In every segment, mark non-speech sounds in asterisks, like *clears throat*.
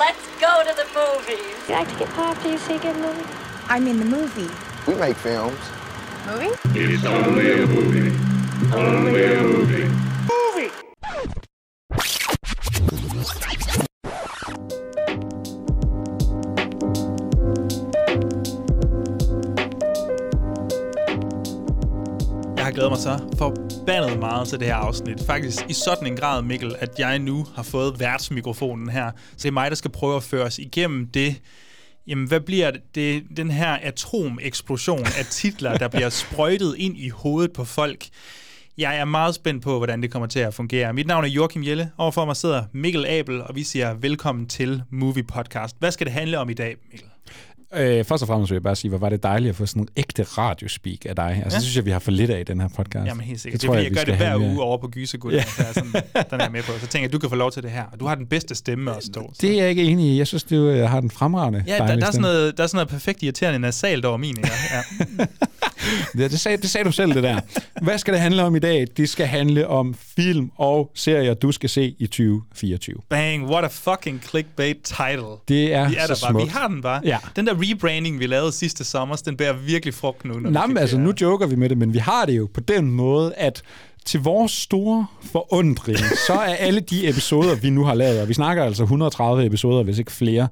Let's go to the movies. You like to get pop? Do you see a good movie? I mean the movie. We make films. Movie? It's only a movie. Only a movie. Jeg har glædet mig så forbandet meget til det her afsnit. Faktisk i sådan en grad, Mikkel, at jeg nu har fået værtsmikrofonen her. Så det er mig, der skal prøve at føre os igennem det. Jamen, hvad bliver det? den her atomeksplosion af titler, der bliver sprøjtet ind i hovedet på folk. Jeg er meget spændt på, hvordan det kommer til at fungere. Mit navn er Joachim Jelle. Overfor mig sidder Mikkel Abel, og vi siger velkommen til Movie Podcast. Hvad skal det handle om i dag, Mikkel? Øh, først og fremmest vil jeg bare sige, hvor var det dejligt at få sådan en ægte radiospeak af dig. Altså, ja. det synes jeg, vi har for lidt af i den her podcast. Jamen helt sikkert. Det, det er jeg, jeg gør det hver uge over på Gysergud, ja. så sådan, den er med på. Så tænker jeg, du kan få lov til det her. Og du har den bedste stemme også, dog. Det er jeg ikke enig i. Jeg synes, du øh, har den fremragende Ja, der, der, er sådan noget, der er sådan noget perfekt irriterende nasalt over min. Ikke? Ja. *laughs* det, det, sagde, det sagde du selv, det der. Hvad skal det handle om i dag? Det skal handle om film og serier, du skal se i 2024. Bang, what a fucking clickbait title. Det er, vi er så der bare. smukt. Vi har den bare. Ja. Den der rebranding, vi lavede sidste sommer, den bærer virkelig frugt nu. når Nej, men altså, det nu joker vi med det, men vi har det jo på den måde, at til vores store forundring, *laughs* så er alle de episoder, vi nu har lavet, og vi snakker altså 130 episoder, hvis ikke flere,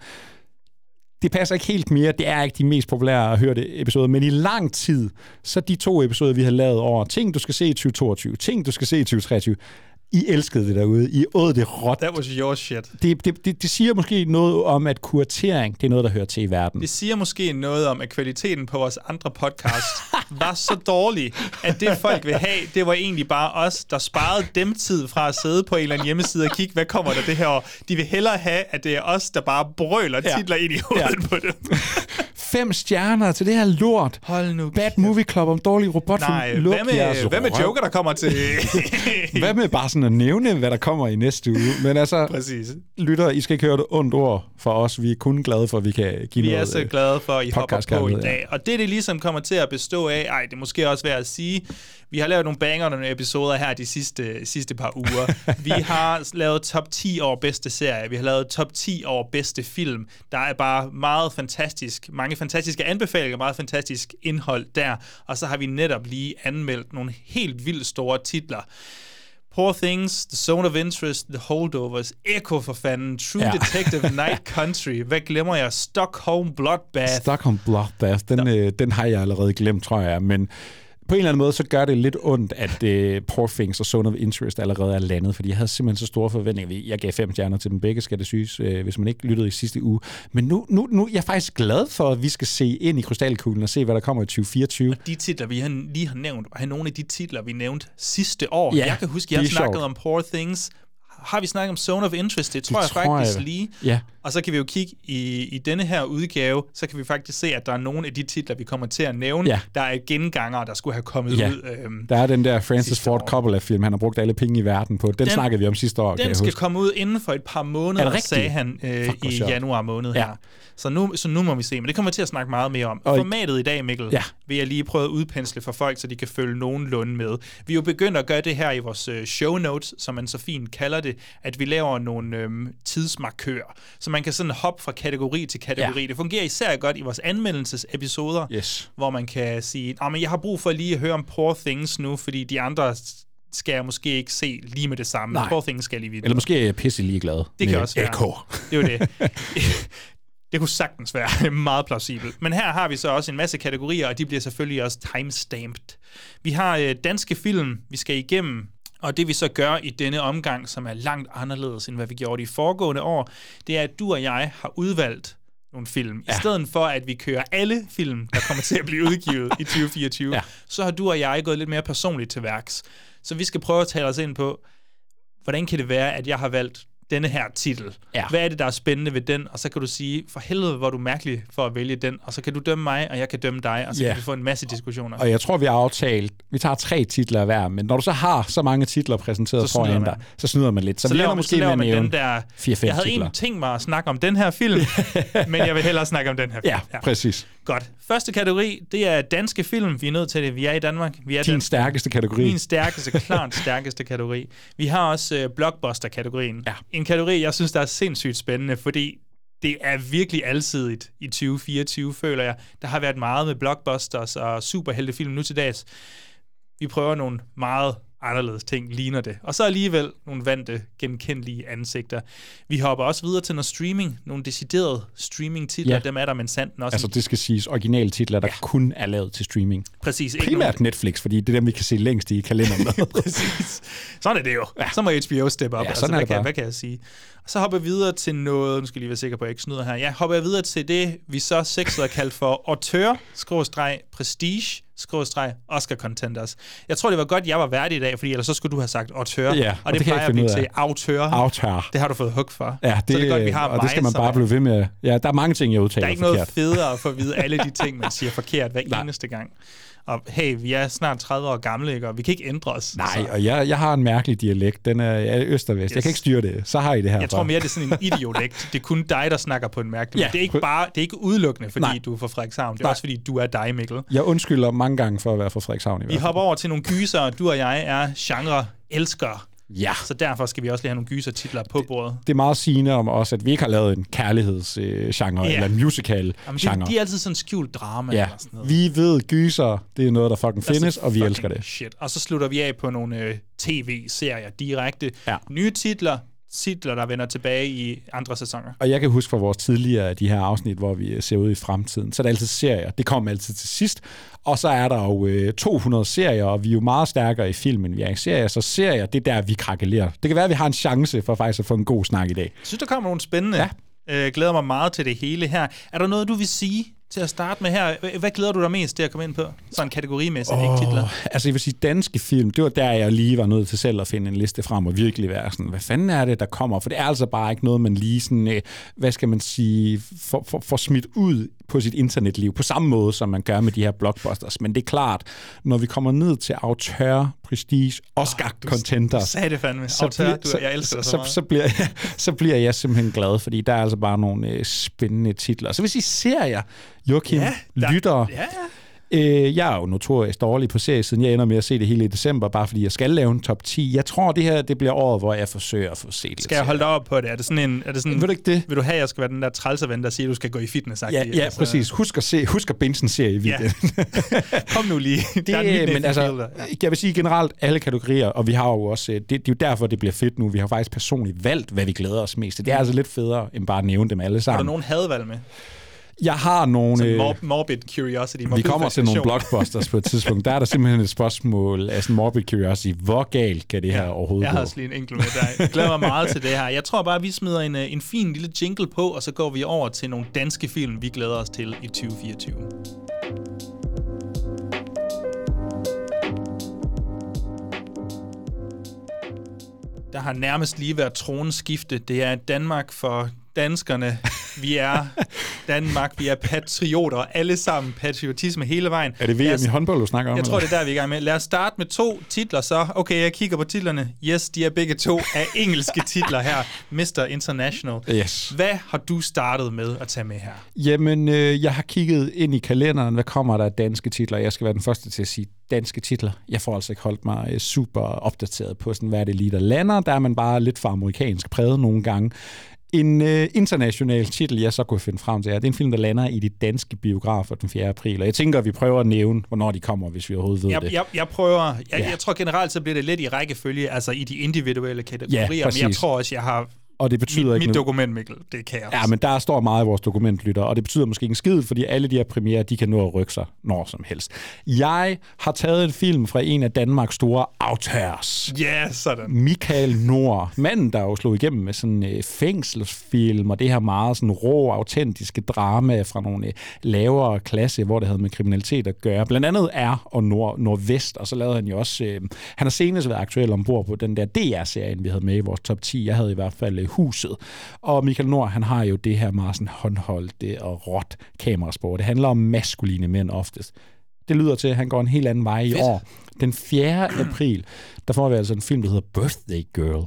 det passer ikke helt mere. Det er ikke de mest populære at høre det episoder, men i lang tid, så de to episoder, vi har lavet over ting, du skal se i 2022, ting, du skal se i 2023, I elskede det derude. I åd det råt. That was your shit. Det, det, det, det siger måske noget om, at kuratering, det er noget, der hører til i verden. Det siger måske noget om, at kvaliteten på vores andre podcast *laughs* var så dårlig, at det folk vil have, det var egentlig bare os, der sparede dem tid fra at sidde på en eller anden hjemmeside og kigge, hvad kommer der det her år. De vil hellere have, at det er os, der bare brøler Ja. titler ind i hovedet Ja. på dem. *laughs* Fem stjerner til det her lort. Hold nu Bad Movie Club om dårlig robotfilm. Nej, Luk hvad med, hvad med. Joker, der kommer til... *laughs* Hvad med bare sådan at nævne, hvad der kommer i næste uge? Men altså, Præcis. lytter, I skal ikke høre det ondt ord for os. Vi er kun glade for, at vi kan give Vi noget... er så øh, glade for, at I hopper på i ja. dag. Og det, det ligesom kommer til at bestå af, ej, det er måske også værd at sige, vi har lavet nogle banger nogle episoder her de sidste, sidste par uger. *laughs* Vi har lavet top 10 over bedste serie. Vi har lavet top 10 over bedste film. Der er bare meget fantastisk, mange fantastiske anbefalinger, meget fantastisk indhold der. Og så har vi netop lige anmeldt nogle helt vildt store titler. Poor Things, The Zone of Interest, The Holdovers, Echo for fanden, True Ja. Detective, *laughs* Night Country, hvad glemmer jeg? Stockholm Bloodbath. Stockholm Bloodbath, den, øh, den har jeg allerede glemt, tror jeg. Men på en eller anden måde, så gør det lidt ondt, at øh, Poor Things og Zone of Interest allerede er landet, fordi jeg havde simpelthen så store forventninger. Jeg gav fem stjerner til dem begge, skal det synes, øh, hvis man ikke lyttede i sidste uge. Men nu, nu, nu jeg er jeg faktisk glad for, at vi skal se ind i krystalkuglen og se, hvad der kommer i 2024. de titler, vi har, lige har nævnt, var nogle af de titler, vi nævnte sidste år. Ja, jeg kan huske, jeg er sjovt. om Poor Things. Har vi snakket om Zone of Interest? Det tror Det jeg tror faktisk jeg. lige. Ja. Og så kan vi jo kigge i, i denne her udgave, så kan vi faktisk se, at der er nogle af de titler, vi kommer til at nævne, Ja. der er gengangere, der skulle have kommet Ja. ud. Øhm, Der er den der Francis Ford. Coppola-film, han har brugt alle penge i verden på. Den, den snakkede vi om sidste år, kan Den jeg skal huske. komme ud inden for et par Er måneder, sagde han øh, Fuck, i januar måned Ja. her. Så nu, så nu må vi se, men det kommer til at snakke meget mere om. Og Formatet i dag, Mikkel, Ja. vil jeg lige prøve at udpensle for folk, så de kan følge nogenlunde med. Vi er jo begyndt at gøre det her i vores øh, show notes, som man så fint kalder det, at vi laver nogle øhm, tidsmarkører, så man kan sådan hoppe fra kategori til kategori. Ja. Det fungerer især godt i vores anmeldelsesepisoder, Yes. hvor man kan sige, men jeg har brug for lige at høre om Poor Things nu, fordi de andre skal jeg måske ikke se lige med det samme. Nej. Poor Things skal jeg lige videre. Eller måske er jeg pisse ligeglad. Det kan også være. Echo. Det er jo det. *laughs* Det kunne sagtens være *laughs* meget plausibelt. Men her har vi så også en masse kategorier, og de bliver selvfølgelig også timestamped. Vi har øh, danske film, vi skal igennem, og det vi så gør i denne omgang, som er langt anderledes end hvad vi gjorde de foregående år, det er, at du og jeg har udvalgt nogle film. I stedet for, at vi kører alle film, der kommer til at blive udgivet i *laughs* 2024, Ja. så har du og jeg gået lidt mere personligt til værks. Så vi skal prøve at tale os ind på, hvordan kan det være, at jeg har valgt denne her titel? Ja. Hvad er det, der er spændende ved den? Og så kan du sige, for helvede, hvor er du mærkelig for at vælge den. Og så kan du dømme mig, og jeg kan dømme dig, og så Ja. kan vi få en masse diskussioner. Og jeg tror, vi har aftalt, vi tager tre titler hver, men når du så har så mange titler præsenteret Så foran dig, så snyder man lidt. Så, så laver, måske så laver med man den der... 4-5 Jeg havde egentlig tænkt mig at snakke om den her film, *laughs* men jeg vil hellere snakke om den her film. Ja, præcis. Godt. Første kategori, det er danske film. Vi er nødt til det. Vi er i Danmark. Vi er Din den- stærkeste kategori. Min stærkeste, klart stærkeste kategori. Vi har også øh, blockbuster-kategorien. Ja. En kategori, jeg synes, der er sindssygt spændende, fordi det er virkelig alsidigt i 2024, føler jeg. Der har været meget med blockbusters og superheltefilm nu til dags. Vi prøver nogle meget anderledes ting, ligner det. Og så alligevel nogle vante, genkendelige ansigter. Vi hopper også videre til noget streaming, nogle deciderede streaming-titler, Ja. dem er der men sandt også. Altså, det skal siges originale titler, der ja. kun er lavet til streaming. præcis. Ikke Primært Netflix, fordi det er dem, vi kan se længst i kalenderen. *laughs* Præcis. Sådan er det jo. Ja. Så må HBO steppe op. Ja, altså, hvad, kan, bare. hvad kan jeg sige? Og så hopper jeg videre til noget, nu skal jeg lige være sikker på, at jeg ikke snyder her. Ja, hopper jeg videre til det, vi så sexet har kaldt for auteur, skråstreg, Oscar contenders. Jeg tror, det var godt, jeg var værdig i dag, fordi ellers så skulle du have sagt auteur. Ja, og, og det, det kan jeg plejer at blive til auteur. Aftør. Det har du fået hug for. Ja, det, så det er godt, vi har og det skal man bare blive ved med. Ja, der er mange ting, jeg udtaler Der er ikke noget forkert. federe at få at vide *laughs* alle de ting, man siger forkert hver eneste gang. Og hey, vi er snart 30 år gamle, ikke? og vi kan ikke ændre os. Nej, Så- og jeg, jeg har en mærkelig dialekt. Den er, øst og vest. Yes. Jeg kan ikke styre det. Så har I det her. Jeg tror mere, det er sådan en idiolekt. Det er kun dig, der snakker på en mærkelig. Ja, det er ikke bare, det er ikke udelukkende, fordi Nej. Du er fra Frederikshavn. Det er Nej. også fordi, du er dig, Mikkel. Jeg undskylder mange gange for at være fra Frederikshavn i Vi hvert fald. hopper over til nogle gyser. Du og jeg er genre-elskere. Ja. Så derfor skal vi også lige have nogle gyser-titler på bordet. Det er meget sigende om os, at vi ikke har lavet en kærlighedsgenre Ja. eller musical-genre. de, de er altid sådan skjult drama Ja, eller sådan noget. vi ved gyser, det er noget, der fucking That's findes, og vi fucking elsker det. Shit. Og så slutter vi af på nogle øh, tv-serier direkte. Ja. Nye titler, titler, der vender tilbage i andre sæsoner. Og jeg kan huske fra vores tidligere de her afsnit, hvor vi ser ud i fremtiden, så er der altid serier. Det kommer altid til sidst. Og så er der jo øh, 200 serier, og vi er jo meget stærkere i filmen, vi er i serier. Så serier, det er der, vi krakelerer. Det kan være, at vi har en chance for faktisk at få en god snak i dag. Jeg synes, der kommer nogle spændende. Ja. Øh, glæder mig meget til det hele her. Er der noget, du vil sige til at starte med her? Hvad glæder du dig mest til at komme ind på? Sådan kategorimæssigt, oh. ikke titler. Altså, jeg vil sige, danske film, det var der, jeg lige var nødt til selv at finde en liste frem og virkelig være sådan, hvad fanden er det, der kommer? For det er altså bare ikke noget, man lige sådan, øh, hvad skal man sige, får for, for smidt ud på sit internetliv, på samme måde, som man gør med de her blockbusters. Men det er klart, når vi kommer ned til autør, prestige, Oscar Du contenders, sagde det fandme. Så Autør, du, jeg elsker så, så, meget. så, bliver jeg, *laughs* så bliver jeg simpelthen glad, fordi der er altså bare nogle øh, spændende titler. Så vil sige serier, Joachim, Ja, der- lyttere, Ja, ja. Øh, jeg er jo notorisk dårlig på serie, siden jeg ender med at se det hele i december, bare fordi jeg skal lave en top 10. Jeg tror, det her det bliver året, hvor jeg forsøger at få set lidt Skal jeg holde dig op på det? Er det sådan en... Er det sådan, Ved du ikke det? Vil du have, at jeg skal være den der trælserven, der siger, at du skal gå i fitness? Ja, ja præcis. Husk at, se, husk at binge en serie i Ja. weekenden. *laughs* Kom nu lige. Det, der er men altså. Ja. jeg vil sige generelt alle kategorier, og vi har jo også, øh, det, det er jo derfor, det bliver fedt nu. Vi har faktisk personligt valgt, hvad vi glæder os mest til. Det er altså lidt federe, end bare at nævne dem alle Har du sammen. nogen hadvalg med? Jeg har nogle... Sådan øh, mor- morbid curiosity. Vi morbid kommer til nogle blockbusters på et tidspunkt. Der er der simpelthen et spørgsmål af sådan morbid curiosity. Hvor galt kan det her overhovedet Jeg har gå? også lige en enkelt med dig. Jeg glæder mig meget til det her. Jeg tror bare, at vi smider en, øh, en fin lille jingle på, og så går vi over til nogle danske film, vi glæder os til i 2024. Der har nærmest lige været tronskifte. Det er Danmark for danskerne. Vi er Danmark, vi er patrioter, alle sammen patriotisme hele vejen. Er det VM os- i håndbold, du snakker om? jeg tror, det er der, vi er i gang med. Lad os starte med to titler så. Okay, jeg kigger på titlerne. Yes, de er begge to af engelske titler her. Mr. International. Yes. Hvad har du startet med at tage med her? Jamen, øh, jeg har kigget ind i kalenderen. Hvad kommer der af danske titler? Jeg skal være den første til at sige danske titler. Jeg får altså ikke holdt mig øh, super opdateret på, sådan, hvad det lige, der lander. Der er man bare lidt for amerikansk præget nogle gange. En øh, international titel, jeg så kunne finde frem til, er, det er en film, der lander i de danske biografer den 4. april. Og jeg tænker, at vi prøver at nævne, hvornår de kommer, hvis vi overhovedet ved Jeg, det. jeg, jeg prøver... Jeg, Ja. jeg tror generelt, så bliver det lidt i rækkefølge, altså i de individuelle kategorier. men jeg tror også, jeg har... Og det betyder Mit, ikke mit noget- dokument, Mikkel, det kan jeg Ja, men der står meget i vores dokumentlytter, og det betyder måske ikke en skid, fordi alle de her premiere, de kan nå at rykke sig når som helst. Jeg har taget en film fra en af Danmarks store auteurs. Ja, sådan. Michael Nord, manden, der jo slog igennem med sådan øh, fængselsfilm, og det her meget sådan rå, autentiske drama fra nogle øh, lavere klasse, hvor det havde med kriminalitet at gøre. Blandt andet er og Nord, Nordvest, og så lavede han jo også, øh, han har senest været aktuel ombord på den der DR-serien, vi havde med i vores top 10. Jeg havde i hvert fald øh, Huset. Og Michael Nord, han har jo det her meget sådan håndholdte og råt kameraspor. Det handler om maskuline mænd oftest. Det lyder til, at han går en helt anden vej i Fedt. år. Den 4. *clears throat* april, der får vi altså en film, der hedder Birthday Girl.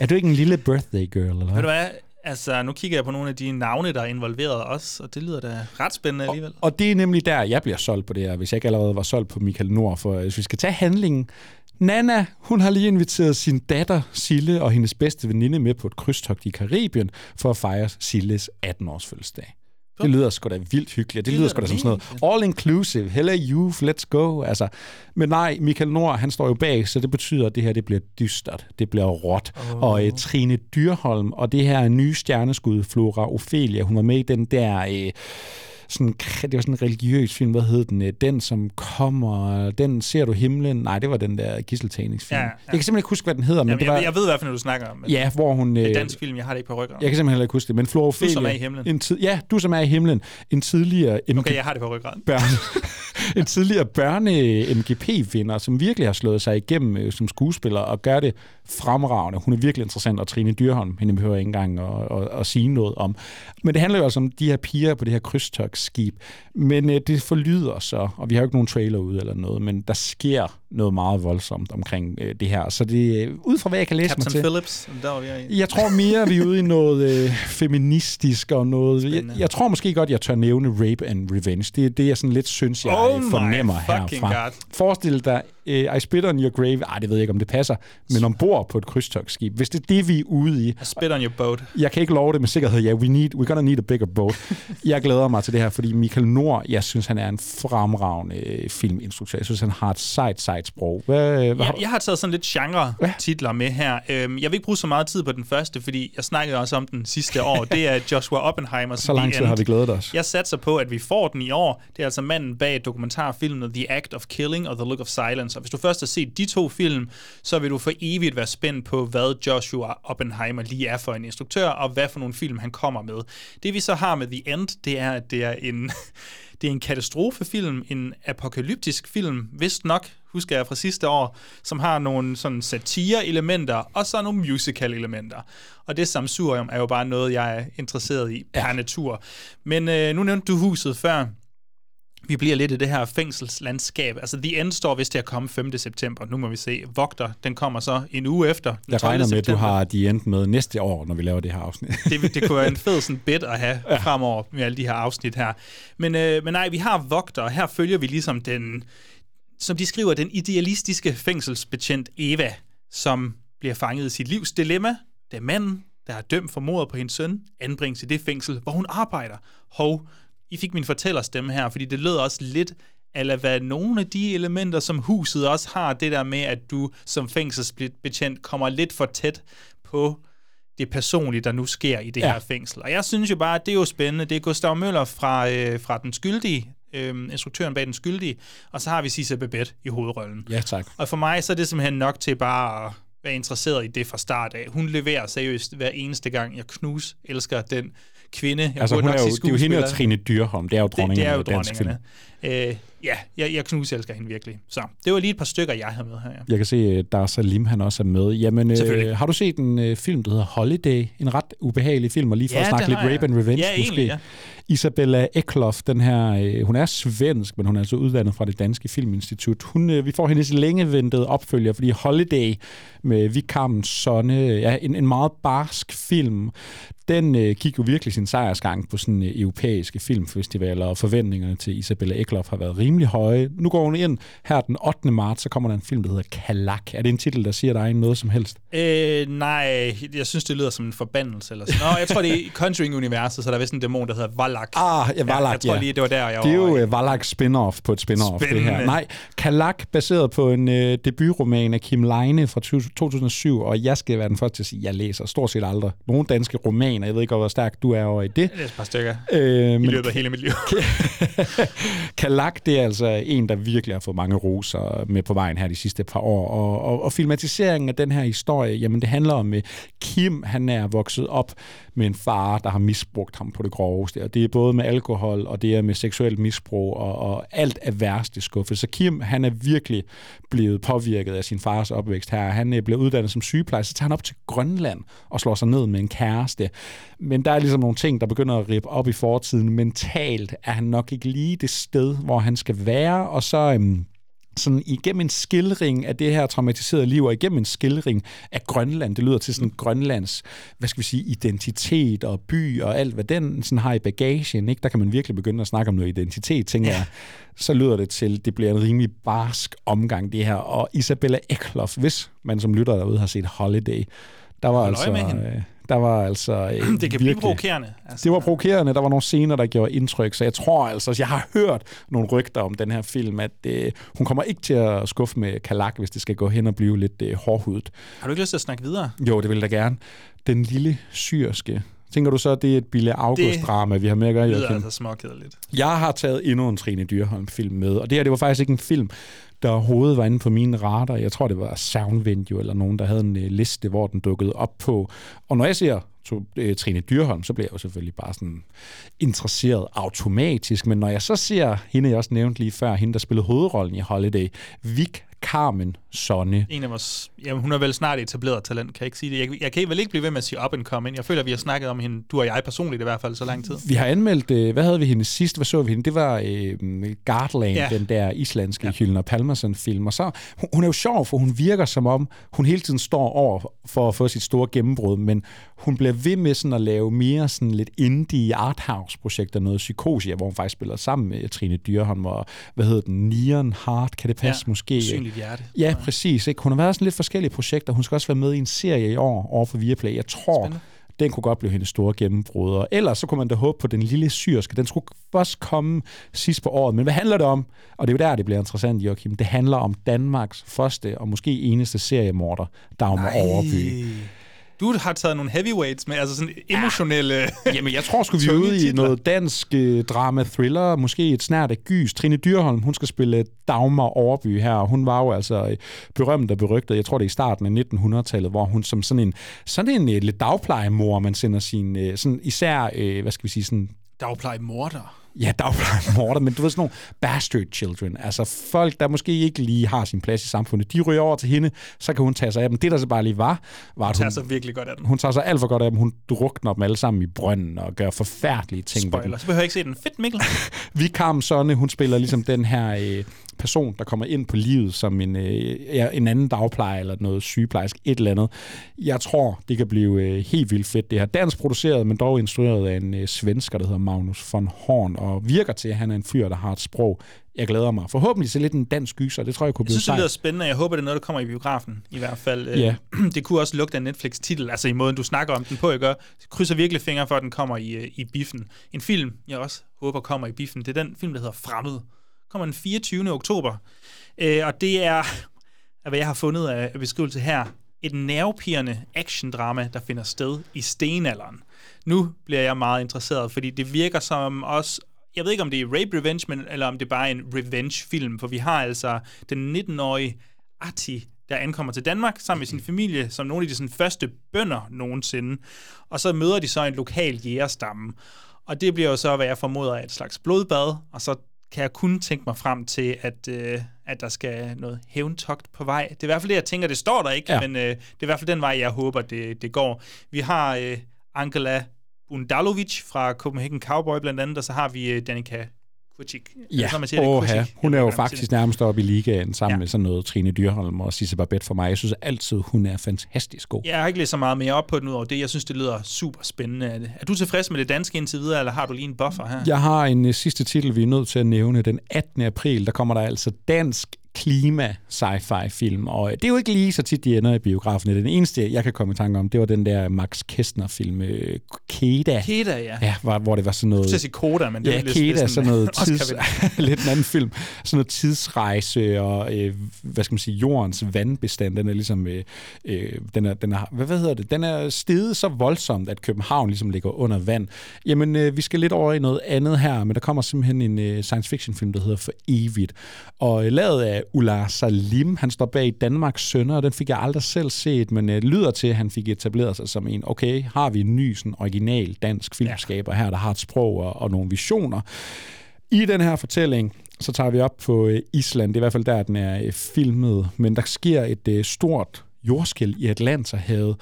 Er du ikke en lille birthday girl, eller Ved hvad? du hvad? Altså, nu kigger jeg på nogle af de navne, der er involveret også, og det lyder da ret spændende alligevel. Og det er nemlig der, jeg bliver solgt på det her, hvis jeg ikke allerede var solgt på Michael Nord. For hvis vi skal tage handlingen, Nana, hun har lige inviteret sin datter Sille og hendes bedste veninde med på et krydstogt i Karibien for at fejre Silles 18-års fødselsdag. Det lyder sgu da vildt hyggeligt. Det, det lyder sgu da som sådan noget all inclusive, hella youth, let's go. Altså, men nej, Michael Nord, han står jo bag, så det betyder, at det her det bliver dystert, det bliver råt. Oh. Og uh, Trine Dyrholm og det her nye stjerneskud, Flora Ophelia, hun var med i den der... Uh, sådan, det var sådan en religiøs film, hvad hed den? Øh, den, som kommer, den ser du himlen. Nej, det var den der gisseltagningsfilm. Ja, ja. Jeg kan simpelthen ikke huske, hvad den hedder. Men Jamen, det var, jeg, jeg ved i hvert fald, du snakker om. Ja, hvor hun... Det er dansk film, jeg har det ikke på ryggen. Jeg kan simpelthen heller ikke huske det, men Flora Ophelia... Du som er i himlen. En tid, ja, du som er i himlen. En tidligere... MG, okay, jeg har det på ryggen. Børne, *laughs* en tidligere børne-MGP-vinder, som virkelig har slået sig igennem øh, som skuespiller og gør det fremragende. Hun er virkelig interessant, og Trine Dyrholm, hende behøver ikke engang at, at, at sige noget om. Men det handler jo også om de her piger på det her krydstogsskib. Men øh, det forlyder så, og vi har jo ikke nogen trailer ud eller noget, men der sker noget meget voldsomt omkring øh, det her. Så det øh, ud fra hvad jeg kan læse Captain mig til. Phillips, der var jeg i. Jeg tror mere, vi er ude i noget øh, feministisk og noget... Jeg, jeg, tror måske godt, jeg tør nævne Rape and Revenge. Det er det, jeg sådan lidt synes, jeg oh fornemmer herfra. Forestil dig uh, I Spit on Your Grave, ah, det ved jeg ikke, om det passer, men ombord på et krydstogsskib. Hvis det er det, vi er ude i... I spit on your boat. Jeg kan ikke love det med sikkerhed. Ja, yeah, we need, we're gonna need a bigger boat. jeg glæder mig til det her, fordi Michael Nord, jeg synes, han er en fremragende øh, filminstruktør. Jeg synes, han har et sejt, sejt sprog. Hvad, hvad jeg, jeg har taget sådan lidt genre-titler med her. Øhm, jeg vil ikke bruge så meget tid på den første, fordi jeg snakkede også om den sidste år. *laughs* Det er Joshua Oppenheimer. Så lang tid har vi glædet os. Jeg satser på, at vi får den i år. Det er altså manden bag dokumentarfilmen The Act of Killing og The Look of Silence. Og hvis du først har set de to film, så vil du for evigt være spændt på, hvad Joshua Oppenheimer lige er for en instruktør, og hvad for nogle film han kommer med. Det vi så har med The End, det er, at det er en, *laughs* det er en katastrofefilm, en apokalyptisk film, vist nok, husker jeg fra sidste år, som har nogle sådan satire-elementer, og så nogle musical-elementer. Og det samsurium er jo bare noget, jeg er interesseret i per natur. Men øh, nu nævnte du huset før vi bliver lidt i det her fængselslandskab. Altså, The End står vist til at komme 5. september. Nu må vi se. Vogter, den kommer så en uge efter. Jeg regner med, at du har The End med næste år, når vi laver det her afsnit. det, det kunne være en *laughs* fed sådan bit at have ja. fremover med alle de her afsnit her. Men, øh, men nej, vi har Vogter, og her følger vi ligesom den, som de skriver, den idealistiske fængselsbetjent Eva, som bliver fanget i sit livs dilemma. Er manden, der er dømt for mordet på hendes søn, anbringes i det fængsel, hvor hun arbejder. Hov, i fik min fortællerstemme her, fordi det lød også lidt eller hvad nogle af de elementer, som huset også har, det der med, at du som fængselsbetjent kommer lidt for tæt på det personlige, der nu sker i det ja. her fængsel. Og jeg synes jo bare, at det er jo spændende. Det er Gustav Møller fra, øh, fra Den Skyldige, øh, instruktøren bag Den Skyldige, og så har vi Sisse Babette i hovedrollen. Ja, tak. Og for mig så er det simpelthen nok til bare at være interesseret i det fra start af. Hun leverer seriøst hver eneste gang. Jeg knus elsker den kvinde. Jeg altså, hun er jo, det er jo hende og Trine Dyrholm. Det er jo dronningen det, det er jo af dansk film. Øh, ja, jeg, jeg knuselsker hende virkelig. Så det var lige et par stykker, jeg havde med her. Ja. Jeg kan se, at Dar Salim han også er med. Jamen, øh, har du set en øh, film, der hedder Holiday? En ret ubehagelig film, og lige for ja, at snakke lidt Rape and Revenge ja, måske. ja. Isabella Eklof, den her, øh, hun er svensk, men hun er altså uddannet fra det danske filminstitut. Hun, øh, vi får hendes længeventede opfølger, fordi Holiday med Vikarmens Sonne, ja, en, en meget barsk film, den øh, gik jo virkelig sin sejrsgang på sådan øh, europæiske filmfestivaler, og forventningerne til Isabella Eklof har været rimelig høje. Nu går hun ind her den 8. marts, så kommer der en film, der hedder Kalak. Er det en titel, der siger dig noget som helst? Øh, nej, jeg synes, det lyder som en forbandelse. Eller sådan. Nå, jeg tror, det er i Conjuring-universet, så der er vist en dæmon, der hedder Valak. Ah, ja, Valak, ja. Jeg tror lige, det var der, jeg Det er jo uh, Valaks spin-off på et spin-off, Spændende. det her. Nej, Kalak, baseret på en uh, debutroman af Kim Leine fra 2007, og jeg skal være den første til at sige, at jeg læser stort set aldrig nogen danske romaner. Jeg ved ikke, hvor stærk du er over i det. Det er et par stykker øh, i løbet af hele mit liv. *laughs* *laughs* Kalak, det er altså en, der virkelig har fået mange roser med på vejen her de sidste par år. Og, og, og filmatiseringen af den her historie, jamen det handler om øh, Kim, han er vokset op med en far, der har misbrugt ham på det groveste. Og det er både med alkohol, og det er med seksuelt misbrug, og, og alt er værst i skuffe. Så Kim, han er virkelig blevet påvirket af sin fars opvækst her. Han øh, er blevet uddannet som sygeplejerske, så tager han op til Grønland og slår sig ned med en kæreste. Men der er ligesom nogle ting, der begynder at rippe op i fortiden. Mentalt er han nok ikke lige det sted, hvor han skal være, og så... Øhm, sådan igennem en skildring af det her traumatiserede liv, og igennem en skildring af Grønland. Det lyder til sådan Grønlands, hvad skal vi sige, identitet og by og alt, hvad den sådan har i bagagen. Ikke? Der kan man virkelig begynde at snakke om noget identitet, tænker ja. jeg. Så lyder det til, det bliver en rimelig barsk omgang, det her. Og Isabella Eklof, hvis man som lytter derude har set Holiday, der var Hold altså... med hende. Der var altså... *clears throat* Det kan virkelig- blive provokerende. Altså, det var provokerende. Der var nogle scener, der gjorde indtryk, så jeg tror altså, jeg har hørt nogle rygter om den her film, at øh, hun kommer ikke til at skuffe med Kalak, hvis det skal gå hen og blive lidt øh, hårdhudet. Har du ikke lyst til at snakke videre? Jo, det vil jeg da gerne. Den lille syrske. Tænker du så, at det er et Bille August-drama, vi har med at gøre, Det lyder altså småkedeligt. Jeg har taget endnu en Trine Dyrholm-film med, og det her, det var faktisk ikke en film, der overhovedet var inde på mine radar. Jeg tror, det var Soundvenue eller nogen, der havde en øh, liste, hvor den dukkede op på. Og når jeg ser to, øh, Trine Dyrholm, så bliver jeg jo selvfølgelig bare sådan interesseret automatisk. Men når jeg så ser hende, jeg også nævnte lige før, hende, der spillede hovedrollen i Holiday, Vic Carmen Sonne. En af vores... Jamen, hun er vel snart etableret talent, kan jeg ikke sige det. Jeg, jeg kan vel ikke blive ved med at sige up and coming. Jeg føler, vi har snakket om hende, du og jeg personligt i hvert fald, så lang tid. Vi har anmeldt, øh, hvad havde vi hende sidst? Hvad så vi hende? Det var øh, Gardland, Ja. den der islandske ja. Hylden og Palmerson-film. Og så, hun, hun er jo sjov, for hun virker som om, hun hele tiden står over for at få sit store gennembrud, men hun bliver ved med sådan at lave mere sådan lidt indie arthouse-projekter, noget psykose, hvor hun faktisk spiller sammen med Trine Dyrholm og, hvad hedder den, Neon Heart, kan det passe ja, måske? Usynligt hjerte. Ja, præcis. Ikke? Hun har været sådan lidt forskellige projekter. Hun skal også være med i en serie i år over for Viaplay. Jeg tror, Spændende. den kunne godt blive hendes store gennembrud. Og ellers så kunne man da håbe på den lille syrske. Den skulle først komme sidst på året. Men hvad handler det om? Og det er jo der, det bliver interessant, Joachim. Det handler om Danmarks første og måske eneste seriemorder, Dagmar Overby. Du har taget nogle heavyweights med, altså sådan emotionelle... Jamen, jeg tror sgu, vi er ude i noget dansk øh, drama-thriller, måske et snært af gys. Trine Dyrholm, hun skal spille Dagmar Overby her, og hun var jo altså øh, berømt og berygtet, jeg tror det er i starten af 1900-tallet, hvor hun som sådan en, sådan en øh, lidt dagplejemor, man sender sin, øh, sådan især, øh, hvad skal vi sige, sådan Dagpleje *laughs* morder. Ja, dagplejemorder, men du ved sådan nogle bastard children. Altså folk, der måske ikke lige har sin plads i samfundet. De ryger over til hende, så kan hun tage sig af dem. Det, der så bare lige var, var at Tager hun, så virkelig godt af den. hun tager sig alt for godt af dem. Hun drukner dem alle sammen i brønden og gør forfærdelige ting ved dem. Spoiler. Så behøver jeg ikke se den. Fedt, Mikkel. *laughs* Vi Carmen Sonne, hun spiller ligesom den her øh, person, der kommer ind på livet som en, øh, en anden dagplejer eller noget sygeplejerske, et eller andet. Jeg tror, det kan blive øh, helt vildt fedt. Det her dansk produceret, men dog instrueret af en øh, svensker, der hedder Magnus von Horn, og virker til, at han er en fyr, der har et sprog. Jeg glæder mig. Forhåbentlig til lidt en dansk gyser. Det tror jeg kunne Jeg blive synes, det lyder spændende. Jeg håber, det er noget, der kommer i biografen, i hvert fald. Ja. *clears throat* Det kunne også lugte af Netflix-titel, altså i måden, du snakker om den på, jeg gør. Jeg krydser virkelig fingre for, at den kommer i, i biffen. En film, jeg også håber kommer i biffen, det er den film, der hedder Fremmed. Kommer den 24. oktober. Øh, og det er, af hvad jeg har fundet af beskrivelse her, et nervepirrende actiondrama, der finder sted i stenalderen. Nu bliver jeg meget interesseret, fordi det virker som også jeg ved ikke, om det er rape revenge, men, eller om det er bare en revenge-film, for vi har altså den 19-årige Ati, der ankommer til Danmark sammen med sin familie, som nogle af de sådan, første bønder nogensinde. Og så møder de så en lokal jægerstamme. Og det bliver jo så, hvad jeg formoder, er et slags blodbad, og så kan jeg kun tænke mig frem til, at, øh, at der skal noget hævntogt på vej. Det er i hvert fald det, jeg tænker, det står der ikke, ja. Men øh, det er i hvert fald den vej, jeg håber, det, det går. Vi har øh, Angela Bundalovic fra Copenhagen Cowboy blandt andet, og så har vi øh, Danica Kucik. Ja, så man siger det, Åha, Kucik. hun er jo faktisk nærmest oppe i ligaen sammen Ja. med sådan noget Trine Dyrholm og Sisse Babette for mig. Jeg synes altid, hun er fantastisk god. Jeg har ikke læst så meget mere op på den ud over det. Jeg synes, det lyder super spændende. Er, det. er du tilfreds med det danske indtil videre, eller har du lige en buffer her? Jeg har en uh, sidste titel, vi er nødt til at nævne. Den 18. april, der kommer der altså dansk klima sci-fi film, og øh, det er jo ikke lige så tit, de ender i biografen. Den eneste, jeg kan komme i tanke om, det var den der Max Kestner film, øh, Keda. Keda, ja. Ja, hvor, hvor det var sådan noget... Jeg sige Koda, men det Ja, er lidt- Keda, sådan noget *laughs* tids, *laughs* lidt en anden film. Sådan noget tidsrejse og, øh, hvad skal man sige, jordens vandbestand, den er ligesom, øh, øh, den er, den er, hvad, hvad hedder det, den er steget så voldsomt, at København ligesom ligger under vand. Jamen, øh, vi skal lidt over i noget andet her, men der kommer simpelthen en øh, science fiction film, der hedder For Evigt, og øh, lavet af Ulla Salim, han står bag Danmarks Sønner, og den fik jeg aldrig selv set, men øh, lyder til, at han fik etableret sig som en, okay, har vi en ny, sådan original dansk filmskaber her, der har et sprog og, og nogle visioner. I den her fortælling, så tager vi op på øh, Island. Det er i hvert fald der, den er øh, filmet. Men der sker et øh, stort jordskæld i Atlanterhavet.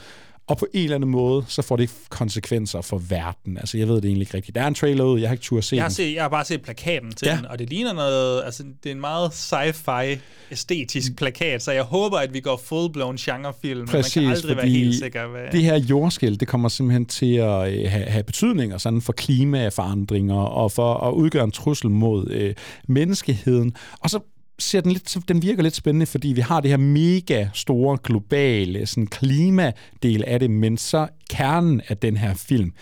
Og på en eller anden måde, så får det konsekvenser for verden. Altså, jeg ved det egentlig ikke rigtigt. Der er en trailer ud, jeg har ikke tur se Jeg har, den. set, jeg har bare set plakaten til Ja. den, og det ligner noget, altså det er en meget sci-fi æstetisk plakat, så jeg håber, at vi går full-blown genrefilm, Præcis, man kan aldrig være helt sikker. Hvad... det her jordskæld, det kommer simpelthen til at øh, have, have betydninger sådan for klimaforandringer og for at udgøre en trussel mod øh, menneskeheden. Og så ser den lidt, den virker lidt spændende, fordi vi har det her mega store globale sådan klimadel af det, men så kernen af den her film,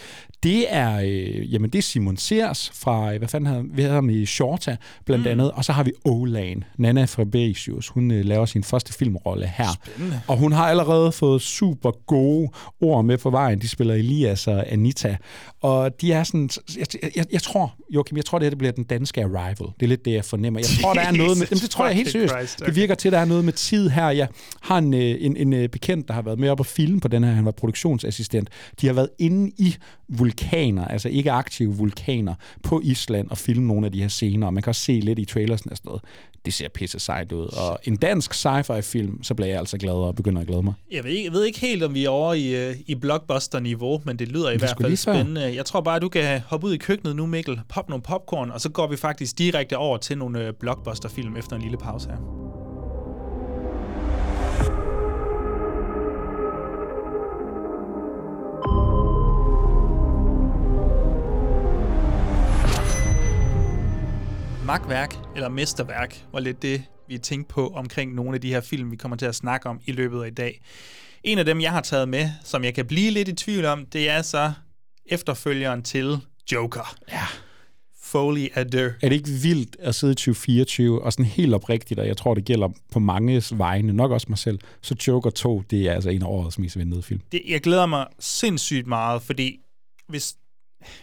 det er, øh, jamen det er Simon Sears fra, øh, hvad fanden havde, vi havde ham i Shorta blandt mm. andet, og så har vi Olan, Nana Fabricius, hun øh, laver sin første filmrolle her. Spændende. Og hun har allerede fået super gode ord med på vejen. De spiller Elias og Anita. Og de er sådan, jeg, jeg, jeg tror, Joachim, jeg tror det her det bliver den danske Arrival. Det er lidt det, jeg fornemmer. Jeg tror, der er noget med, jamen, det tror jeg helt seriøst. Christ, Det virker til, at der er noget med tid her. Jeg har en, øh, en, en øh, bekendt, der har været med op og filme på den her. Han var produktionsassistent. De har været inde i vulkaner, altså ikke aktive vulkaner, på Island og filme nogle af de her scener. Og man kan også se lidt i trailersen og sådan noget. Det ser pisse sejt ud. Og en dansk sci-fi-film, så bliver jeg altså glad og begynder at glæde mig. Jeg ved, ikke, jeg ved ikke helt, om vi er over i, øh, i blockbuster-niveau, men det lyder i det hvert fald spændende. Jeg tror bare, at du kan hoppe ud i køkkenet nu, Mikkel, pop nogle popcorn, og så går vi faktisk direkte over til nogle øh, blockbuster-film efter en lille pause her. Magtværk eller mesterværk var lidt det, vi tænkte på omkring nogle af de her film, vi kommer til at snakke om i løbet af i dag. En af dem, jeg har taget med, som jeg kan blive lidt i tvivl om, det er så efterfølgeren til Joker. Ja. Foley Adair. Er det ikke vildt at sidde i 2024 og sådan helt oprigtigt, og jeg tror, det gælder på manges vegne, nok også mig selv, så Joker 2, det er altså en af årets mest ventede film. Det, jeg glæder mig sindssygt meget, fordi hvis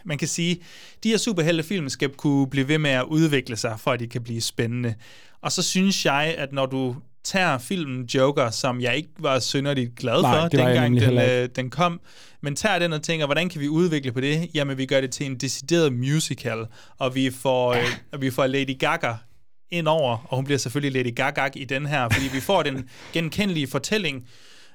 man kan sige, de her superheltefilm skal kunne blive ved med at udvikle sig, for at de kan blive spændende. Og så synes jeg, at når du tager filmen Joker, som jeg ikke var synderligt glad Nej, for, dengang den, øh, den kom, men tager den og tænker, hvordan kan vi udvikle på det? Jamen, vi gør det til en decideret musical, og vi får, øh, og vi får Lady Gaga ind over, og hun bliver selvfølgelig Lady Gaga i den her, fordi vi får den *laughs* genkendelige fortælling.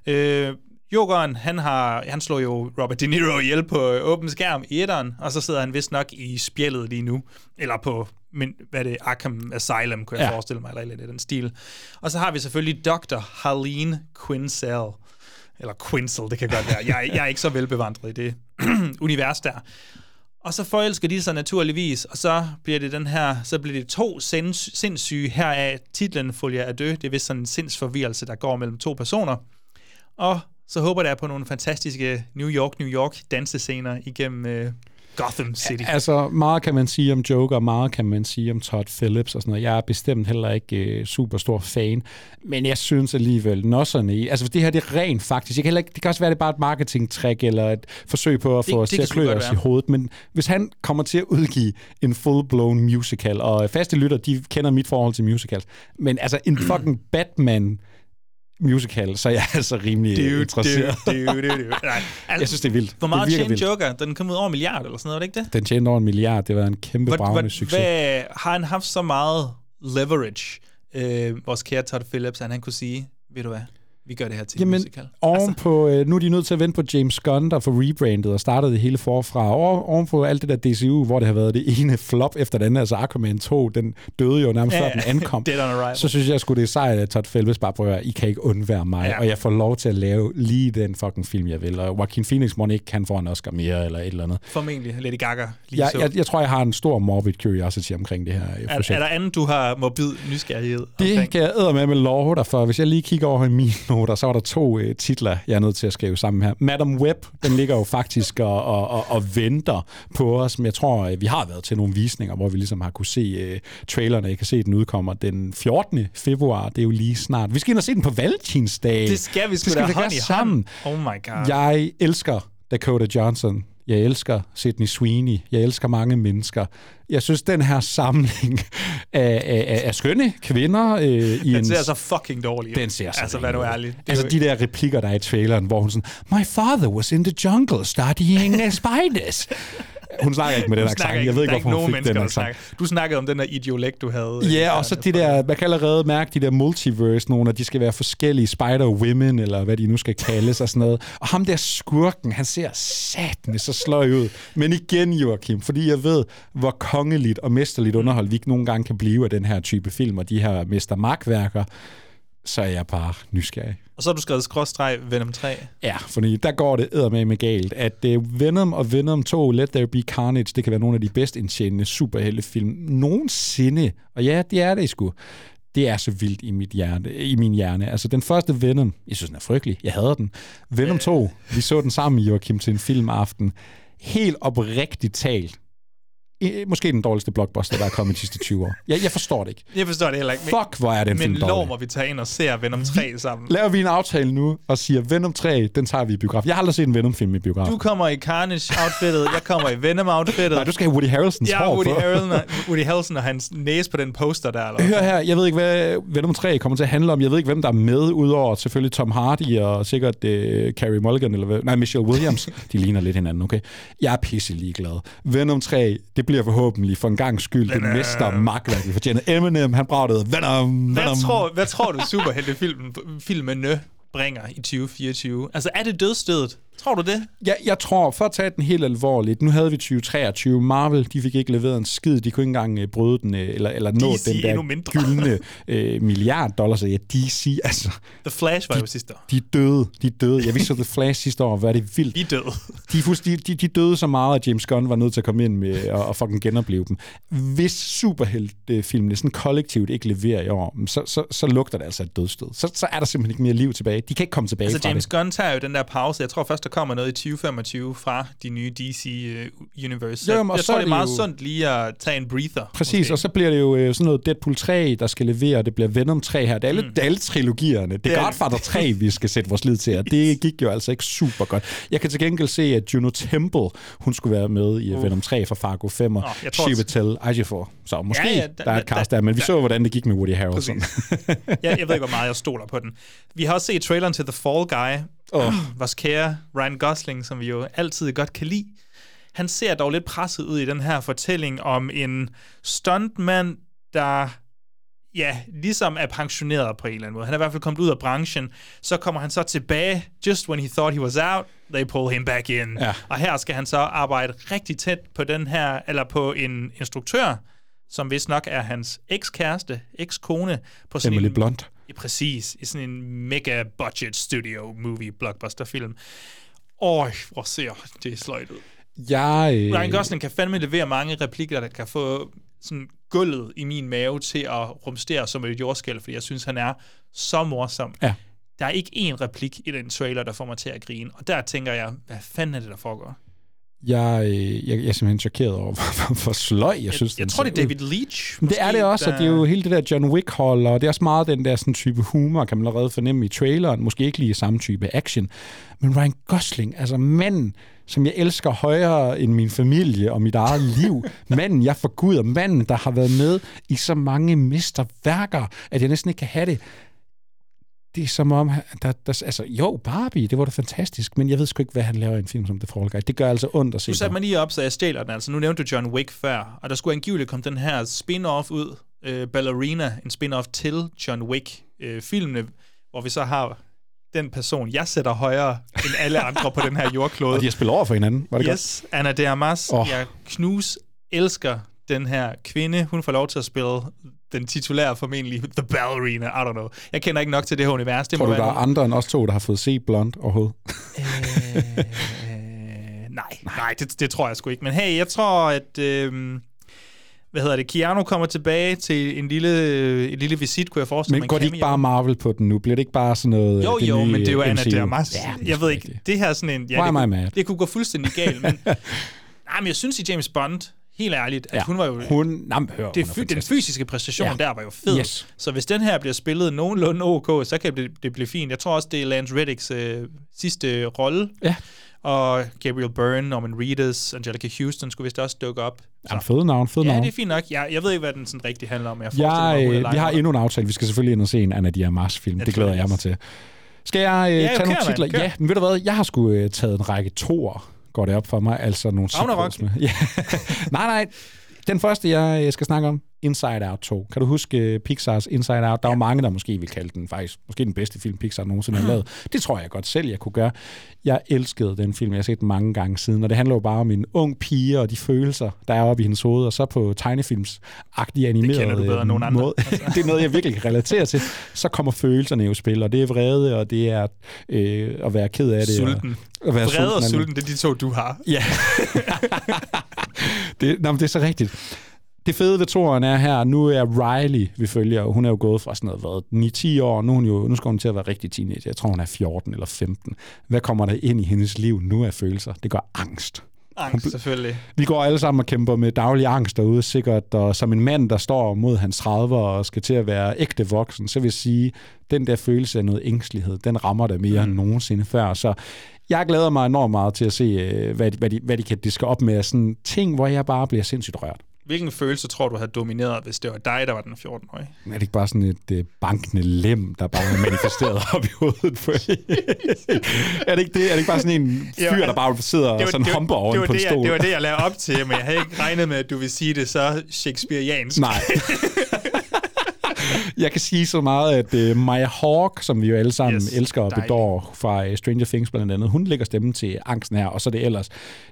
Øh, Jokeren, han, har, han slår jo Robert De Niro ihjel på åben skærm i etteren, og så sidder han vist nok i spjældet lige nu, eller på, men, hvad er det, Arkham Asylum, kunne jeg Ja. forestille mig, eller lidt i den stil. Og så har vi selvfølgelig Dr. Harleen Quinzel, eller Quinzel, det kan godt være. Jeg, jeg er ikke så velbevandret i det *clears throat* univers der. Og så forelsker de sig naturligvis, og så bliver det den her, så bliver det to sinds, sindssyge heraf. Titlen Folie er død, det er vist sådan en sindsforvirrelse, der går mellem to personer. Og så håber jeg på nogle fantastiske New York, New York dansescener igennem øh, Gotham City. Altså, meget kan man sige om Joker, meget kan man sige om Todd Phillips og sådan noget. Jeg er bestemt heller ikke øh, super stor fan, men jeg synes alligevel, nosserne i... Altså, det her, det er rent faktisk. Jeg kan ikke, det kan også være, det er bare et marketing-trick eller et forsøg på at Det- få det os til at klø os i hovedet, men hvis han kommer til at udgive en full-blown musical, og faste lytter, de kender mit forhold til musicals, men altså en fucking Batman musical, så er jeg *laughs* altså rimelig Dude, interesseret. dude, dude, dude. *laughs* Nej, altså, Jeg synes, det er vildt. Hvor meget tjente. Joker? Den kom ud over en milliard eller sådan noget, var det ikke det? Den tjente over en milliard. Det var en kæmpe Hvad, bravende hvad, succes. hvad, har han haft så meget leverage, øh, vores kære Todd Phillips, at han kunne sige, ved du hvad, vi gør det her til en Jamen, musical. oven på, øh, nu er de nødt til at vente på James Gunn, der får rebrandet og startede det hele forfra. Og oven på alt det der DCU, hvor det har været det ene flop efter det andet, altså Aquaman 2, den døde jo nærmest før den ankom. *laughs* Dead on arrival. Så synes jeg sgu, det er sejt, at Todd Phillips bare prøver, I kan ikke undvære mig, Ja. ja. og jeg får lov til at lave lige den fucking film, jeg vil. Og Joaquin Phoenix må ikke kan få en Oscar mere, eller et eller andet. Formentlig Lady Gaga lige Jeg, så. jeg, jeg tror, jeg har en stor morbid curiosity omkring det her øh, er, projekt. er der andet, du har morbid nysgerrighed Det omkring? kan jeg æder med med lov dig for. Hvis jeg lige kigger over i mine noter, så var der to øh, titler, jeg er nødt til at skrive sammen her. Madam Web, den ligger jo faktisk og, og, og, og venter på os. Men jeg tror, øh, vi har været til nogle visninger, hvor vi ligesom har kunne se øh, trailerne. Jeg kan se, at den udkommer den 14. februar. Det er jo lige snart. Vi skal ind og se den på Valentinsdag. Det skal vi sgu da hånd i sammen. hånd. Oh my god. Jeg elsker Dakota Johnson. Jeg elsker Sydney Sweeney. Jeg elsker mange mennesker. Jeg synes, den her samling af, af, af, skønne kvinder øh, i den en... ser så fucking dårlig ud. Den ser så Altså, hvad nu rimelig ud. ærligt. Det Altså jo- de der replikker, der er i traileren, hvor hun sådan, My father was in the jungle studying *laughs* spiders. Hun snakker ikke med den accent. Jeg ved ikke, hvorfor hun fik den accent. snakker. Du snakkede om den der idiolekt, du havde. Ja, og så det der, man kan allerede mærke de der multiverse, nogle af de skal være forskellige spider-women, eller hvad de nu skal kaldes og sådan noget. Og ham der skurken, han ser satme så sløj ud. Men igen, Joachim, fordi jeg ved, hvor kongeligt og mesterligt underhold vi ikke nogle gange kan blive af den her type film, og de her mester magtværker, så er jeg bare nysgerrig. Og så har du skrevet skråstreg Venom 3. Ja, fordi der går det med galt, at uh, Venom og Venom 2, Let There Be Carnage, det kan være nogle af de bedst indtjenende superheltefilm nogensinde. Og ja, det er det sgu. Det er så vildt i, mit hjerte, i min hjerne. Altså, den første Venom, jeg synes, den er frygtelig. Jeg hader den. Venom 2, vi så den sammen, Joachim, til en filmaften. Helt oprigtigt talt. Måske den dårligste blockbuster, der er kommet de sidste 20 år. Jeg, jeg forstår det ikke. Jeg forstår det heller ikke. Fuck, hvor er den men men lov vi tage ind og se Venom 3 sammen. Laver vi en aftale nu og siger, Venom 3, den tager vi i biograf. Jeg har aldrig set en Venom-film i biograf. Du kommer i Carnage-outfittet, jeg kommer i Venom-outfittet. Nej, du skal have Woody Harrelsons Ja, hår Woody. Harrelson, Woody Harrelson og hans næse på den poster der. Eller? Hør her, jeg ved ikke, hvad Venom 3 kommer til at handle om. Jeg ved ikke, hvem der er med, udover selvfølgelig Tom Hardy og sikkert uh, Carrie Mulligan, eller hvad? Nej, Michelle Williams. *laughs* De ligner lidt hinanden, okay? Jeg er pisse ligeglad. Venom 3, det bliver forhåbentlig for en gang skyld Venom. mester magtværk, vi fortjener. Eminem, han bragte Venom, Hvad Venom. tror, hvad tror du superheltefilmen filmene bringer i 2024? Altså, er det dødstedet? Tror du det? Jeg, jeg tror, for at tage den helt alvorligt, nu havde vi 2023, Marvel, de fik ikke leveret en skid, de kunne ikke engang uh, bryde den, uh, eller, eller nå DC den der gyldne uh, milliard dollars, ja, DC, altså, The Flash var jo sidste år. de døde, de døde. Jeg vidste The Flash sidste år, hvad er det vildt. Vi er døde. De, de, de, de døde så meget, at James Gunn var nødt til at komme ind med og, og fucking genopleve dem. Hvis superheltfilmene sådan kollektivt ikke leverer i år, så, så, så lugter det altså et dødstød. Så, så er der simpelthen ikke mere liv tilbage. De kan ikke komme tilbage Altså, fra James det. Gunn tager jo den der pause. Jeg tror først, kommer noget i 2025 fra de nye DC uh, Universe. Jo, men og jeg så tror, er det er meget jo- sundt lige at tage en breather. Præcis, måske. og så bliver det jo øh, sådan noget Deadpool 3, der skal levere, det bliver Venom 3 her. Det er alle, mm. det alle trilogierne. Det er er Godfather 3, *laughs* vi skal sætte vores lid til, og det gik jo altså ikke super godt. Jeg kan til gengæld se, at Juno Temple, hun skulle være med i uh. Venom 3 fra Fargo 5, og Chiwetel Ejiofor. Så måske Ja, ja, ja, ja, da- der er et cast der, men vi da- så, hvordan det gik med Woody Harrelson. jeg, jeg ved ikke, *laughs* hvor meget jeg stoler på den. Vi har også set traileren til The Fall Guy. Åh. Vores kære Ryan Gosling, som vi jo altid godt kan lide. Han ser dog lidt presset ud i den her fortælling om en stuntmand, der ja, ligesom er pensioneret på en eller anden måde. Han er i hvert fald kommet ud af branchen. Så kommer han så tilbage, just when he thought he was out, they pull him back in. Ja. Og her skal han så arbejde rigtig tæt på den her, eller på en instruktør, som vist nok er hans ekskæreste, ekskone, på Emily en, Blunt. Præcis, i sådan en mega budget studio movie blockbuster film. Åh, hvor ser det sløjt ud. Jeg, øh, Ryan Gosling kan fandme levere mange replikker, der kan få sådan gulvet i min mave til at rumstere som et jordskæld, fordi jeg synes, han er så morsom. Ja. Der er ikke én replik i den trailer, der får mig til at grine. Og der tænker jeg, hvad fanden er det, der foregår? Jeg, øh, jeg, jeg er simpelthen chokeret over, *laughs* hvor, hvor sløj jeg, Jeg, synes, jeg den tror, det er. David Leach. Men det er det også, og det er jo hele det der John Wick-hold, og det er også meget den der sådan type humor, kan man allerede fornemme i traileren. Måske ikke lige samme type action. Men Ryan Gosling, altså manden, som jeg elsker højere end min familie og mit eget *laughs* liv. manden, jeg forguder. Manden, der har været med i så mange mesterværker, at jeg næsten ikke kan have det. Det er som om, der, der, altså, jo, Barbie, det var da fantastisk, men jeg ved sgu ikke, hvad han laver i en film som The Fall Guy. Det gør altså ondt at se Du satte mig lige op, så jeg stjæler den. Altså, nu nævnte du John Wick før, og der skulle angiveligt komme den her spin-off ud, øh, Ballerina, en spin-off til John Wick-filmene, hvor vi så har den person, jeg sætter højere end alle andre på den her jordklode. *laughs* Og de har spillet over for hinanden, var det godt? yes, Anna de Armas. Oh. Jeg knus elsker den her kvinde. Hun får lov til at spille den titulære formentlig *laughs* The Ballerina. I don't know. Jeg kender ikke nok til det her univers. Det Tror må du, der være er andre end os to, der har fået set Blond overhovedet? Øh, *laughs* nej, nej det, det tror jeg sgu ikke. Men hey, jeg tror, at... Øh, hvad hedder det? Keanu kommer tilbage til en lille, en lille visit, kunne jeg forestille Men mig. går de en ikke bare Marvel på den nu? Bliver det ikke bare sådan noget... Jo, det jo, men det er jo Anna de Armas. Ja, det jeg ved ikke, det her er sådan en... Ja, Why det, am I kunne, mad? det kunne gå fuldstændig galt, men... *laughs* nej, men jeg synes i James Bond, helt ærligt, at Ja. hun var jo... Hun, nam, hør, det, hun den fysiske præstation Ja. der var jo fed. Yes. Så hvis den her bliver spillet nogenlunde ok, så kan det, det blive fint. Jeg tror også, det er Lance Riddicks øh, sidste rolle. Ja. Og Gabriel Byrne, Norman Reedus, Angelica Houston skulle vist også dukke op. Jamen, fede navn, fede Ja, navn. det er fint nok. Jeg, jeg ved ikke, hvad den sådan rigtig handler om. Jeg Jeg, mig, øh, vi har endnu en aftale. Vi skal selvfølgelig ind og se en Anna Diarmas film. Det glæder jeg mig til. Skal jeg øh, Ja, tage kør, nogle titler? Ja, men ved du hvad? Jeg har sgu øh, taget en række toer går det op for mig. Altså nogle Ragnarok? *laughs* Ja. nej, nej. Den første, jeg skal snakke om, Inside Out 2. Kan du huske øh, Pixars Inside Out? Der er jo mange, der måske vil kalde den faktisk måske den bedste film, Pixar nogensinde har lavet. Det tror jeg godt selv, jeg kunne gøre. Jeg elskede den film. Jeg har set den mange gange siden, og det handler jo bare om en ung pige og de følelser, der er oppe i hendes hoved, og så på tegnefilms-agtig animeret kender du bedre end nogen øh, andre. måde. *laughs* det er noget, jeg virkelig kan relatere til. Så kommer følelserne jo i spil, og det er vrede, og det er øh, at være ked af det. Sulten. Og, at være Vrede og sulten. sulten, det er de to, du har. Ja. *laughs* det, nå, men det er så rigtigt. Det fede ved toren er her, nu er Riley, vi følger, hun er jo gået fra sådan noget, hvad, 9-10 år, nu, er hun jo, nu skal hun til at være rigtig teenager. Jeg tror, hun er 14 eller 15. Hvad kommer der ind i hendes liv nu af følelser? Det gør angst. Angst, selvfølgelig. Vi går alle sammen og kæmper med daglig angst derude, sikkert, og som en mand, der står mod hans 30 og skal til at være ægte voksen, så vil jeg sige, den der følelse af noget ængstelighed, den rammer der mere mm. end nogensinde før. Så jeg glæder mig enormt meget til at se, øh, hvad de, hvad de, hvad de kan diske op med. Sådan ting, hvor jeg bare bliver sindssygt rørt. Hvilken følelse tror du havde domineret, hvis det var dig, der var den 14-årige? Er det ikke bare sådan et øh, bankende lem, der bare er manifesteret *laughs* op i hovedet på Er det ikke det? Er det ikke bare sådan en fyr, Jo, der bare sidder og sådan det, humper var, oven det, var på en det, stol? jeg, det var det, jeg lavede op til, men jeg havde ikke regnet med, at du ville sige det så shakespeariansk. Nej. *laughs* Jeg kan sige så meget, at uh, Maya Hawke, som vi jo alle sammen Yes, elsker og dejlig. bedår fra uh, Stranger Things blandt andet, hun lægger stemmen til angsten her, og så det ellers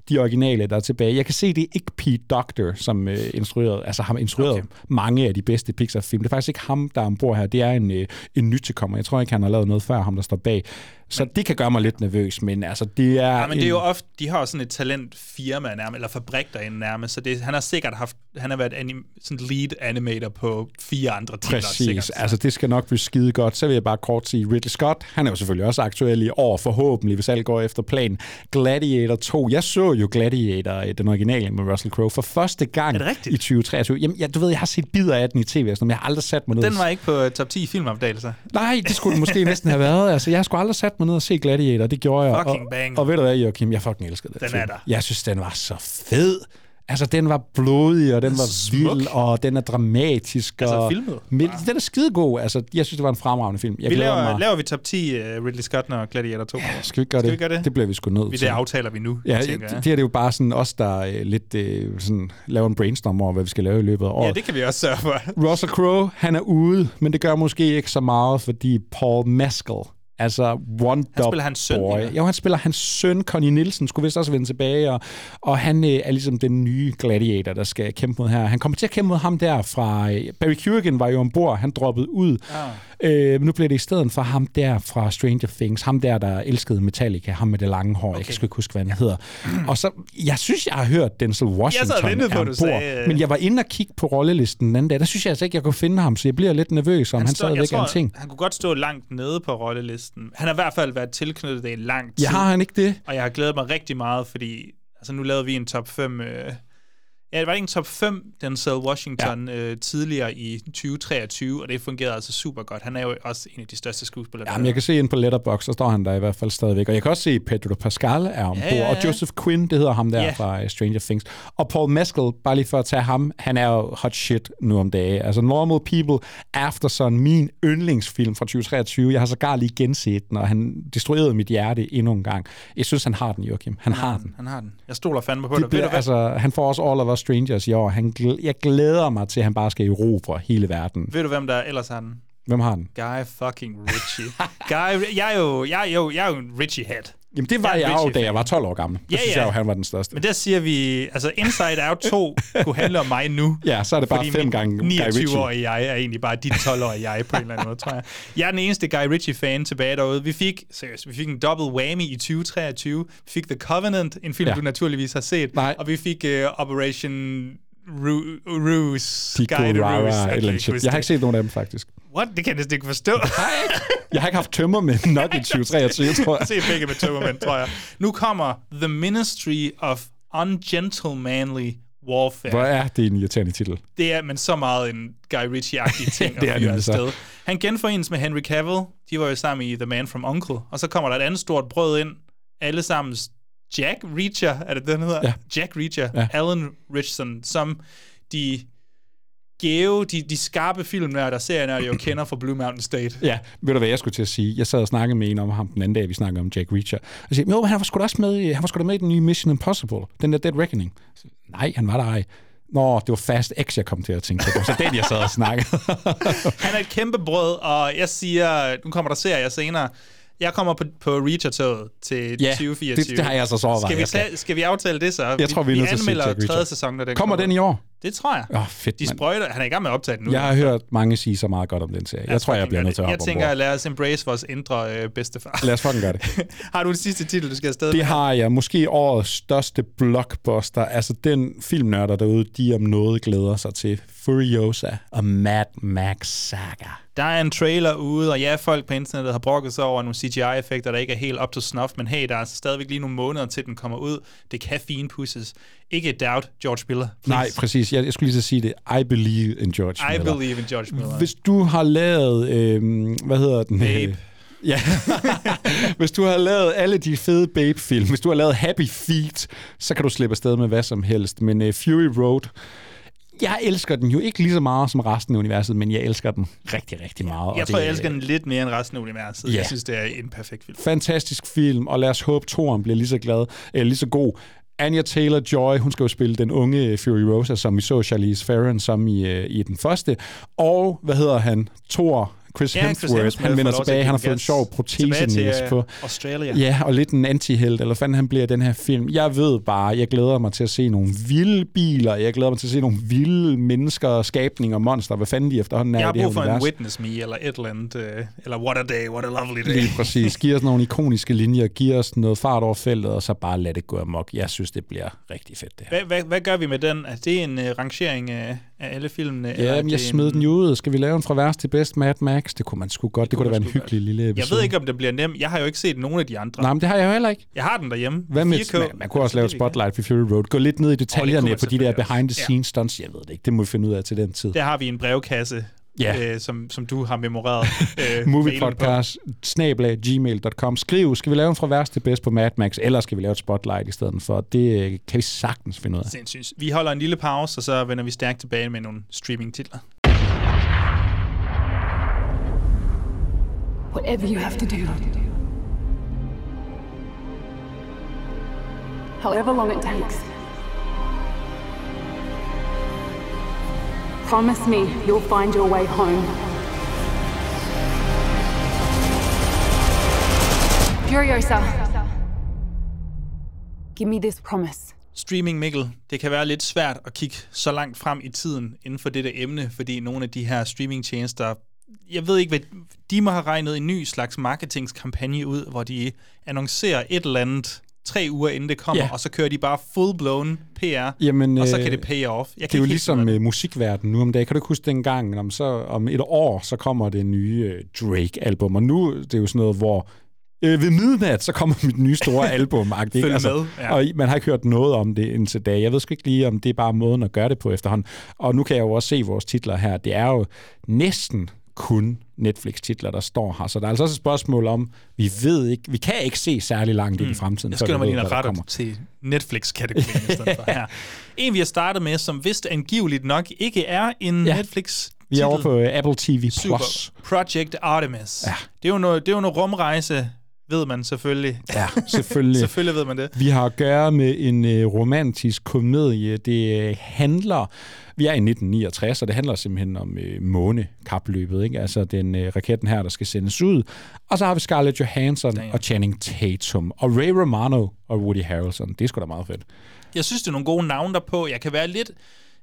de originale, der er tilbage. Jeg kan se, det er ikke Pete Doctor, som uh, instruerede, altså har instrueret okay. mange af de bedste Pixar-film. Det er faktisk ikke ham, der er ombord her. Det er en, uh, en nytilkommer. Jeg tror ikke, han har lavet noget før ham, der står bag. Så men, det kan gøre mig lidt nervøs, men altså, det er... Ja, men det er jo ofte, de har sådan et talentfirma nærmest, eller fabrik derinde nærmest, så det, han har sikkert haft, han har været anim, sådan lead animator på fire andre titler. Præcis. Sikkert. Altså, det skal nok blive skide godt. Så vil jeg bare kort sige, Ridley Scott, han er jo selvfølgelig også aktuel i år, forhåbentlig, hvis alt går efter planen. Gladiator 2. Jeg så jo Gladiator, øh, den originale med Russell Crowe, for første gang det i 2023. Jamen, ja, du ved, jeg har set bidder af den i tv, men jeg har aldrig sat mig ned. Den var ikke på top 10 filmopdagelser. Nej, det skulle den måske næsten have været. Altså, jeg har sgu aldrig sat mig ned og se Gladiator, det gjorde jeg. Fucking og, bang. Og ved du hvad, Joachim, jeg fucking elskede den Den film. er der. Jeg synes, den var så fed. Altså, den var blodig, og den var smuk. vild, og den er dramatisk. Altså, og, filmet. Men, den er skidegod. Altså, jeg synes, det var en fremragende film. Jeg Vi laver, mig. laver vi top 10 uh, Ridley Scott og Gladiator 2? Skal vi ikke gøre, Skal det? vi gøre det? Det bliver vi sgu nødt Vi, til. det aftaler vi nu, Ja, tænker det, jeg. det er det jo bare sådan os, der øh, lidt øh, sådan, laver en brainstorm over, hvad vi skal lave i løbet af året. Ja, det kan vi også sørge for. Russell Crowe, han er ude, men det gør måske ikke så meget, fordi Paul Mescal, altså One Han spiller hans søn, Boy. Jo, han spiller hans søn, Connie Nielsen, skulle vist også vende tilbage, og, og han øh, er ligesom den nye gladiator, der skal kæmpe mod her. Han kommer til at kæmpe mod ham der fra... Øh, Barry Keoghan var jo ombord, han droppede ud. Ah. Øh, men nu bliver det i stedet for ham der fra Stranger Things, ham der, der elskede Metallica, ham med det lange hår, okay. jeg kan sgu ikke huske, hvad han hedder. Og så, jeg synes, jeg har hørt Denzel Washington ventet på, du sagde, øh. men jeg var inde og kigge på rollelisten den anden dag, der synes jeg altså ikke, jeg kunne finde ham, så jeg bliver lidt nervøs, om han, han jeg stadigvæk er en ting. Han kunne godt stå langt nede på rollelisten. Han har i hvert fald været tilknyttet det i lang tid. Ja, har han ikke det? Og jeg har glædet mig rigtig meget, fordi altså, nu lavede vi en top 5... Øh, ja, det var ikke en top 5, Denzel Washington, ja. øh, tidligere i 2023, og det fungerede altså super godt. Han er jo også en af de største skuespillere. Jamen, jeg kan se ind på Letterboxd, så står han der i hvert fald stadigvæk. Og jeg kan også se, Pedro Pascal er ombord, Ja, ja, ja. og Joseph Quinn, det hedder ham der Ja. fra øh, Stranger Things. Og Paul Mescal, bare lige for at tage ham, han er jo hot shit nu om dagen. Altså Normal People, After Sun, min yndlingsfilm fra 2023. Jeg har sågar lige genset den, og han destruerede mit hjerte endnu en gang. Jeg synes, han har den, Joachim. Han har den. Han har den. Jeg stoler fandme på Det dig. bliver, altså, han får også All of Us Strangers i år. Han, gl- jeg glæder mig til, at han bare skal erobre hele verden. Ved du, hvem der ellers har den? Hvem har den? Guy fucking Ritchie. Guy, jeg er jo, jeg er jo, jeg er jo en Ritchie-head. Jamen, det var Jeg jeg, jo, da jeg var 12 år gammel. Ja, synes ja. jeg jo, han var den største. Men der siger vi, altså Inside Out 2 *laughs* kunne handle om mig nu. Ja, så er det bare fem gange Guy Ritchie. 29-årige jeg er egentlig bare dit 12-årige jeg på en eller anden måde, tror jeg. Jeg er den eneste Guy Ritchie-fan tilbage derude. Vi fik, seriøst, vi fik en double whammy i 2023. Vi fik The Covenant, en film, Ja. du naturligvis har set. Nej. Og vi fik uh, Operation Ru- Ruse. Guy the Ruse. Jeg har det. ikke set nogen af dem, faktisk. What? Det kan jeg næsten ikke forstå. *laughs* Jeg har ikke haft tømmer med nok i 2023, tror jeg. Se begge med tømmermænd, tror jeg. Nu kommer The Ministry of Ungentlemanly Warfare. Hvor er det en irriterende titel? Det er men så meget en Guy Ritchie-agtig *laughs* ting Det at fyre afsted. Han genforenes med Henry Cavill. De var jo sammen i The Man from Uncle. Og så kommer der et andet stort brød ind. Alle sammen Jack Reacher, er det den hedder? Ja. Jack Reacher. Ja. Alan Richardson, som de gæve, de, de skarpe filmnørder, serienørder, jeg jo kender fra Blue Mountain State. Ja, ved du hvad jeg skulle til at sige? Jeg sad og snakkede med en om ham den anden dag, vi snakkede om Jack Reacher. Og siger, jo, han var sgu da også med, han var sgu da med i den nye Mission Impossible, den der Dead Reckoning. Så, Nej, han var der ej. Nå, det var Fast X, jeg kom til at tænke på. Så den, jeg sad og snakkede. *laughs* Han er et kæmpe brød, og jeg siger, nu kommer der serier senere, jeg kommer på, på Reacher-toget til Ja, 2024. det- det har jeg altså så overvejet, Skal vi, skal. tage, skal vi aftale det så? Jeg tror, vi er vi nødt til at se anmelder tredje sæson, når den Kommer den i år? Det tror jeg. Oh, fedt, De sprøjter, han er i gang med at optage den nu. Jeg har hørt mange sige så meget godt om den serie. Jeg tror, jeg bliver nødt til at Jeg tænker, ombord. lad os embrace vores indre øh, bedstefar. Lad os fucking gøre det. *laughs* har du en sidste titel, du skal afsted Det med? har jeg. Måske årets største blockbuster. Altså, den filmnørder derude, de om noget glæder sig til. Furiosa og Mad Max Saga. Der er en trailer ude, og ja, folk på internettet har brokket sig over nogle CGI-effekter, der ikke er helt up to snuff, men hey, der er altså stadigvæk lige nogle måneder til, den kommer ud. Det kan finpudses. Ikke doubt, George Miller. Please. Nej, præcis. Jeg, jeg skulle lige så sige det. I believe in George I Miller. believe in George Miller. Hvis du har lavet... Øh, hvad hedder den? Babe. *laughs* Ja. hvis du har lavet alle de fede Babe-film, hvis du har lavet Happy Feet, så kan du slippe afsted med hvad som helst. Men uh, Fury Road, jeg elsker den jo ikke lige så meget som resten af universet, men jeg elsker den rigtig, rigtig meget. Jeg tror, det, jeg elsker den lidt mere end resten af universet. Ja. Jeg synes, det er en perfekt film. Fantastisk film, og lad os håbe, toren bliver lige så glad, eller lige så god. Anya Taylor-Joy, hun skal jo spille den unge øh, Fury Rosa, som vi så Charlize Theron som i, øh, i den første. Og, hvad hedder han? Thor, Chris Ja, Chris Hemsworth, han vender tilbage. Han har fået en sjov Tilbage til, protese øh, på. Australia. Ja, og lidt en antihelt, eller fanden han bliver den her film. Jeg ved bare, jeg glæder mig til at se nogle vilde biler, jeg glæder mig til at se nogle vilde mennesker, skabninger, monster, hvad fanden de efterhånden er Jeg har i det her brug for en. Witness Me, eller et eller andet, øh, eller What a Day, What a Lovely Day. Lige præcis. Giv os nogle ikoniske linjer, giv os noget fart over feltet, og så bare lad det gå amok. Jeg synes, det bliver rigtig fedt, det her. Hvad, hvad, hvad gør vi med den? Er det en uh, rangering af, af alle filmene? eller Ja, men jeg smed en- den jo ud. Skal vi lave en fra værst til bedst Mad Max? Det kunne man sgu godt. Det, det kunne da være en sgu godt. hyggelig lille Jeg episode. ved ikke, om det bliver nemt. Jeg har jo ikke set nogen af de andre. Nej, men det har jeg jo heller ikke. Jeg har den derhjemme. Hvad med, 4K. man, man kunne også lave et spotlight for Fury Road. Gå lidt ned i detaljerne man på de der selvfølgelig også. behind the scenes stunts. Jeg ved det ikke. Det må vi finde ud af til den tid. Der har vi en brevkasse, Ja. øh, som, som du har memoreret. *laughs* Øh. Moviepodcast, snablag, gmail.com. Skriv, skal vi lave en fra værst til bedst på Mad Max, eller skal vi lave et spotlight i stedet for? Det øh, kan vi sagtens finde ud af. Sindssygt. Vi holder en lille pause, og så vender vi stærkt tilbage med nogle streaming-titler. Whatever you have to do. However long it takes. Promise me you'll find your way home. Furiosa. Give me this promise. Streaming, Mikkel, det kan være lidt svært at kigge så langt frem i tiden inden for dette emne, fordi nogle af de her streamingtjenester, jeg ved ikke, hvad de må have regnet en ny slags marketingskampagne ud, hvor de annoncerer et eller andet tre uger inden det kommer, Ja. og så kører de bare full-blown PR, Jamen, og så øh, kan det pay off. Jeg Det er jo ligesom med musikverdenen nu om dagen. Kan du ikke huske dengang, om, så, om et år, så kommer det nye øh, Drake-album, og nu det er jo sådan noget, hvor øh, ved midnat, så kommer *laughs* mit nye store *laughs* album. Ikke? Følg med, ja. Og man har ikke hørt noget om det indtil da. Jeg ved sgu ikke lige, om det er bare måden at gøre det på efterhånden. Og nu kan jeg jo også se vores titler her. Det er jo næsten kun Netflix-titler, der står her. Så der er altså også et spørgsmål om, vi ved ikke, vi kan ikke se særlig langt ind i fremtiden. Mm. Jeg før skynder mig lige at rette til Netflix-kategorien i stedet for *laughs* her. En, vi har startet med, som vist angiveligt nok ikke er en Ja. Netflix Vi er over på øh, Apple TV+. Super. Plus. Project Artemis. Ja. Det, er jo noget, det er jo noget rumrejse, ved man selvfølgelig. Ja, selvfølgelig. *laughs* Selvfølgelig ved man det. Vi har at gøre med en øh, romantisk komedie. Det øh, handler... Vi er i 1969, og det handler simpelthen om øh, månekapløbet. Ikke? Altså den øh, raketten her, der skal sendes ud. Og så har vi Scarlett Johansson Damn. og Channing Tatum. Og Ray Romano og Woody Harrelson. Det er sgu da meget fedt. Jeg synes, det er nogle gode navne derpå. Jeg kan være lidt...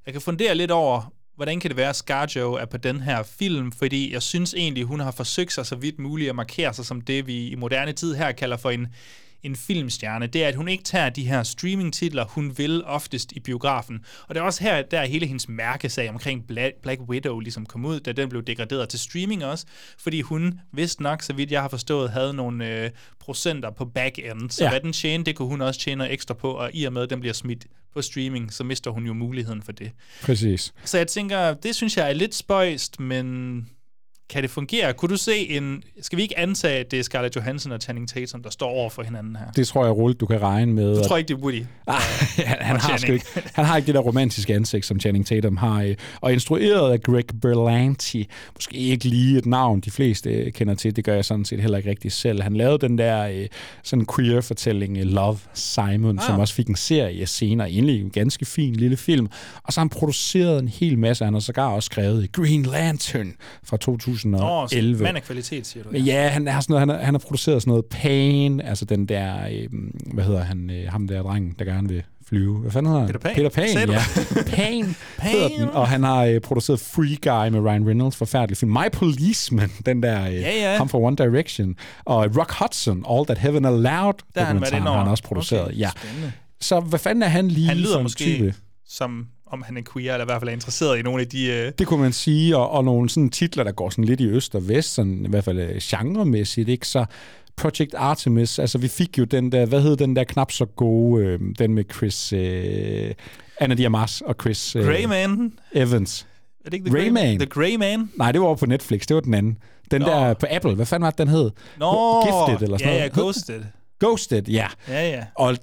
Jeg kan fundere lidt over, hvordan kan det være, at ScarJo er på den her film, fordi jeg synes egentlig, hun har forsøgt sig så vidt muligt at markere sig som det, vi i moderne tid her kalder for en, en filmstjerne. Det er, at hun ikke tager de her streaming-titler, hun vil oftest i biografen. Og det er også her, der hele hendes mærkesag omkring Black, Black Widow ligesom kom ud, da den blev degraderet til streaming også, fordi hun, vist nok, så vidt jeg har forstået, havde nogle øh, procenter på back-end, så Ja. ja. hvad den tjente, det kunne hun også tjene noget ekstra på, og i og med, at den bliver smidt på streaming, så mister hun jo muligheden for det. Præcis. Så jeg tænker, det synes jeg er lidt spøjst, men kan det fungere? Kunne du se en... Skal vi ikke antage, at det er Scarlett Johansson og Channing Tatum, der står over for hinanden her? Det tror jeg roligt, du kan regne med. Du tror ikke, det er Woody? Ah, *laughs* han, han, har sgu ikke, han har ikke det der romantiske ansigt, som Channing Tatum har. Og instrueret af Greg Berlanti. Måske ikke lige et navn, de fleste kender til. Det gør jeg sådan set heller ikke rigtig selv. Han lavede den der øh, sådan queer-fortælling øh, Love Simon, ah. som også fik en serie senere. Egentlig en ganske fin lille film. Og så har han produceret en hel masse. Han har sågar også skrevet Green Lantern fra Åh, så 2011. mand af kvalitet, siger du. Men ja, han har, sådan noget, han, har, han har produceret sådan noget Pain, altså den der, øh, hvad hedder han, øh, ham der drengen, der gerne vil flyve. Hvad fanden hedder han? Peter Pan. Peter Pan, ja. *laughs* Pain, hedder Pain. den. Og han har øh, produceret Free Guy med Ryan Reynolds, forfærdelig film. My Policeman, *laughs* den der, øh, Ja, ja. ham fra One Direction. Og Rock Hudson, All That Heaven Allowed, Der han har han også produceret. Okay, ja. spændende. Så hvad fanden er han lige Han lyder for en måske type? som om han er queer, eller i hvert fald er interesseret i nogle af de... Øh, Det kunne man sige, og, og nogle sådan titler, der går sådan lidt i øst og vest, sådan, i hvert fald øh, genremæssigt, ikke? Så Project Artemis, altså vi fik jo den der, hvad hed den der knap så gode, øh, den med Chris, øh, Anna Diamas og Chris øh, Grey Man. Evans. Er det ikke The Grey Rayman. Man? The Grey Man? Nej, det var over på Netflix, det var den anden. Den Nå. der på Apple, hvad fanden var det, den hed? Nå, Gifted eller sådan ja, noget. ja, Ghosted. Ghosted, ja. Ja, ja. Og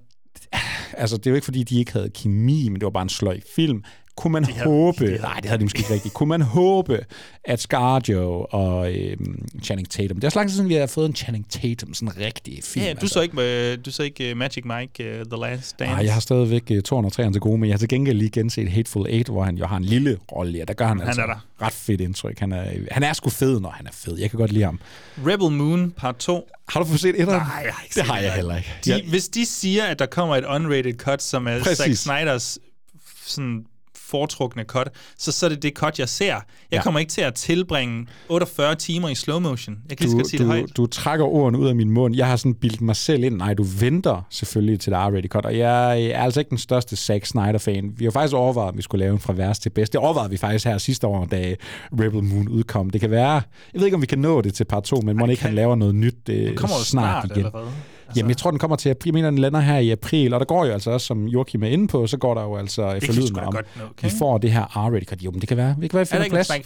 altså, det er jo ikke, fordi de ikke havde kemi, men det var bare en sløj film. Kunne man havde- håbe... de havde- nej, det havde de måske ikke rigtigt. Kunne man håbe, at Scarjo og øhm, Channing Tatum... Det er så lang tid siden, vi har fået en Channing Tatum, sådan en rigtig film. Ja, du så ikke, øh, du så ikke uh, Magic Mike, uh, The Last Dance? Nej, jeg har stadigvæk uh, 203 til gode, men jeg har til gengæld lige genset Hateful Eight, hvor han jo har en lille rolle, og der gør han, Han altså er der. ret fedt indtryk. Han er, han er sgu fed, når han er fed. Jeg kan godt lide ham. Rebel Moon part 2. Har du fået set etteren? Nej, jeg har ikke Det set har jeg heller ikke. De, Jeg- Hvis de siger, at der kommer et unrated cut, som er Præcis. Zack Snyders sådan foretrukne cut, så, så er det det cut, jeg ser. Jeg Ja. kommer ikke til at tilbringe 48 timer i slow motion. Jeg kan du, godt sige det du, højt. du trækker ordene ud af min mund. Jeg har sådan bildt mig selv ind. Nej, du venter selvfølgelig til det R-rated cut. Og jeg er altså ikke den største Zack Snyder-fan. Vi har faktisk overvejet, om vi skulle lave en fra værst til bedst. Det overvejede vi faktisk her sidste år, da Rebel Moon udkom. Det kan være... Jeg ved ikke, om vi kan nå det til part 2, men må ikke han laver noget nyt øh, Det snart, snart igen. allerede. Altså, Jamen, jeg tror, den kommer til april. Jeg mener, den lander her i april, og der går jo altså også, som Joachim er inde på, så går der jo altså sgu da om, godt nå, vi okay? får det her R-rated cut. Jo, men det kan være, det kan være, vi Er der ikke en snack,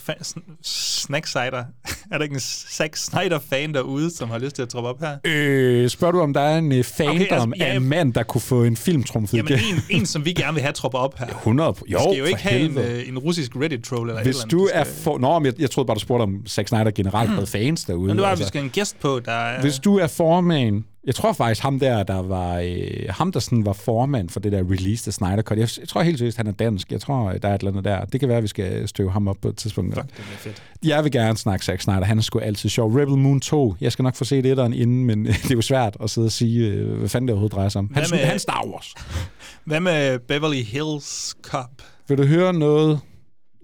snack cider? *laughs* er der ikke en Zack Snyder-fan derude, som har lyst til at troppe op her? Øh, spørger du, om der er en øh, fandom Okay, okay, altså, altså, ja, af en mand, der kunne få en film trumfet Jamen, en, en, som vi gerne vil have tropper op her. *laughs* 100 Jo, Vi skal jo ikke have en, øh, en russisk Reddit-troll eller Hvis et eller du er for... Nå, men jeg, jeg troede bare, du spurgte, om Zack Snyder generelt havde fans derude. Men det var, at vi altså. skal en gæst på, der er... Hvis du er formand... Jeg tror faktisk, ham der, der var... Øh, ham, der sådan var formand for det der release af Snyder Cut. Jeg, jeg tror helt seriøst, han er dansk. Jeg tror, der er et eller andet der. Det kan være, at vi skal støve ham op på et tidspunkt. Fuck, det bliver fedt. Jeg vil gerne snakke Zack Snyder. Han er sgu altid sjov. Rebel Moon 2. Jeg skal nok få set etteren inden, men *laughs* det er jo svært at sidde og sige, øh, hvad fanden det overhovedet drejer sig om. Han, med- han Star Wars. *laughs* Hvad med Beverly Hills Cop? Vil du høre noget,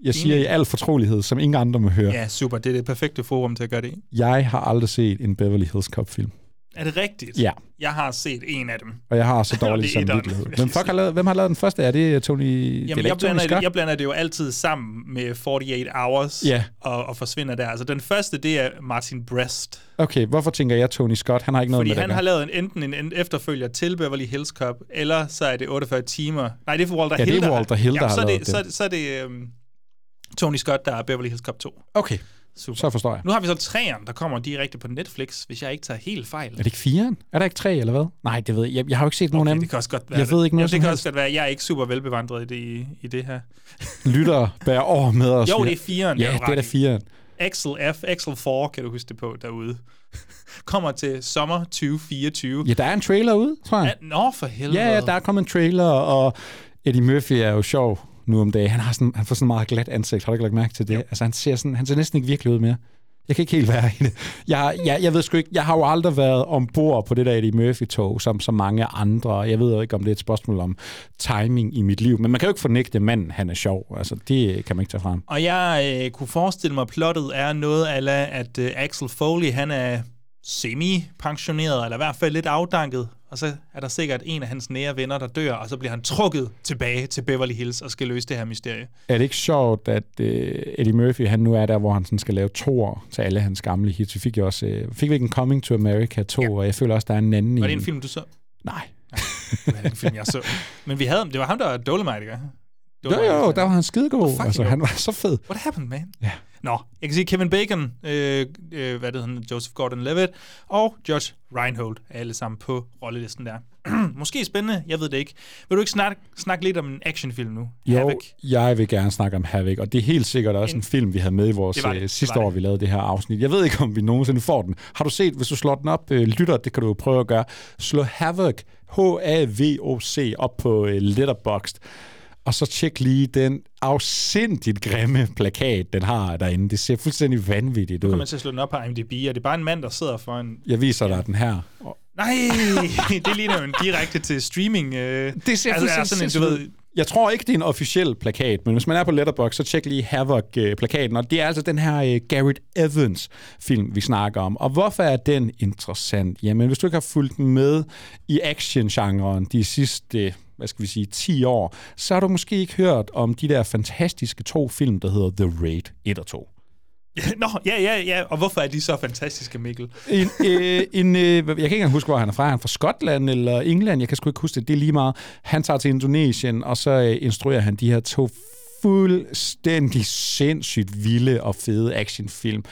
jeg siger i al fortrolighed, som ingen andre må høre? Ja, super. Det er det perfekte forum til at gøre det i. Jeg har aldrig set en Beverly Hills Cop-film. Er det rigtigt? Ja, Jeg har set en af dem. og jeg har så *laughs* dårlig Det er samvittighed. Hvem, fuck har lavet, hvem har lavet den første? Er det Tony... det er Jamen, da jeg Tony blander, det, jeg blander det jo altid sammen med 48 Hours Ja. og, og forsvinder der. Altså, den første, det er Martin Brest. Okay, hvorfor tænker jeg Tony Scott? Han har ikke noget Fordi med det han har lavet en, enten en, en efterfølger til Beverly Hills Cop, eller så er det 48 timer. Nej, det er for Walter Ja, det er Hill. der har- Walter Hill, der Jamen, har så er lavet det, så, er det- så er det øhm, Tony Scott, der er Beverly Hills Cop 2. Okay, Super. så forstår jeg. Nu har vi så træerne, der kommer direkte på Netflix, hvis jeg ikke tager helt fejl. Er det ikke firen? Er der ikke tre, eller hvad? Nej, det ved jeg. Jeg, jeg har jo ikke set nogen af Okay, dem. det kan også godt være. Jeg ved ikke noget Jamen, det kan helst. også godt være. Jeg er ikke super velbevandret i det, i, i det her. *laughs* Lytter bærer over med os. Jo, det er firen. Ja, det er da firen. Axel F, Axel 4, kan du huske det på derude. *laughs* kommer til sommer 2024. Ja, der er en trailer ude, tror jeg. Ja, Nå, for helvede. Ja, ja, der er kommet en trailer, og Eddie Murphy er jo sjov nu om dagen. Han, har sådan, han får sådan en meget glat ansigt. Har du ikke lagt mærke til det? Altså, han ser, sådan, han ser næsten ikke virkelig ud mere. Jeg kan ikke helt være i det. Jeg, jeg, jeg ved sgu ikke, jeg har jo aldrig været ombord på det der Eddie Murphy-tog, som så mange andre. Jeg ved jo ikke, om det er et spørgsmål om timing i mit liv, men man kan jo ikke fornægte manden, han er sjov. Altså, det kan man ikke tage frem. Og jeg øh, kunne forestille mig, at plottet er noget af, at øh, Axel Foley, han er semi-pensioneret, eller i hvert fald lidt afdanket, og så er der sikkert en af hans nære venner, der dør, og så bliver han trukket tilbage til Beverly Hills og skal løse det her mysterie. Er det ikke sjovt, at øh, Eddie Murphy, han nu er der, hvor han sådan skal lave toer til alle hans gamle hits? Vi fik jo også, øh, fik vi ikke en Coming to America 2, ja. og jeg føler også, der er en anden Var det en film, du så? Nej. Det var en film, jeg så. Men vi havde, det var ham, der var Dolomite, ikke? Jo, jo, der var han skidegod. Fucking Altså, jo. han var så fed. What happened, man? Ja. Nå, jeg kan sige Kevin Bacon, øh, øh, hvad det hedder, Joseph Gordon-Levitt, og Judge Reinhold er alle sammen på rollelisten der. *clears throat* Måske spændende, jeg ved det ikke. Vil du ikke snakke, snakke lidt om en actionfilm nu? Jo, Havoc. jeg vil gerne snakke om Havoc, og det er helt sikkert også en, En- film, vi havde med i vores Det det, øh, det sidste var år, det. vi lavede det her afsnit. Jeg ved ikke, om vi nogensinde får den. Har du set, hvis du slår den op, øh, lytter, det kan du jo prøve at gøre, slå Havoc, H-A-V-O-C, op på øh, Letterboxd, og så tjek lige den afsindigt grimme plakat, den har derinde. Det ser fuldstændig vanvittigt Nu ud. kommer man til at slå den op på IMDb, og det er bare en mand, der sidder for en... Jeg viser dig den her. Nej, *laughs* det ligner jo en direkte til streaming. Øh. Det ser altså, er sådan en, du ved, Jeg tror ikke, det er en officiel plakat, men hvis man er på Letterboxd, så tjek lige Havoc-plakaten. Og det er altså den her uh, Garrett Evans-film, vi snakker om. Og hvorfor er den interessant? Jamen, hvis du ikke har fulgt med i action-genren de sidste hvad skal vi sige, 10 år, så har du måske ikke hørt om de der fantastiske to film, der hedder The Raid 1 og 2. *laughs* Nå, ja, ja, ja. Og hvorfor er de så fantastiske, Mikkel? En, øh, en, øh, jeg kan ikke engang huske, hvor han er fra. Han er fra Skotland eller England. Jeg kan sgu ikke huske det. Det er lige meget. Han tager til Indonesien, og så øh, instruerer han de her to fuldstændig sindssygt vilde og fede actionfilm.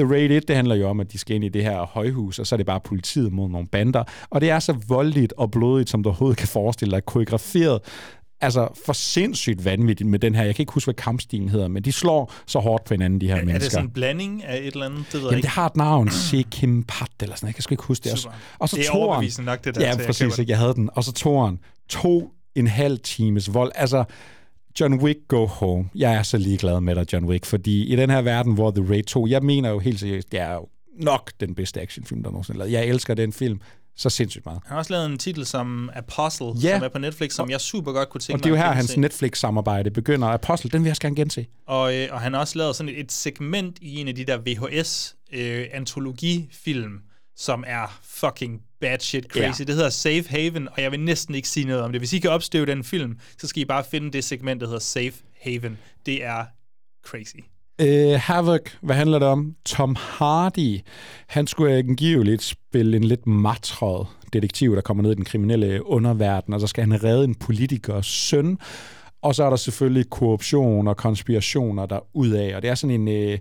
The Raid 1, det handler jo om, at de skal ind i det her højhus, og så er det bare politiet mod nogle bander. Og det er så voldeligt og blodigt, som du overhovedet kan forestille dig, koreograferet. Altså for sindssygt vanvittigt med den her. Jeg kan ikke huske, hvad kampstilen hedder, men de slår så hårdt på hinanden, de her Er mennesker. det sådan en blanding af et eller andet? Det ved jeg Jamen, det ikke. har et navn, Sekim Pat, eller sådan. Jeg kan sgu ikke huske det. Super. Og så Det er overbevisende nok, det der, Ja, så jeg præcis. den. Ikke? Jeg havde den. Og så toeren. To en halv times vold. Altså, John Wick, go home. Jeg er så ligeglad med dig, John Wick, fordi i den her verden, hvor The Raid 2, jeg mener jo helt seriøst, det er jo nok den bedste actionfilm, der nogensinde er lavet. Jeg elsker den film så sindssygt meget. Han har også lavet en titel som Apostle, Ja. som er på Netflix, som jeg super godt kunne tænke Og det er jo mig her, hans. Netflix-samarbejde begynder. Apostle, den vil jeg også gerne gense. Og, øh, og han har også lavet sådan et, et segment i en af de der VHS-antologifilm, som er fucking bad shit crazy. Ja. Det hedder Safe Haven, og jeg vil næsten ikke sige noget om det. Hvis I kan opstøve den film, så skal I bare finde det segment, der hedder Safe Haven. Det er crazy. Uh, Havoc, hvad handler det om? Tom Hardy, han skulle angiveligt spille en lidt matret detektiv, der kommer ned i den kriminelle underverden, og så skal han redde en politikers søn. Og så er der selvfølgelig korruption og konspirationer der ud af, og det er sådan en... Uh,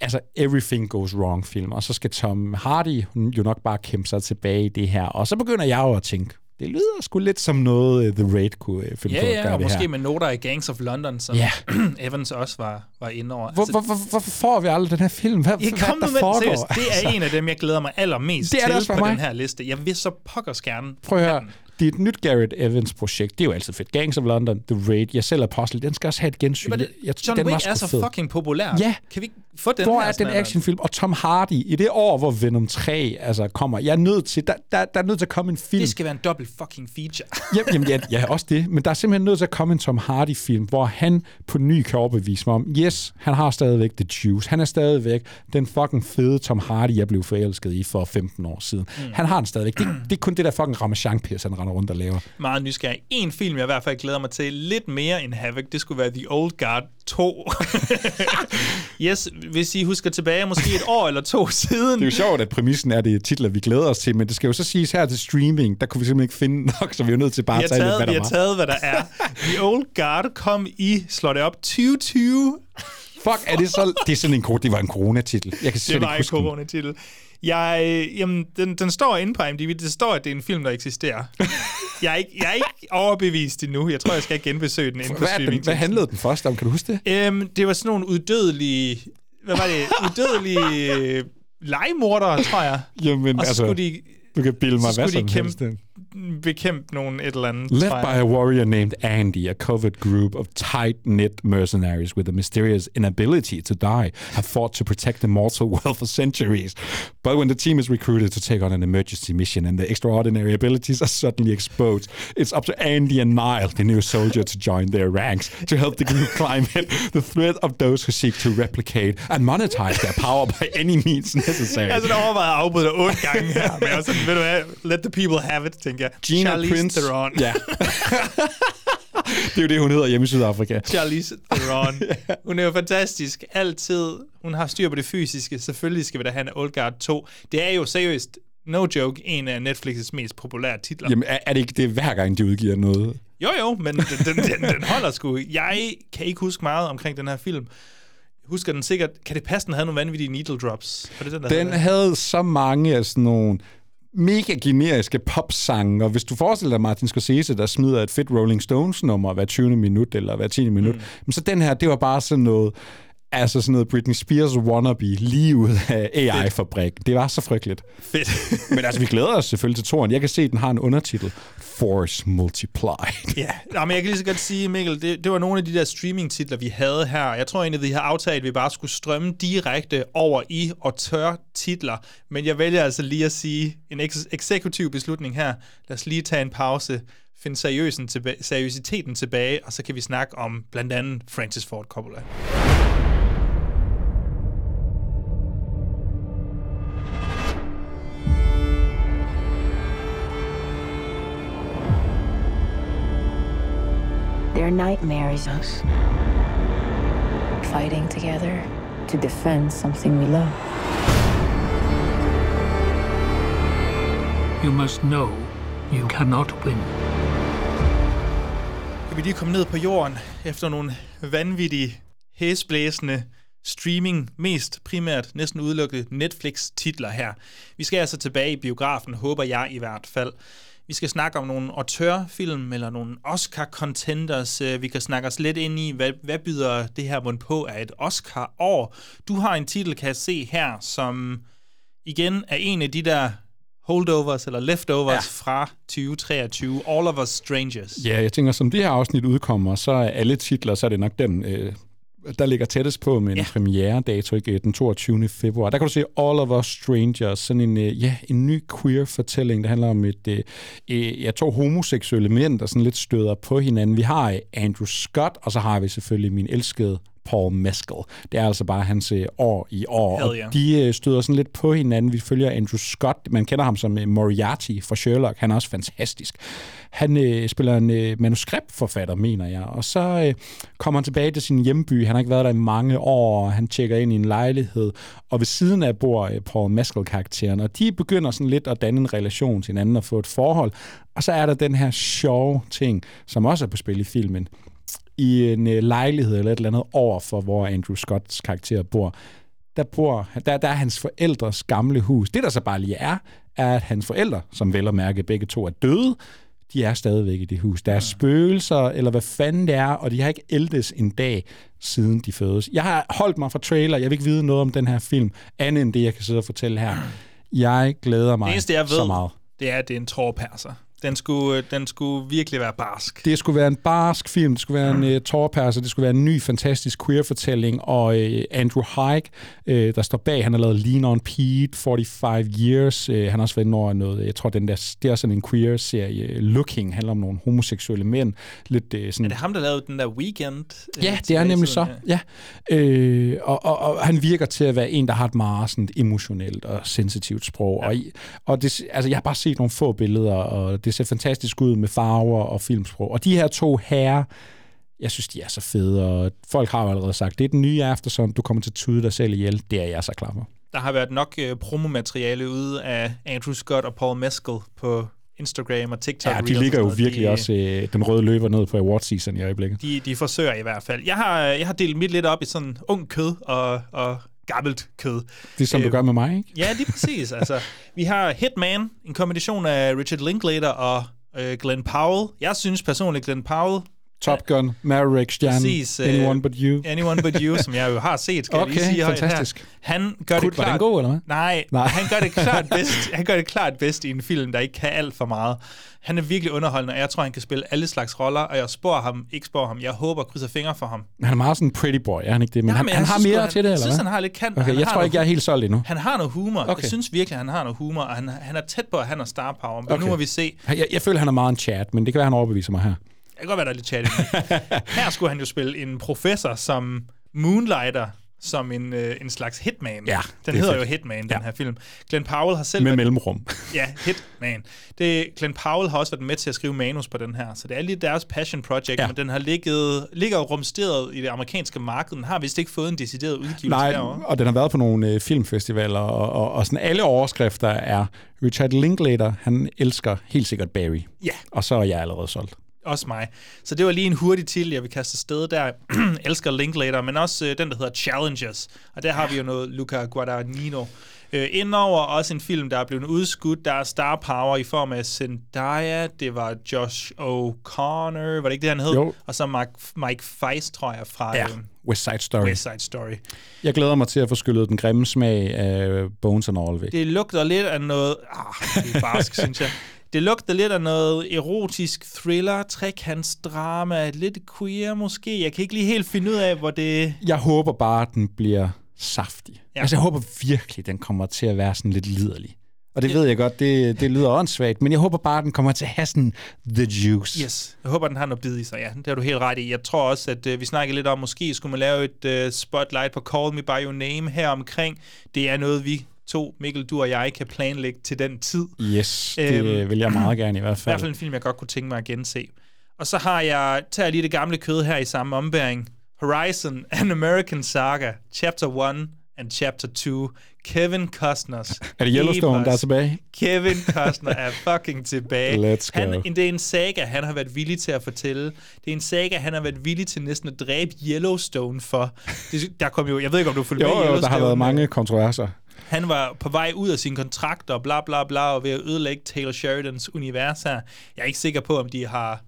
altså, everything goes wrong film. Og så skal Tom Hardy jo nok bare kæmpe sig tilbage i det her. Og så begynder jeg jo at tænke, det lyder sgu lidt som noget, uh, The Raid kunne uh, finde Ja, på at ja, gøre og det måske her. med noter i Gangs of London, som Ja. *clears throat* Evans også var, var inde over. Hvor, hvor, hvor, hvorfor får vi aldrig den her film? Hvad, hvad kom nu der med foregår? seriøst. Det er Altså. en af dem, jeg glæder mig allermest Det er det til også for på mig. den her liste. Jeg vil så pokkers gerne Prøv at høre, den. Det er et nyt Garrett Evans-projekt. Det er jo altid fedt. Gangs of London, The Raid, jeg selv Apostle, den skal også have et gensyn. Men det, jeg, John den Wick er så fed. fucking populær. Ja. Kan vi ikke få den Hvor her? er den actionfilm? Og Tom Hardy, i det år, hvor Venom 3 altså, kommer, jeg er nødt til, der, der, der er nødt til at komme en film. Det skal være en dobbelt fucking feature. *laughs* Jamen, jamen ja, ja, også det. Men der er simpelthen nødt til at komme en Tom Hardy-film, hvor han på ny kan overbevise mig om, yes, han har stadigvæk The Juice. Han er stadigvæk den fucking fede Tom Hardy, jeg blev forelsket i for 15 år siden. Mm. Han har den stadigvæk. Det, det er kun det der fucking ramachan han render rundt og laver. Meget nysgerrig. En film, jeg i hvert fald glæder mig til lidt mere end Havoc, det skulle være The Old Guard 2. *laughs* yes, hvis I husker tilbage, måske et år eller to siden. Det er jo sjovt, at præmissen er det titler, vi glæder os til, men det skal jo så siges her til streaming, der kunne vi simpelthen ikke finde nok, så vi er nødt til bare Vi at har tage lidt, taget, hvad vi der har var. taget, hvad der er. The Old Guard kom i, slår det op, 2020. Fuck, er det så... Det er sådan en det var en coronatitel. Jeg kan slet Det var ikke en coronatitel. Jeg, øh, jamen, den, den står inde på IMDb. Det står, at det er en film, der eksisterer. *laughs* jeg, er ikke, jeg er ikke overbevist endnu. Jeg tror, jeg skal genbesøge den inde på Hvad, den, hvad handlede den først om? Kan du huske det? Øhm, det var sådan nogle udødelige... Hvad var det? Udødelige øh, legemordere, tror jeg. Jamen, Og så altså, skulle de du kan bilde mig hvad skulle de som helst. Kæmpe- bekæmpe nogen et eller andet, Led by a warrior named Andy, a covert group of tight-knit mercenaries with a mysterious inability to die have fought to protect the mortal *laughs* world for centuries. But when the team is recruited to take on an emergency mission and their extraordinary abilities are suddenly exposed, it's up to Andy and Nile, the new soldier, to join their ranks to help the group *laughs* climb it, the threat of those who seek to replicate and monetize their power by any means necessary. Jeg har sådan overvejet at afbryde dig otte gange her, men jeg var sådan, ved du hvad, let the people have it, tænker jeg. Gina Charlize Prince. Theron. Ja. *laughs* det er jo det, hun hedder hjemme i Sydafrika. Charlize Theron. *laughs* Hun er jo fantastisk. Altid. Hun har styr på det fysiske. Selvfølgelig skal vi da have en Old Guard 2. Det er jo seriøst, no joke, en af Netflix's mest populære titler. Jamen, er, er det ikke det hver gang, de udgiver noget? Jo, jo, men den, den, den, den holder sgu. Jeg kan ikke huske meget omkring den her film. husker den sikkert. Kan det passe, den havde nogle vanvittige needle drops? Var det den, der Den havde havde så mange af sådan nogle mega generiske popsange, og hvis du forestiller dig Martin Scorsese, der smider et fedt Rolling Stones nummer hver 20. minut eller hver 10. minut, mm. så den her, det var bare sådan noget, altså sådan noget Britney Spears wannabe lige ud af AI-fabrik. Det var så frygteligt. Fedt. *laughs* Men altså, vi glæder os selvfølgelig til toren. Jeg kan se, at den har en undertitel. Force Multiplied. Ja, Nå, men jeg kan lige så godt sige, Mikkel, det, det var nogle af de der streaming-titler, vi havde her. Jeg tror egentlig, vi har aftalt, at vi bare skulle strømme direkte over i og tør titler. Men jeg vælger altså lige at sige en eks- eksekutiv beslutning her. Lad os lige tage en pause, finde seriøsen tilba- seriøsiteten tilbage, og så kan vi snakke om blandt andet Francis Ford Coppola. They're nightmares. Us. Fighting together to defend something we love. You must know you cannot win. Kan vi lige komme ned på jorden efter nogle vanvittige, hæsblæsende streaming, mest primært næsten udelukket Netflix-titler her. Vi skal altså tilbage i biografen, håber jeg i hvert fald. Vi skal snakke om nogle autørfilm eller nogle Oscar-contenders. Øh, Vi kan snakke os lidt ind i, hvad, hvad byder det her mund på af et Oscar-år. Du har en titel, kan jeg se her, som igen er en af de der holdovers eller leftovers ja. fra 2023. All of Us Strangers. Ja, jeg tænker, som det her afsnit udkommer, så er alle titler, så er det nok den, øh, der ligger tættest på med en Ja. premiere-dato, ikke? den 22. februar. Der kan du se All of Us Strangers, sådan en, øh, ja, en ny queer-fortælling, der handler om et, øh, øh, ja, to homoseksuelle mænd, der sådan lidt støder på hinanden. Vi har øh, Andrew Scott, og så har vi selvfølgelig min elskede Paul Mescal. Det er altså bare hans øh, år i år. Hell og yeah. de øh, støder sådan lidt på hinanden. Vi følger Andrew Scott. Man kender ham som øh, Moriarty fra Sherlock. Han er også fantastisk. Han øh, spiller en øh, manuskriptforfatter, mener jeg. Og så øh, kommer han tilbage til sin hjemby. Han har ikke været der i mange år. og Han tjekker ind i en lejlighed. Og ved siden af bor øh, Paul Mescal-karakteren. Og de begynder sådan lidt at danne en relation til hinanden og få et forhold. Og så er der den her sjove ting, som også er på spil i filmen i en øh, lejlighed eller et eller andet over for, hvor Andrew Scotts karakter bor, der, bor, der, der er hans forældres gamle hus. Det, der så bare lige er, er, at hans forældre, som vel at mærke begge to er døde, de er stadigvæk i det hus. Der er spøgelser, eller hvad fanden det er, og de har ikke ældes en dag, siden de fødes. Jeg har holdt mig fra trailer. Jeg vil ikke vide noget om den her film, andet end det, jeg kan sidde og fortælle her. Jeg glæder mig Det eneste, jeg ved, så meget. det er, at det er en tårperser. Den skulle, øh, den skulle virkelig være barsk. Det skulle være en barsk film, det skulle være en uh, tårperser, det skulle være en ny, fantastisk queer-fortælling, og uh, Andrew Haig, uh, der står bag, han har lavet Lean on Pete, 45 Years, uh, han har også været over noget, jeg tror, den der, det er sådan en queer-serie, Looking, handler om nogle homoseksuelle mænd, lidt uh, sådan... Er det ham, der lavede den der weekend? øh, Ja, det er nemlig så. Ja. Øh, og, og, og han virker til at være en, der har et meget sådan emotionelt og sensitivt sprog. Ja. Og, og det, altså, jeg har bare set nogle få billeder, og det ser fantastisk ud med farver og filmsprog. Og de her to herrer, jeg synes, de er så fede, og folk har jo allerede sagt, det er den nye Aftersun, du kommer til at tude dig selv ihjel. Det er jeg så klar for. Der har været nok øh, promomateriale ude af Andrew Scott og Paul Mescal på Instagram og TikTok. Ja, de ligger jo virkelig de, også øh, den røde løber ned på award season i øjeblikket. De, de forsøger i hvert fald. Jeg har, jeg har delt mit lidt op i sådan ung kød og, og gammelt kød. Det er som du Øh, gør med mig, ikke? Ja, lige præcis. altså, vi har Hitman, en kombination af Richard Linklater og øh, Glenn Powell. Jeg synes personligt, Glenn Powell, Top Gun, Maverick, Stjerne, Præcis, Anyone But You. Anyone But You, som jeg jo har set, skal jeg lige Okay, sige fantastisk. Her. Han gør Kunne- det var klart... den god, eller hvad? Nej, Nej. Han gør det *laughs* klart bedst. Han gør det klart bedst i en film, der ikke kan alt for meget. Han er virkelig underholdende, og jeg tror, han kan spille alle slags roller, og jeg spår ham, ikke spår ham. Jeg håber, krydser fingre for ham. Han er meget sådan en pretty boy, er han ikke det? Men Ja, han, han jeg har synes mere sgu, til det, Jeg eller synes, hvad? han har lidt kant. Okay, han jeg tror ikke, jeg er helt solgt endnu. Han har noget humor. Okay. Okay. Jeg synes virkelig, han har noget humor, og han, han er tæt på, at han har star power. Men okay. nu Okay. må vi se. Jeg, jeg føler, han er meget en chat, men det kan være, han overbeviser mig her. Kan godt være, der er lidt chat i det. *laughs* Her skulle han jo spille en professor som Moonlighter, som en, øh, en slags hitman. Ja, den det er hedder fedt. jo Hitman, den Ja. her film. Glenn Powell har selv Med været mellemrum. *laughs* Ja, Hitman. Det, Glenn Powell har også været med til at skrive manus på den her, så det er lige deres passion project, ja. Ja. men den har ligget, ligger jo rumsteret i det amerikanske marked. Den har vist ikke fået en decideret udgivelse Nej, derovre. og den har været på nogle øh, filmfestivaler, og, og, og sådan alle overskrifter er, Richard Linklater, han elsker helt sikkert Barry. Ja. Og så er jeg allerede solgt. Også mig. Så det var lige en hurtig til, jeg vil kaste sted der. *clears throat* Elsker Linklater, men også øh, den, der hedder Challengers. Og der har vi jo noget Luca Guadagnino. Øh, indover også en film, der er blevet udskudt. Der er star power i form af Zendaya. Det var Josh O'Connor. Var det ikke det, han hed? Jo. Og så Mike, Mike Feist, tror jeg, fra Ja, øh, West Side Story. West Side Story. Jeg glæder mig til at få skyllet den grimme smag af Bones and All væk. Det lugter lidt af noget... Ah, det er barsk, *laughs* synes jeg. Det lugter lidt af noget erotisk thriller, trekantsdrama, lidt queer måske. Jeg kan ikke lige helt finde ud af, hvor det... Jeg håber bare, den bliver saftig. Ja. Ja. Altså, jeg håber virkelig, den kommer til at være sådan lidt liderlig. Og det ved jeg godt, det, det lyder åndssvagt, men jeg håber bare, at den kommer til at have sådan the juice. Yes, jeg håber, den har noget bid i sig, ja. Det har du helt ret i. Jeg tror også, at øh, vi snakkede lidt om, måske skulle man lave et øh, spotlight på Call Me By Your Name her omkring. Det er noget, vi to, Mikkel, du og jeg, kan planlægge til den tid. Yes, det Øhm, vil jeg meget gerne i hvert I hvert fald fald. en film, jeg godt kunne tænke mig at gense. Og så har jeg, tager jeg lige det gamle kød her i samme ombæring. Horizon, *laughs* An American Saga, Chapter 1 and Chapter 2. Kevin Costners. *laughs* Er det Yellowstone, der er tilbage? Kevin *laughs* Costner er fucking tilbage. Let's go. Han, det er en saga, han har været villig til at fortælle. Det er en saga, han har været villig til næsten at dræbe Yellowstone for. Det, der kom jo, jeg ved ikke, om du følger Jo, med jo, der har været mange kontroverser. Han var på vej ud af sin kontrakt og bla bla bla, og ved at ødelægge Taylor Sheridans univers her. Jeg er ikke sikker på, om de har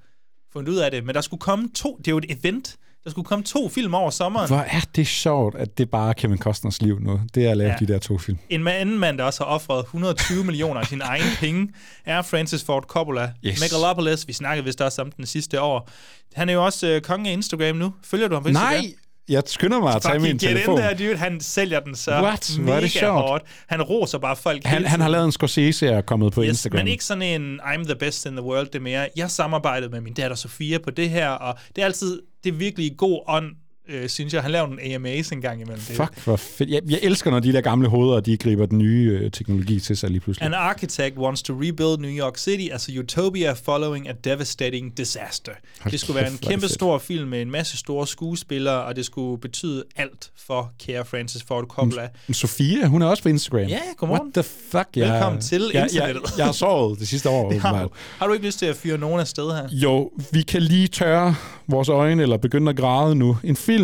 fundet ud af det, men der skulle komme to, det er jo et event, der skulle komme to film over sommeren. Hvor er det sjovt, at det bare er Kevin Costners liv nu. Det er at lave Ja. de der to film. En anden mand, der også har offret 120 millioner af sin *laughs* egen penge, er Francis Ford Coppola. Yes. Megalopolis, vi snakkede vist også om den sidste år. Han er jo også øh, konge af Instagram nu. Følger du ham på Instagram? Nej, jeg skynder mig at tage min Fucking get telefon. in there, dude. Han sælger den så What? Hvor er mega det sjovt. hårdt. Han roser bare folk Han, han har lavet en Scorsese og kommet på Yes, Instagram. men ikke sådan en I'm the best in the world, det er mere, jeg samarbejdede med min datter Sofia på det her, og det er altid, det er virkelig god ånd, øh, synes jeg. Han laver nogle AMA's en gang imellem. Det- Fuck, hvor fedt. Jeg, jeg elsker, når de der gamle hoveder, de griber den nye øh, teknologi til sig lige pludselig. An architect wants to rebuild New York City as a utopia following a devastating disaster. Hold det skulle være en kæft, er det kæmpe stor film med en masse store skuespillere, og det skulle betyde alt for kære Francis Ford Coppola. Men Sofia, hun er også på Instagram. Ja, godmorgen. What the fuck? Jeg, Velkommen til jeg, internettet. Jeg, jeg har sovet det sidste år. *laughs* Har, åbenbart. du- har du ikke lyst til at fyre nogen af sted her? Jo, vi kan lige tørre vores øjne, eller begynde at græde nu. En film,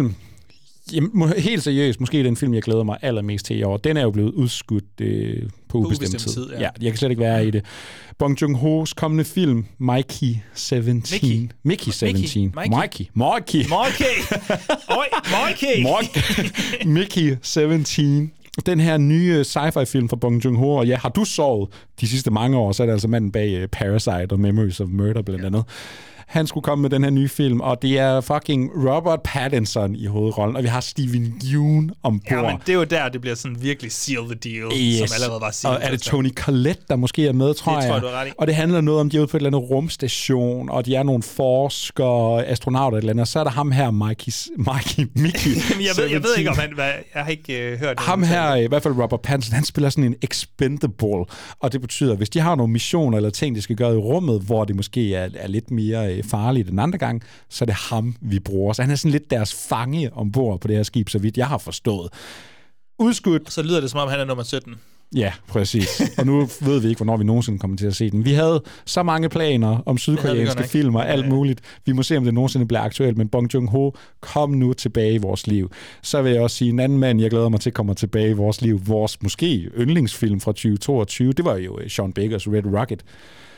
jamen, må- helt seriøst, måske den film, jeg glæder mig allermest til i år. Den er jo blevet udskudt øh, på ubestemt ubestemt tid. tid, ja. ja. jeg kan slet ikke være i det. Bong Joon-ho's kommende film, Mikey 17. Mickey. Mickey 17. Mikey. Mikey. Mikey. Morkey! Mork. Mickey 17. Den her nye sci-fi film fra Bong Joon-ho, og ja, har du sovet de sidste mange år, så er det altså manden bag uh, Parasite og Memories of Murder blandt andet. Han skulle komme med den her nye film, og det er fucking Robert Pattinson i hovedrollen, og vi har Steven Yeun ombord. Ja, men det er jo der, det bliver sådan virkelig seal the deal, yes. som allerede var sealed. Og er det Tony Collette, der måske er med, tror Det jeg. tror jeg, du ret i. Og det handler noget om, de er ude på et eller andet rumstation, og de er nogle forskere, astronauter eller andet, og så er der ham her, Mikey, Mikey, *laughs* Mickey. Jamen, jeg, ved, jeg ved 17. ikke, om han... Hvad, jeg har ikke øh, hørt Ham nogen her, i hvert fald Robert Pattinson, han spiller sådan en expendable, og det betyder, at hvis de har nogle missioner eller ting, de skal gøre i rummet, hvor det måske er, er lidt mere øh, farligt end andre gang, så er det ham, vi bruger. Så han er sådan lidt deres fange ombord på det her skib, så vidt jeg har forstået. Udskudt Så lyder det, som om han er nummer 17. Ja, præcis. Og nu ved vi ikke, hvornår vi nogensinde kommer til at se den. Vi havde så mange planer om sydkoreanske film og alt muligt. Vi må se, om det nogensinde bliver aktuelt, men Bong Joon-ho, kom nu tilbage i vores liv. Så vil jeg også sige, en anden mand, jeg glæder mig til, kommer tilbage i vores liv. Vores måske yndlingsfilm fra 2022, det var jo øh, Sean Bakers Red Rocket.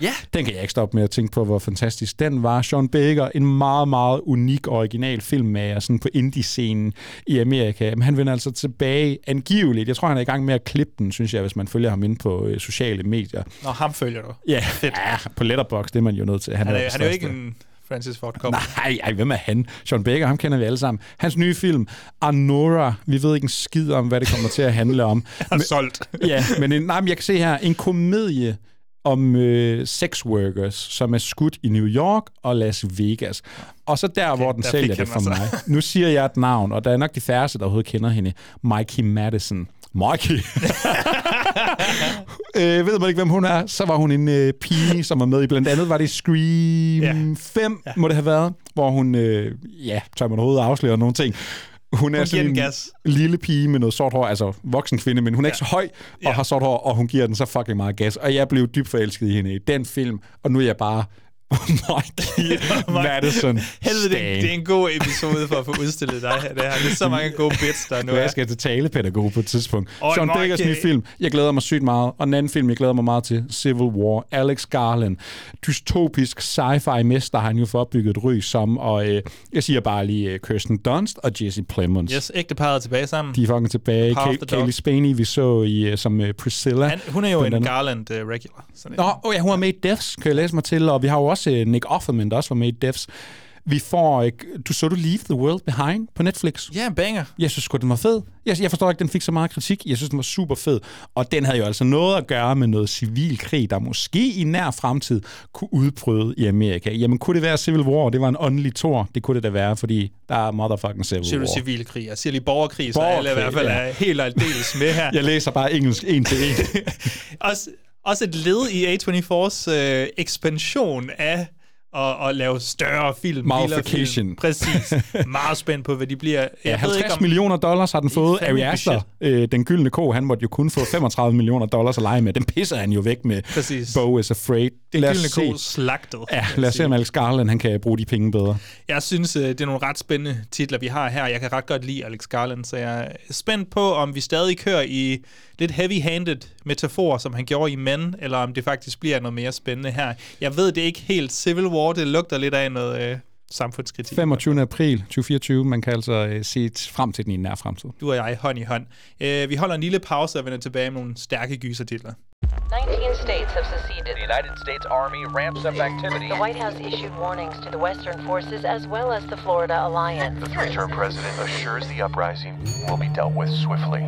Ja. Den kan jeg ikke stoppe med at tænke på, hvor fantastisk den var. Sean Baker, en meget, meget unik original filmmager sådan på indie-scenen i Amerika. Men han vender altså tilbage angiveligt. Jeg tror, han er i gang med at klippe den, synes jeg, hvis man følger ham ind på øh, sociale medier. Nå, ham følger du. Ja, ja på Letterboxd, det er man jo nødt til. Han er, den han er jo ikke en Francis Ford Coppola. Nej, ej, hvem er han? Sean Baker, ham kender vi alle sammen. Hans nye film, Arnora, vi ved ikke en skid om, hvad det kommer til at handle om. *laughs* Han er solgt. ja, men, en, nej, men jeg kan se her, en komedie om øh, sex workers, som er skudt i New York og Las Vegas. Og så der, okay, hvor den der sælger det for mig mig. Nu siger jeg et navn, og der er nok de færreste, der overhovedet kender hende. Mikey Madison. Mikey. *laughs* øh, ved man ikke, hvem hun er, så var hun en øh, pige, som var med i blandt andet, var det Scream Ja. 5, ja. må det have været, hvor hun, øh, ja, tør man overhovedet afsløre nogle ting. Hun er Hun sådan en gas. lille pige med noget sort hår, altså voksen kvinde, men hun er ikke så høj og Ja. har sort hår, og hun giver den så fucking meget gas. Og jeg blev dybt forelsket i hende i den film, og nu er jeg bare Mikey Madison *laughs* Helvede, det, er- det er en god episode for at få udstillet dig. Det, her. det er så mange gode bits, der nu Jeg er. skal til talepædagog på et tidspunkt. Oj, Sean. Bakers nye film. Jeg glæder mig sygt meget. Og den anden film, jeg glæder mig meget til. Civil War. Alex Garland. Dystopisk sci-fi mester har han jo fået opbygget et ry som. Og øh, jeg siger bare lige øh, Kirsten Dunst og Jesse Plemons. Yes, ægteparret er tilbage sammen. De er fucking tilbage. Ka- dog. Kaylee Spaney, vi så i, øh, som øh, Priscilla. Han, hun er jo en. Garland uh, regular. Så det, Nå, oh ja, hun er med i Devs, kan jeg læse mig til. Og vi har jo også øh, Nick Offerman, der også var med i Devs. Vi får... Øh, du så du Leave the World Behind på Netflix? Ja, en banger. Jeg synes sgu, den var fed. Jeg, jeg forstår ikke, den fik så meget kritik. Jeg synes, den var super fed. Og den havde jo altså noget at gøre med noget civil krig, der måske i nær fremtid kunne udbryde i Amerika. Jamen, kunne det være Civil War? Det var en åndelig tor. Det kunne det da være, fordi der er motherfucking Civil Siger du War. civil krig? Jeg siger lige borgerkrig, så alle i Borgerkrig, hvert fald ja. er helt og aldeles med her. Jeg læser bare engelsk en til en. *laughs* også, også et led i A24's øh, ekspansion af at, at lave større film. Modification. vildere Film. Præcis. *laughs* Meget spændt på, hvad de bliver. Jeg Ja, ved 50 ikke, om, millioner dollars har den fået. Ari Aster, øh, den gyldne ko, han måtte jo kun få *laughs* 35 millioner dollars at lege med. Den pisser han jo væk med. Præcis. Bo is afraid. Det Lad gyldne se. ko slagtet. Ja, lad os se, om Alex Garland han kan bruge de penge bedre. Jeg synes, øh, det er nogle ret spændende titler, vi har her. Jeg kan ret godt lide Alex Garland, så jeg er spændt på, om vi stadig kører i lidt heavy-handed metafor, som han gjorde i Men, eller om det faktisk bliver noget mere spændende her. Jeg ved det ikke helt. Civil War, det lugter lidt af noget øh, samfundskritik. 25. april 2024. Man kan altså øh, se frem til den i en nær fremtid. Du og jeg hånd i hånd. Øh, vi holder en lille pause og vender tilbage med nogle stærke gysertitler. 19 states have seceded. The United States Army ramps up activity. The White House issued warnings to the Western forces as well as the Florida Alliance. The three-term president assures the uprising will be dealt with swiftly.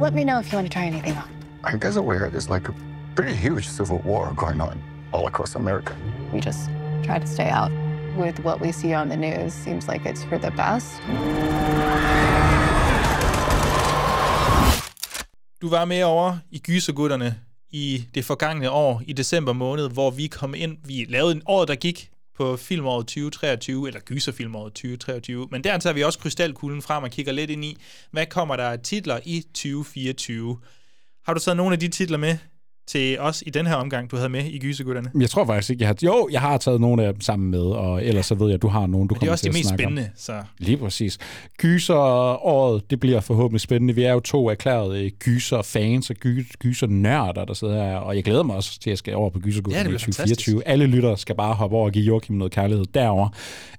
Let me know if you want to try anything on. Are you guys aware there's like a pretty huge civil war going on all across America? We just try to stay out. With what we see on the news, seems like it's for the best. Du var med over i Gysergutterne i det forgangne år, i december måned, hvor vi kom ind. Vi lavede en år, der gik på filmåret 2023, eller gyserfilmåret 2023. Men der tager vi også krystalkuglen frem og kigger lidt ind i, hvad kommer der af titler i 2024. Har du taget nogle af de titler med til os i den her omgang, du havde med i Gysergutterne? Jeg tror faktisk ikke, jeg har... Jo, jeg har taget nogle af dem sammen med, og ellers så ved jeg, at du har nogle, du Men det er kommer også til de at mest snakke om. spændende, så Lige præcis. Gyser-året, det bliver forhåbentlig spændende. Vi er jo to erklærede gyser-fans og gy- gyser-nørder, der sidder her, og jeg glæder mig også til, at jeg skal over på Ja, det bliver i 2024. fantastisk. Alle lyttere skal bare hoppe over og give Joachim noget kærlighed derover.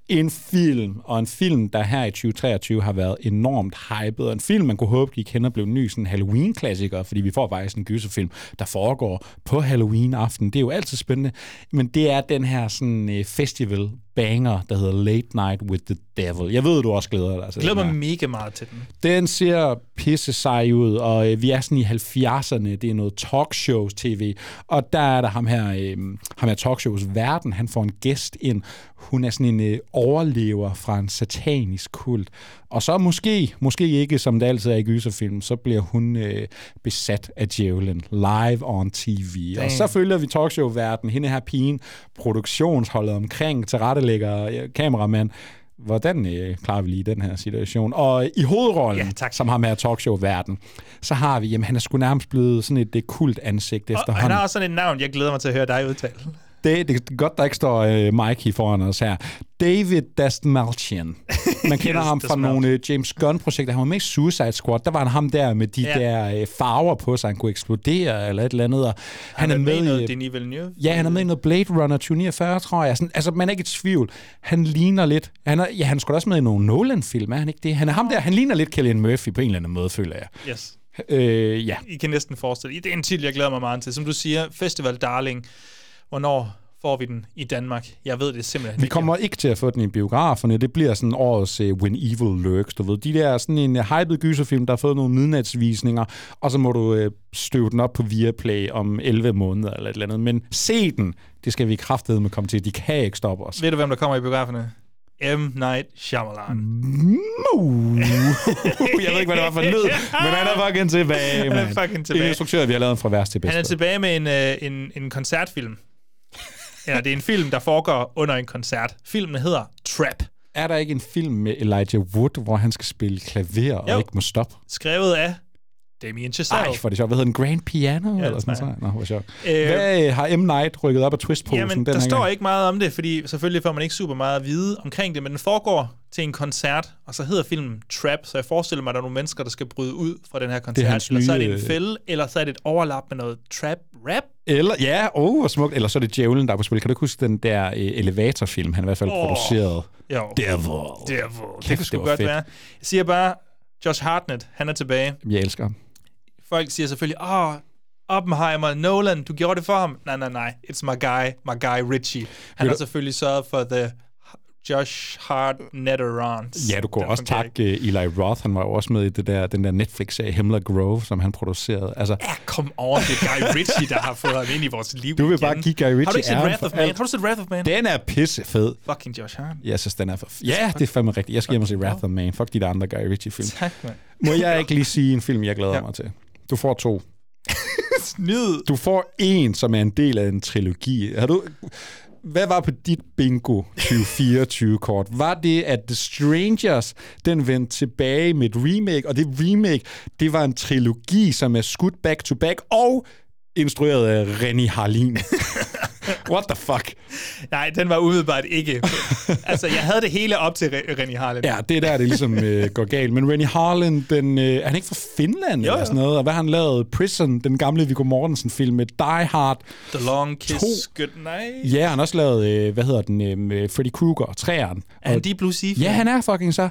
En film, og en film, der her i 2023 har været enormt hyped, og en film, man kunne håbe gik hen og blev en ny sådan Halloween-klassiker, fordi vi får faktisk en gyserfilm, der foregår på Halloween-aften. Det er jo altid spændende, men det er den her sådan øh, festival banger, der hedder Late Night with the Devil. Jeg ved, du også glæder dig til jeg glæder mig mega meget til den. Den ser pisse sej ud, og øh, vi er sådan i 70'erne. Det er noget talkshows tv, og der er der ham her, øh, ham her talkshows verden. Han får en gæst ind. Hun er sådan en øh, overlever fra en satanisk kult. Og så måske, måske ikke, som det altid er i gyserfilm, så bliver hun øh, besat af djævlen live on TV. Damn. Og så følger vi talkshow-verden, hende her pigen, produktionsholdet omkring, tilrettelægger, øh, kameramand. Hvordan øh, klarer vi lige den her situation? Og i hovedrollen, Ja, tak. som har med talkshow-verden, så har vi, jamen han er sgu nærmest blevet sådan et, et kult ansigt Og, og han har også sådan et navn, jeg glæder mig til at høre dig udtale. Det, det er godt, der ikke står øh, Mikey foran os her. David Dastmalchian. Man kender *laughs* Yes, ham fra nogle øh, James Gunn-projekter. Han var med i Suicide Squad. Der var han ham der med de Ja. der øh, farver på, så han kunne eksplodere eller et eller andet. Og Han, han er med i i, noget øh, Denis Villeneuve. Ja, han er med i noget Blade Runner 2049, tror jeg. Sådan, altså, man er ikke i tvivl. Han ligner lidt... Han er, ja, han da også med i nogle Nolan-film, er han ikke det? Han er ham der, han ligner lidt Cillian Murphy på en eller anden måde, føler jeg. Yes. Øh, ja. I kan næsten forestille. Det er en titel, jeg glæder mig meget til. Som du siger, Festival Darling. Hvornår får vi den i Danmark? Jeg ved det simpelthen Vi ikke. kommer ikke til at få den i biograferne. Det bliver sådan årets uh, When Evil Lurks, du ved. De der sådan en uh, hyped gyserfilm, der har fået nogle midnatsvisninger, og så må du uh, støve den op på Viaplay om 11 måneder eller et eller andet. Men se den, det skal vi kraftedeme med komme til. De kan ikke stoppe os. Ved du, hvem der kommer i biograferne? M. Night Shyamalan. Moo. *laughs* Jeg ved ikke, hvad det var for en lyd, men han er fucking tilbage, Han er fucking En tilbage. instruktør, vi har lavet fra værst til bedst. Han er tilbage med en, øh, en, en koncertfilm. Eller det er en film, der foregår under en koncert. Filmen hedder Trap. Er der ikke en film med Elijah Wood, hvor han skal spille klaver og Jo. ikke må stoppe? Skrevet af Damien Chazelle. Ej, for det sjovt. Hvad hedder den? Grand Piano? Ja, eller sådan noget? Nå, hvor sjovt. Øh, Hvad øh, har M. Night rykket op af twistposen? Jamen, den der står gang? ikke meget om det, fordi selvfølgelig får man ikke super meget at vide omkring det, men den foregår til en koncert, og så hedder filmen Trap, så jeg forestiller mig, at der er nogle mennesker, der skal bryde ud fra den her koncert. hans eller så er det en øh, fælde, eller så er det et overlap med noget trap-rap. Eller, ja, oh, hvor smukt. Eller så er det Djævlen, der er på spil. Kan du ikke huske den der øh, elevatorfilm, han i hvert fald Åh, produceret? Jo. Devil. Devil. Kæft, det kunne sgu det godt fedt. være. Jeg siger bare, Josh Hartnett, han er tilbage. Jeg elsker ham. Folk siger selvfølgelig, åh, oh, Oppenheimer, Nolan, du gjorde det for ham. Nej, nej, nej. It's my guy, my guy Richie. Han Ved har du- selvfølgelig sørget for the Josh Hartnetterons. Ja, du kunne Den også takke uh, Eli Roth. Han var jo også med i det der, den der Netflix-serie Hemlock Grove, som han producerede. Altså, Ja, kom over, det er Guy Ritchie, der har fået ham ind i vores liv Du vil igen. bare give Guy Ritchie Har du ikke set Wrath of Man? Har du set Wrath of Man? den er pisse fed. Fucking Josh Hart. Jeg synes, den er for... Ja, det er fandme rigtigt. Jeg skal hjem og se Wrath of Man. Fuck de der andre Guy Ritchie-film. Tak, mand. Må jeg ikke lige sige en film, jeg glæder Ja. mig til? Du får to. *laughs* Snyd. Du får en, som er en del af en trilogi. Har du... Hvad var på dit bingo 2024-kort? Var det, at The Strangers, den vendte tilbage med et remake, og det remake, det var en trilogi, som er skudt back-to-back, og instrueret af René Harlin. *laughs* What the fuck? Nej, den var umiddelbart ikke. *laughs* altså, jeg havde det hele op til Re- René Harlan. Ja, det er der, det ligesom øh, går galt. Men Rennie Harlan, den, øh, er han ikke fra Finland Jo, eller sådan noget? Og hvad har han lavet? Prison, den gamle Viggo Mortensen-film med Die Hard. The Long Kiss To. Goodnight. Ja, han har også lavet, øh, hvad hedder den, øh, med Freddy Krueger, træeren. Er han Deep Blue Sea? Ja, han er fucking så.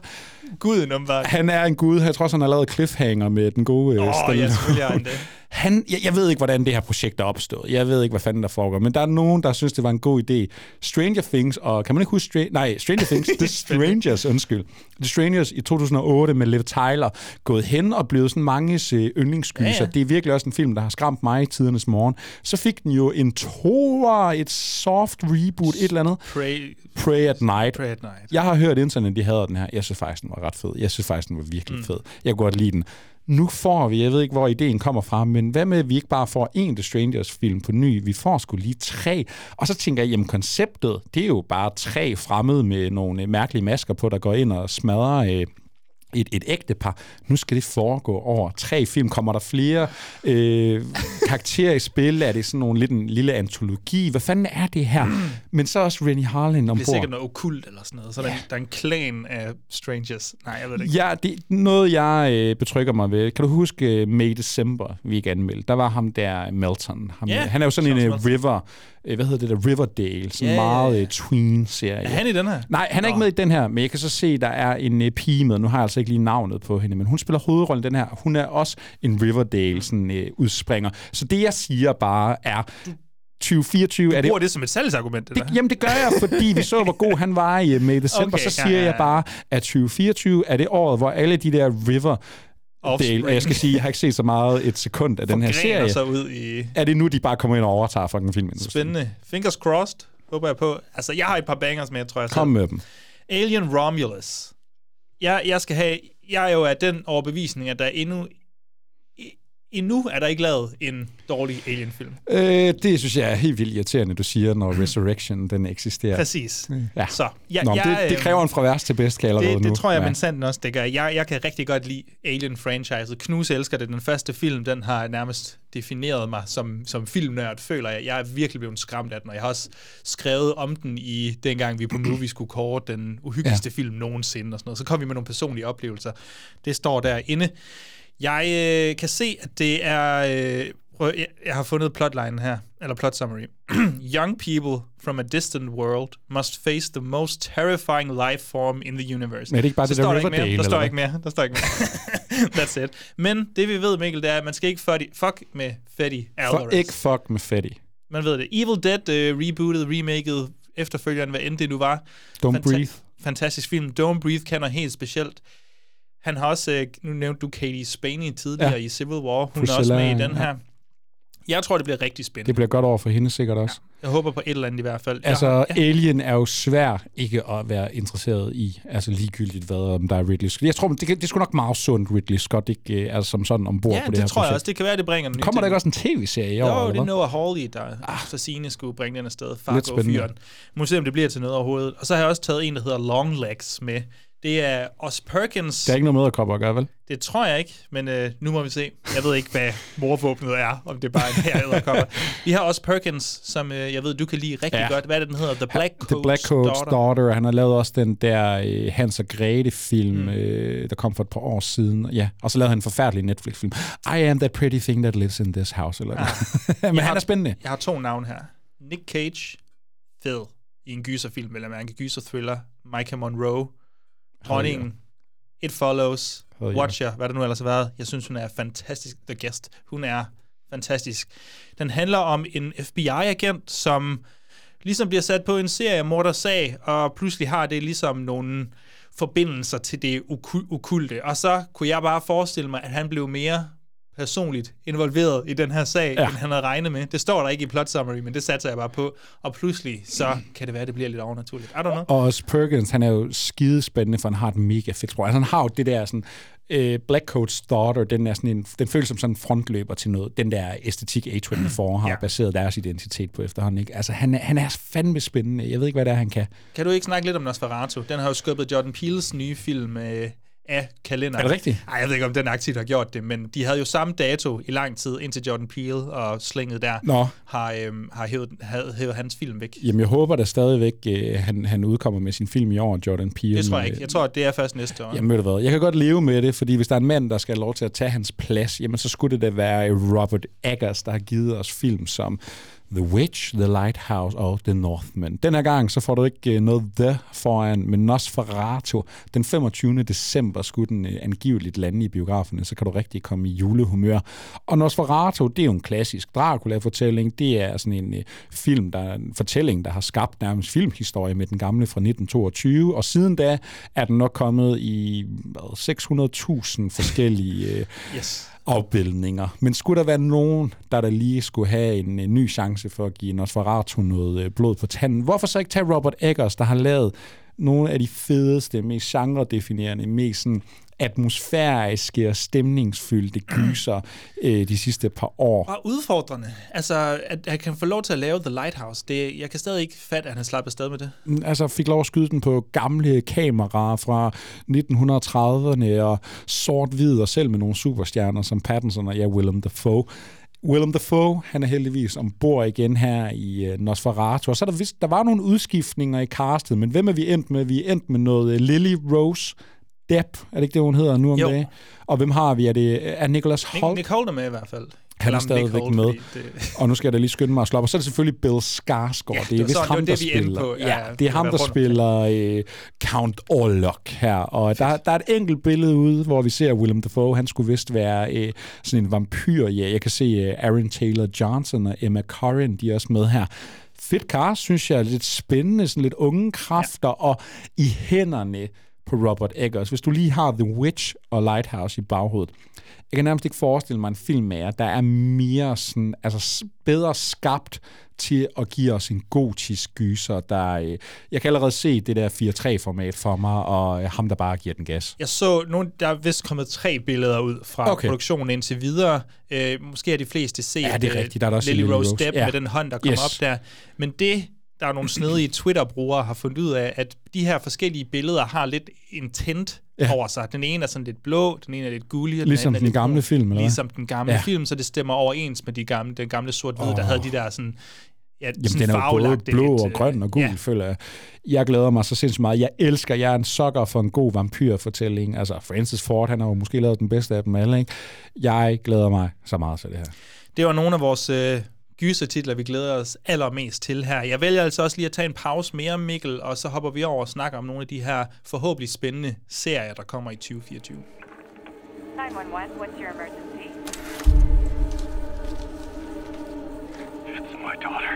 Guden om var. Han er en gud. Jeg tror også, han har lavet Cliffhanger med den gode øh, Åh, Stallone. ja, selvfølgelig er han det. *laughs* Han, jeg, jeg ved ikke, hvordan det her projekt er opstået. Jeg ved ikke, hvad fanden der foregår. Men der er nogen, der synes, det var en god idé. Stranger Things, og kan man ikke huske... Stra- nej, Stranger Things, The *laughs* Strangers, undskyld. The Strangers i 2008 med Liv Tyler, gået hen og blevet sådan manges øh, yndlingsgyser. Ja, ja. Det er virkelig også en film, der har skræmt mig i tidernes morgen. Så fik den jo en toer, et soft reboot, et eller andet. Pray, Pray at Night. Pray at Night. Jeg har hørt internet, de havde den her. Jeg synes faktisk, den var ret fed. Jeg synes faktisk, den var virkelig mm. fed. Jeg kunne godt lide den. Nu får vi, jeg ved ikke, hvor ideen kommer fra, men hvad med, at vi ikke bare får en The Strangers-film på ny? Vi får sgu lige tre. Og så tænker jeg, jamen konceptet, det er jo bare tre fremmede med nogle øh, mærkelige masker på, der går ind og smadrer... Øh, et, et ægtepar. Nu skal det foregå over tre film. Kommer der flere øh, karakterer i spil? Er det sådan nogle lidt en lille antologi? Hvad fanden er det her? Men så også Rennie Harlan Det bliver sikkert ombord. noget okult eller sådan noget. Så der, der er en klan af strangers. Nej, jeg ved det ikke. Ja, det er noget, jeg øh, betrykker mig ved. Kan du huske uh, May December, vi ikke anmeldte? Der var ham der, Melton. Ham, Ja, han er jo sådan en uh, river, øh, hvad hedder det der, Riverdale, sådan Ja, en ja, meget ja. uh, tween-serie. Er han i den her? Nej, han er Nå. ikke med i den her, men jeg kan så se, der er en uh, pige med. Nu har jeg altså ikke lige navnet på hende, men hun spiller hovedrollen den her. Hun er også en Riverdale sådan, uh, udspringer. Så det, jeg siger bare, er 2024 er det Bruger det som et salgsargument, eller? det, jamen det gør jeg, fordi vi så, hvor god han var i uh, May December. Okay, så ja, siger ja, jeg ja. bare, at 2024 er det året, hvor alle de der River Offspring. Og jeg skal sige, jeg har ikke set så meget et sekund af den her serie. sig ud i... Er det nu, de bare kommer ind og overtager fucking filmen? Spændende. Fingers crossed, håber jeg på. Altså, jeg har et par bangers med, tror jeg Kom selv. med dem. Alien Romulus. Jeg, jeg skal have... Jeg er jo af den overbevisning, at der endnu... Endnu er der ikke lavet en dårlig Alien-film. Øh, det synes jeg er helt vildt irriterende, du siger, når *laughs* Resurrection den eksisterer. Præcis. Ja. Så, jeg, Nå, jeg, det, det øhm, kræver en fra værst til bedst, kan jeg det, nu. det tror jeg, ja. men sandt også, det gør. Jeg, jeg kan rigtig godt lide Alien-franchiset. Knuse elsker det. Den første film, den har nærmest defineret mig som, som filmnørd, føler jeg. Jeg er virkelig blevet skræmt af den, og jeg har også skrevet om den i dengang, vi på Movie skulle kåre den uhyggeligste ja. film nogensinde og sådan noget. Så kom vi med nogle personlige oplevelser. Det står derinde. Jeg øh, kan se, at det er... Øh, prøv, jeg, jeg har fundet plotline her, eller plot summary. *clears throat* Young people from a distant world must face the most terrifying life form in the universe. Men er det ikke bare Så det der der Riverdale. Der står ikke mere. Der står ikke mere. *laughs* That's it. Men det vi ved, Mikkel, det er, at man skal ikke fuck, fuck med Fetty For Alvarez. ikke fuck med Fetty. Man ved det. Evil Dead uh, rebootet, remaket, efterfølgeren, hvad end det nu var. Don't breathe. Fantastisk film. Don't Breathe kan noget helt specielt. Han har også, øh, nu nævnte du Katie Spaney tidligere Ja. i Civil War. Hun er også Priscilla, med i den ja. her. Jeg tror, det bliver rigtig spændende. Det bliver godt over for hende sikkert også. Jeg håber på et eller andet i hvert fald. Altså, ja. ja. Alien er jo svær ikke at være interesseret i, altså ligegyldigt hvad, om der er Ridley Scott. Jeg tror, det, det er sgu nok meget sundt, Ridley Scott ikke øh, er som sådan ombord ja, på det, det her tror jeg også. Det kan være, det bringer den Kommer der ikke også en tv-serie i år? Jo, det er? Noah Hawley, der ah. for sine skulle bringe den afsted. Lidt spændende. Fargo-fyren. Må se, om det bliver til noget overhovedet. Og så har jeg også taget en, der hedder Long Legs med, Det er Os Perkins. Det er ikke noget med at gøre, vel? Det tror jeg ikke, men øh, nu må vi se. Jeg ved ikke, hvad morvåbnet er, om det er bare en her eller Vi har også Perkins, som øh, jeg ved, du kan lide rigtig ja. godt. Hvad er det, den hedder? The Black Coat's, The Black Coat's Daughter. Daughter. Han har lavet også den der øh, Hans og Grete-film, mm. øh, der kom for et par år siden. Ja, og så lavede han en forfærdelig Netflix-film. I am that pretty thing that lives in this house. Eller ah. *laughs* Men Jeg han har- er spændende. Jeg har to navne her. Nick Cage, fed i en gyserfilm, eller man kan gyser-thriller. Micah Monroe, dronningen, It Follows, Hell yeah. Watcher, hvad der nu ellers har været. Jeg synes, hun er fantastisk. The Guest. Hun er fantastisk. Den handler om en FBI-agent, som ligesom bliver sat på en serie mordersag, og pludselig har det ligesom nogle forbindelser til det okulte. Og så kunne jeg bare forestille mig, at han blev mere personligt involveret i den her sag, ja. End han havde regnet med. Det står der ikke i plot summary, men det satser jeg bare på. Og pludselig, så kan det være, at det bliver lidt overnaturligt. I don't know. Og også Perkins, han er jo skidespændende, for han har et mega fedt sprog. Altså, han har jo det der sådan... Øh, Black Coat's Daughter, den, er sådan en, den føles som sådan en frontløber til noget. Den der æstetik A24 *clears throat* har Ja. baseret deres identitet på efterhånden. Ikke? Altså, han er, han er fandme spændende. Jeg ved ikke, hvad det er, han kan. Kan du ikke snakke lidt om Nosferatu? Den har jo skubbet Jordan Peeles nye film øh, af kalenderen. Er det rigtigt? Nej, jeg ved ikke, om den aktivt har gjort det, men de havde jo samme dato i lang tid, indtil Jordan Peele og slænget der Nå. har, øhm, har hævet, hævet, hævet hans film væk. Jamen, jeg håber da stadigvæk, øh, han, han udkommer med sin film i år, Jordan Peele. Det tror jeg ikke. Jeg tror, at det er først næste år. Jamen ved du hvad, jeg kan godt leve med det, fordi hvis der er en mand, der skal have lov til at tage hans plads, jamen så skulle det da være Robert Eggers, der har givet os film som The Witch, The Lighthouse og The Northman. Den her gang, så får du ikke øh, noget The foran, men Nosferatu. Den 25. december skulle den øh, angiveligt lande i biograferne, så kan du rigtig komme i julehumør. Og Nosferatu, det er jo en klassisk Dracula-fortælling. Det er sådan en øh, film, der er en fortælling, der har skabt nærmest filmhistorie med den gamle fra 1922, og siden da er den nok kommet i hvad, 600.000 forskellige Yes afbildninger. Men skulle der være nogen, der der lige skulle have en, en ny chance for at give Nosferatu noget øh, blod på tanden, hvorfor så ikke tage Robert Eggers, der har lavet nogle af de fedeste, mest genredefinerende, mest sådan atmosfæriske og stemningsfyldte *clears throat* gyser øh, de sidste par år. Og udfordrende. Altså, at han kan få lov til at lave The Lighthouse. Det, jeg kan stadig ikke fatte, at han slapper afsted med det. altså fik lov at skyde den på gamle kameraer fra 1930'erne og sort-hvid og selv med nogle superstjerner som Pattinson og ja, Willem Dafoe. Willem Dafoe, han er heldigvis ombord igen her i uh, Nosferatu. Og så er der, vist, der var nogle udskiftninger i castet, men hvem er vi endt med? Vi er endt med noget uh, Lily Rose Depp, er det ikke det, hun hedder nu om Jo. dagen? Og hvem har vi? Er det er Nicholas Nick, Holt? Nick Holt er med i hvert fald. Han er Nick stadigvæk Holt, med. Det, Og nu skal jeg da lige skynde mig at slå op. Og så er det selvfølgelig Bill Skarsgård. Ja, det det er vist ham, det der spiller. på. Ja, Ja, ja, det er ham, der rundt spiller øh, Count Orlok her. Og der, der er et enkelt billede ude, hvor vi ser Willem Dafoe. Han skulle vist være øh, sådan en vampyr. Ja, jeg kan se øh, Aaron Taylor Johnson og Emma Corrin, de er også med her. Fedt cast, synes jeg. Lidt spændende, sådan lidt unge kræfter. Ja. Og i hænderne på Robert Eggers. Hvis du lige har The Witch og Lighthouse i baghovedet. Jeg kan nærmest ikke forestille mig en film med jer, der er mere sådan, altså bedre skabt til at give os en gotisk gyser, der, øh, jeg kan allerede se det der 4-3-format for mig, og øh, ham, der bare giver den gas. Jeg så, nogle, der er vist kommet tre billeder ud fra Okay. produktionen indtil videre. Øh, måske er de fleste set Ja, det er øh, rigtigt. Der er Lily Rose Rose. Depp Ja. med den hånd, der kommer Yes. op der. Men det, der er nogle snedige Twitter-brugere har fundet ud af, at de her forskellige billeder har lidt intent Ja. ja. over sig. Den ene er sådan lidt blå, den ene er lidt gullig, og Ligesom den, den gamle brun. film, eller? Ligesom den gamle Ja. film, så det stemmer overens med de gamle, den gamle sort-hvide, oh. der havde de der sådan... Ja, Jamen, den er jo både blå lidt, og øh, grøn og gul, Ja. ja. føler jeg. Jeg glæder mig så sindssygt meget. Jeg elsker, jeg er en sokker for en god vampyrfortælling. Altså, Francis Ford, han har jo måske lavet den bedste af dem alle, ikke? Jeg glæder mig så meget til det her. Det var nogle af vores øh, gysertitler, vi glæder os allermest til her. Jeg vælger altså også lige at tage en pause mere, Mikkel, og så hopper vi over og snakker om nogle af de her forhåbentlig spændende serier, der kommer i 2024. 911, what's your emergency? It's my daughter.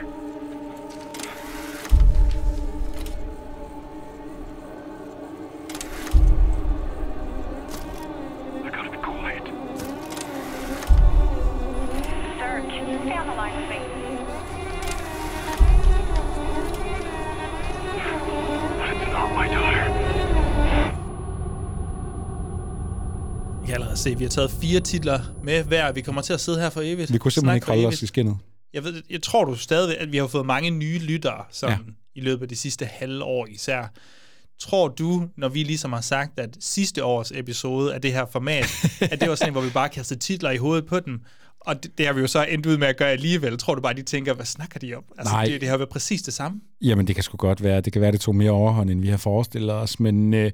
I gotta be quiet. Allerede se, at vi har taget fire titler med hver. Vi kommer til at sidde her for evigt. Vi kunne simpelthen ikke holde os i skinnet. Jeg, ved, jeg tror du stadigvæk, at vi har fået mange nye lyttere sådan, Ja. i løbet af de sidste halve år især. Tror du, når vi ligesom har sagt, at sidste års episode af det her format, at det var sådan en, hvor vi bare kastede titler i hovedet på dem, og det, det har vi jo så endt ud med at gøre alligevel. Tror du bare, de tænker, hvad snakker de om? Altså, Nej. Det, det har været præcis det samme. Jamen, det kan sgu godt være. Det kan være, det tog mere overhånd, end vi har forestillet os. Men øh,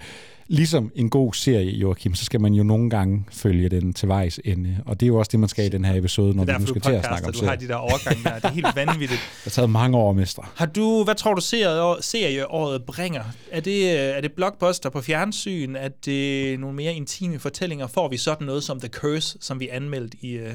ligesom en god serie, Joachim, så skal man jo nogle gange følge den til vejs ende. Og det er jo også det, man skal i den her episode, når vi nu skal til at snakke om du har de der overgange der. Det er helt vanvittigt. *laughs* Det har taget mange år, mestre. Har du, hvad tror du, serie- serieåret bringer? Er det, øh, er det blockbuster på fjernsyn? Er det nogle mere intime fortællinger? Får vi sådan noget som The Curse, som vi anmeldte i øh,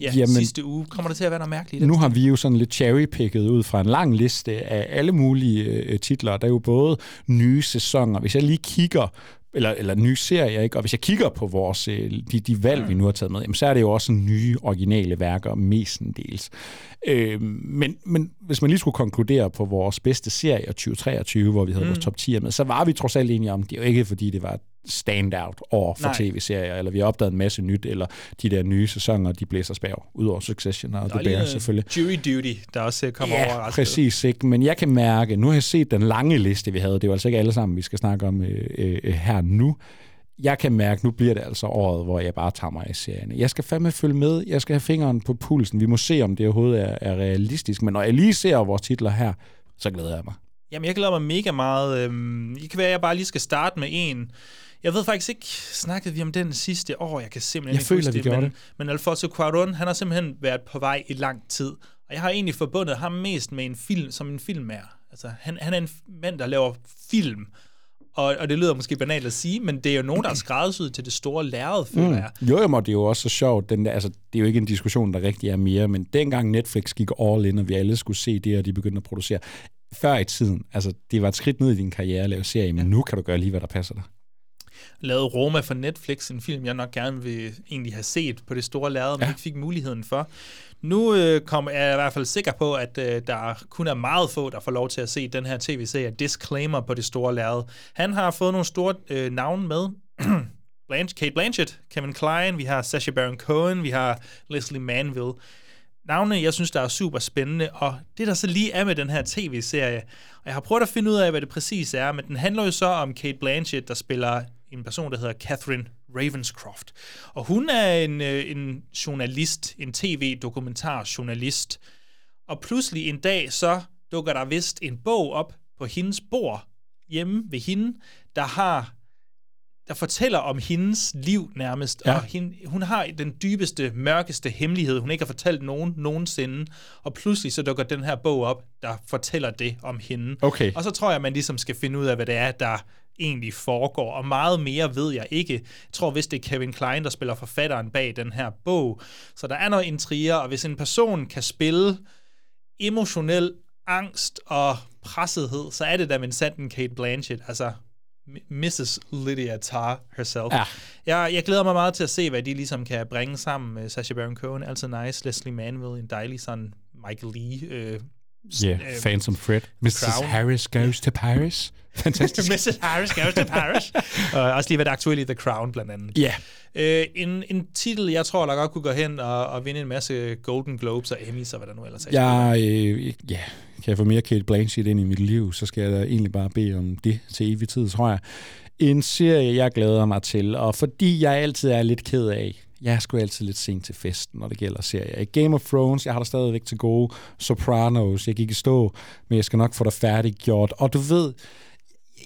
ja, Jamen- sidste uge? Kommer det til at være noget mærkeligt? Nu har vi jo sådan lidt cherrypicket ud fra en lang liste af alle mulige øh, titler. Der er jo både nye sæsoner. Hvis jeg lige kigger eller, eller nye serier, ikke? Og hvis jeg kigger på vores, øh, de, de valg, vi nu har taget med, jamen, så er det jo også nye, originale værker, mestendels. Øh, men, men hvis man lige skulle konkludere på vores bedste serie 2023, hvor vi havde mm. vores top 10 med, så var vi trods alt enige om, det er jo ikke fordi, det var standout år for Nej. tv-serier, eller vi har opdaget en masse nyt, eller de der nye sæsoner, de blæser spær, udover Succession og Der The Bear selvfølgelig. Jury Duty, der også øh, kommer Ja, overraskende. præcis. Ikke? Men jeg kan mærke, nu har jeg set den lange liste, vi havde. Det er jo altså ikke alle sammen, vi skal snakke om øh, øh, her nu. Jeg kan mærke, nu bliver det altså året, hvor jeg bare tager mig i serierne. Jeg skal fandme følge med. Jeg skal have fingeren på pulsen. Vi må se, om det overhovedet er, er realistisk. Men når jeg lige ser vores titler her, så glæder jeg mig. Jamen, jeg glæder mig mega meget. Øhm, Det kan være, at jeg bare lige skal starte med en. Jeg ved faktisk ikke, snakkede vi om den sidste år? Jeg kan simpelthen Jeg ikke føler, huske det. men, det. men Alfonso Cuarón, han har simpelthen været på vej i lang tid. Og jeg har egentlig forbundet ham mest med en film, som en film er. Altså, han, han er en mand, der laver film. Og, og det lyder måske banalt at sige, men det er jo nogen, der er skræddersyet til det store lærred, føler jeg. Mm. Jo, jo, men det er jo også så sjovt. Den altså, det er jo ikke en diskussion, der rigtig er mere, men dengang Netflix gik all in, og vi alle skulle se det, og de begyndte at producere, før i tiden, altså, det var et skridt ned i din karriere at lave serie, men nu kan du gøre lige, hvad der passer dig. Lavet Roma for Netflix, en film, jeg nok gerne vil egentlig have set på det store lærred, men Ja. ikke fik muligheden for. Nu øh, kom, er jeg i hvert fald sikker på, at øh, der kun er meget få, der får lov til at se den her tv-serie Disclaimer på det store lærred. Han har fået nogle store øh, navne med. *clears throat* Blanch- Kate Blanchett, Kevin Kline, vi har Sacha Baron Cohen, vi har Leslie Manville. Navne, jeg synes, der er super spændende, og det der så lige er med den her tv-serie, og jeg har prøvet at finde ud af, hvad det præcis er, men den handler jo så om Kate Blanchett, der spiller en person, der hedder Catherine Ravenscroft. Og hun er en, øh, en journalist, en tv-dokumentarjournalist. Og pludselig en dag, så dukker der vist en bog op på hendes bord hjemme ved hende, der har der fortæller om hendes liv nærmest, Ja. og hende, hun har den dybeste, mørkeste hemmelighed, hun ikke har fortalt nogen nogensinde, og pludselig så dukker den her bog op, der fortæller det om hende. Okay. Og så tror jeg, man ligesom skal finde ud af, hvad det er, der egentlig foregår, og meget mere ved jeg ikke. Jeg tror vist, det er Kevin Klein, der spiller forfatteren bag den her bog, så der er noget intriger, og hvis en person kan spille emotionel angst og pressethed, så er det da min sanden Kate Blanchett, altså Mrs. Lydia Tarr herself. Ja. Jeg, jeg glæder mig meget til at se, hvad de ligesom kan bringe sammen med Sacha Baron Cohen, altid nice, Leslie Manville, en dejlig sådan Michael Lee. Øh, yeah, øh, Phantom Fred. Mrs. Crown. Harris goes to Paris. *laughs* Fantastisk. Mrs. Harris goes to Paris. *laughs* og også lige været aktuelt i The Crown, blandt andet. Ja. Øh, en, en titel, jeg tror, der godt kunne gå hen og, og vinde en masse Golden Globes og Emmys og hvad der nu ellers er. Jeg, øh, ja, kan jeg få mere Kate Blanchett ind i mit liv, så skal jeg da egentlig bare bede om det til evig tid, tror jeg. En serie, jeg glæder mig til, og fordi jeg altid er lidt ked af, jeg er sgu altid lidt sent til festen, når det gælder serier. I Game of Thrones, jeg har der stadigvæk til gode. Sopranos, jeg gik i stå, men jeg skal nok få dig færdiggjort. Og du ved,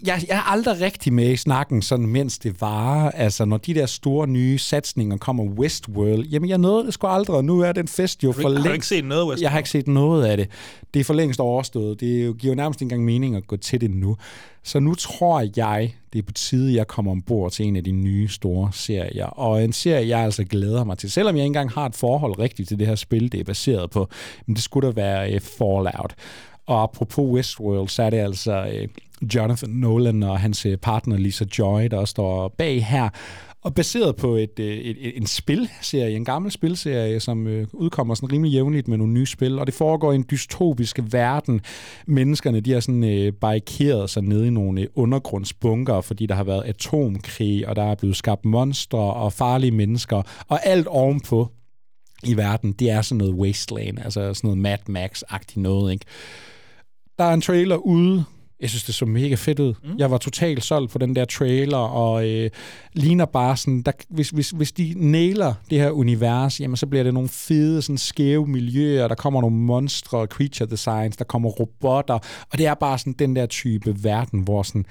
jeg, jeg er aldrig rigtig med i snakken, sådan mens det varer. Altså, når de der store nye satsninger kommer Westworld, jamen jeg nåede det sgu aldrig, og nu er den fest jo Har du for ikke- har du længst- ikke set noget Westworld? Jeg har ikke set noget af det. Det er for længst overstået. Det er giver jo nærmest ikke engang mening at gå til det nu. Så nu tror jeg, det er på tide, jeg kommer ombord til en af de nye store serier. Og en serie, jeg altså glæder mig til. Selvom jeg ikke engang har et forhold rigtigt til det her spil, det er baseret på, men det skulle da være uh, Fallout. Og apropos Westworld, så er det altså uh, Jonathan Nolan og hans øh, partner Lisa Joy, der også står bag her. Og baseret på et, øh, et, et, en spilserie, en gammel spilserie, som øh, udkommer sådan rimelig jævnligt med nogle nye spil, og det foregår i en dystopisk verden. Menneskerne, de har sådan øh, barrikeret sig nede i nogle øh, undergrundsbunker, fordi der har været atomkrig, og der er blevet skabt monstre og farlige mennesker, og alt ovenpå i verden, det er sådan noget wasteland, altså sådan noget Mad Max-agtigt noget, ikke? Der er en trailer ude jeg synes, det så mega fedt ud. Mm. Jeg var totalt solgt på den der trailer, og øh, ligner bare sådan, der, hvis, hvis, hvis de nailer det her univers, jamen så bliver det nogle fede, sådan skæve miljøer, der kommer nogle monstre, creature designs, der kommer robotter, og det er bare sådan den der type verden, hvor sådan,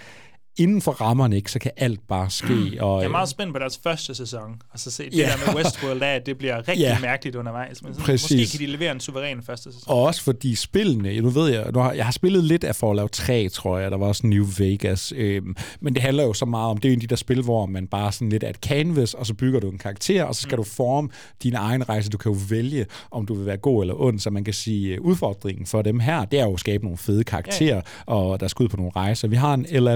inden for rammerne, ikke, så kan alt bare ske. Og, Jeg er øh, meget spændt på deres første sæson, og så se det Ja. der med Westworld af, at det bliver rigtig Ja. mærkeligt undervejs. Men sådan, Præcis. måske kan de levere en suveræn første sæson. Og også fordi spillene, nu ved jeg, nu har, jeg har spillet lidt af Fallout 3, tror jeg, der var også New Vegas, øhm, men det handler jo så meget om, det er en af de der spil, hvor man bare sådan lidt er et canvas, og så bygger du en karakter, og så skal mm. du forme din egen rejse. Du kan jo vælge, om du vil være god eller ond, så man kan sige, øh, udfordringen for dem her, det er jo at skabe nogle fede karakterer, ja. og der skal ud på nogle rejser. Vi har en Ella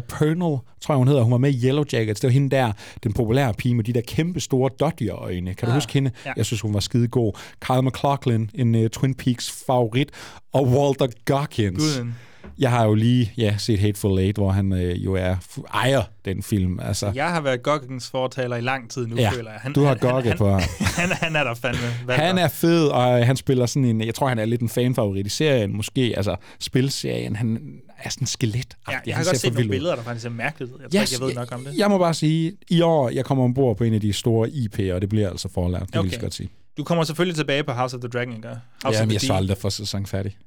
Pernell, tror jeg hun hedder, hun var med i Yellow Jackets, det var hende der, den populære pige med de der kæmpe store Dodger-øjne. Kan du Ah, huske hende? ja. Jeg synes, hun var skide god. Kyle MacLachlan, en uh, Twin Peaks favorit, og Walter Goggins. Guden. Jeg har jo lige ja, set Hateful Eight, hvor han øh, jo er ejer den film. Altså, Jeg har været Goggins fortaler i lang tid nu, Ja, føler jeg. Han, du har han, på ham. *laughs* Han, han er der fandme. Hvad han er fed, og øh, han spiller sådan en, jeg tror, han er lidt en fanfavorit i serien, måske, altså spilserien. Han er sådan skelet. Ja, jeg har godt set nogle billeder, der faktisk er mærkeligt. Jeg tror ikke, jeg ved nok om det. Jeg må bare sige, i år, jeg kommer ombord på en af de store IP'er, og det bliver altså Fallout, det okay. vil jeg godt sige. Du kommer selvfølgelig tilbage på House of the Dragon, ikke? House Ja, men jeg så aldrig for sæson færdig.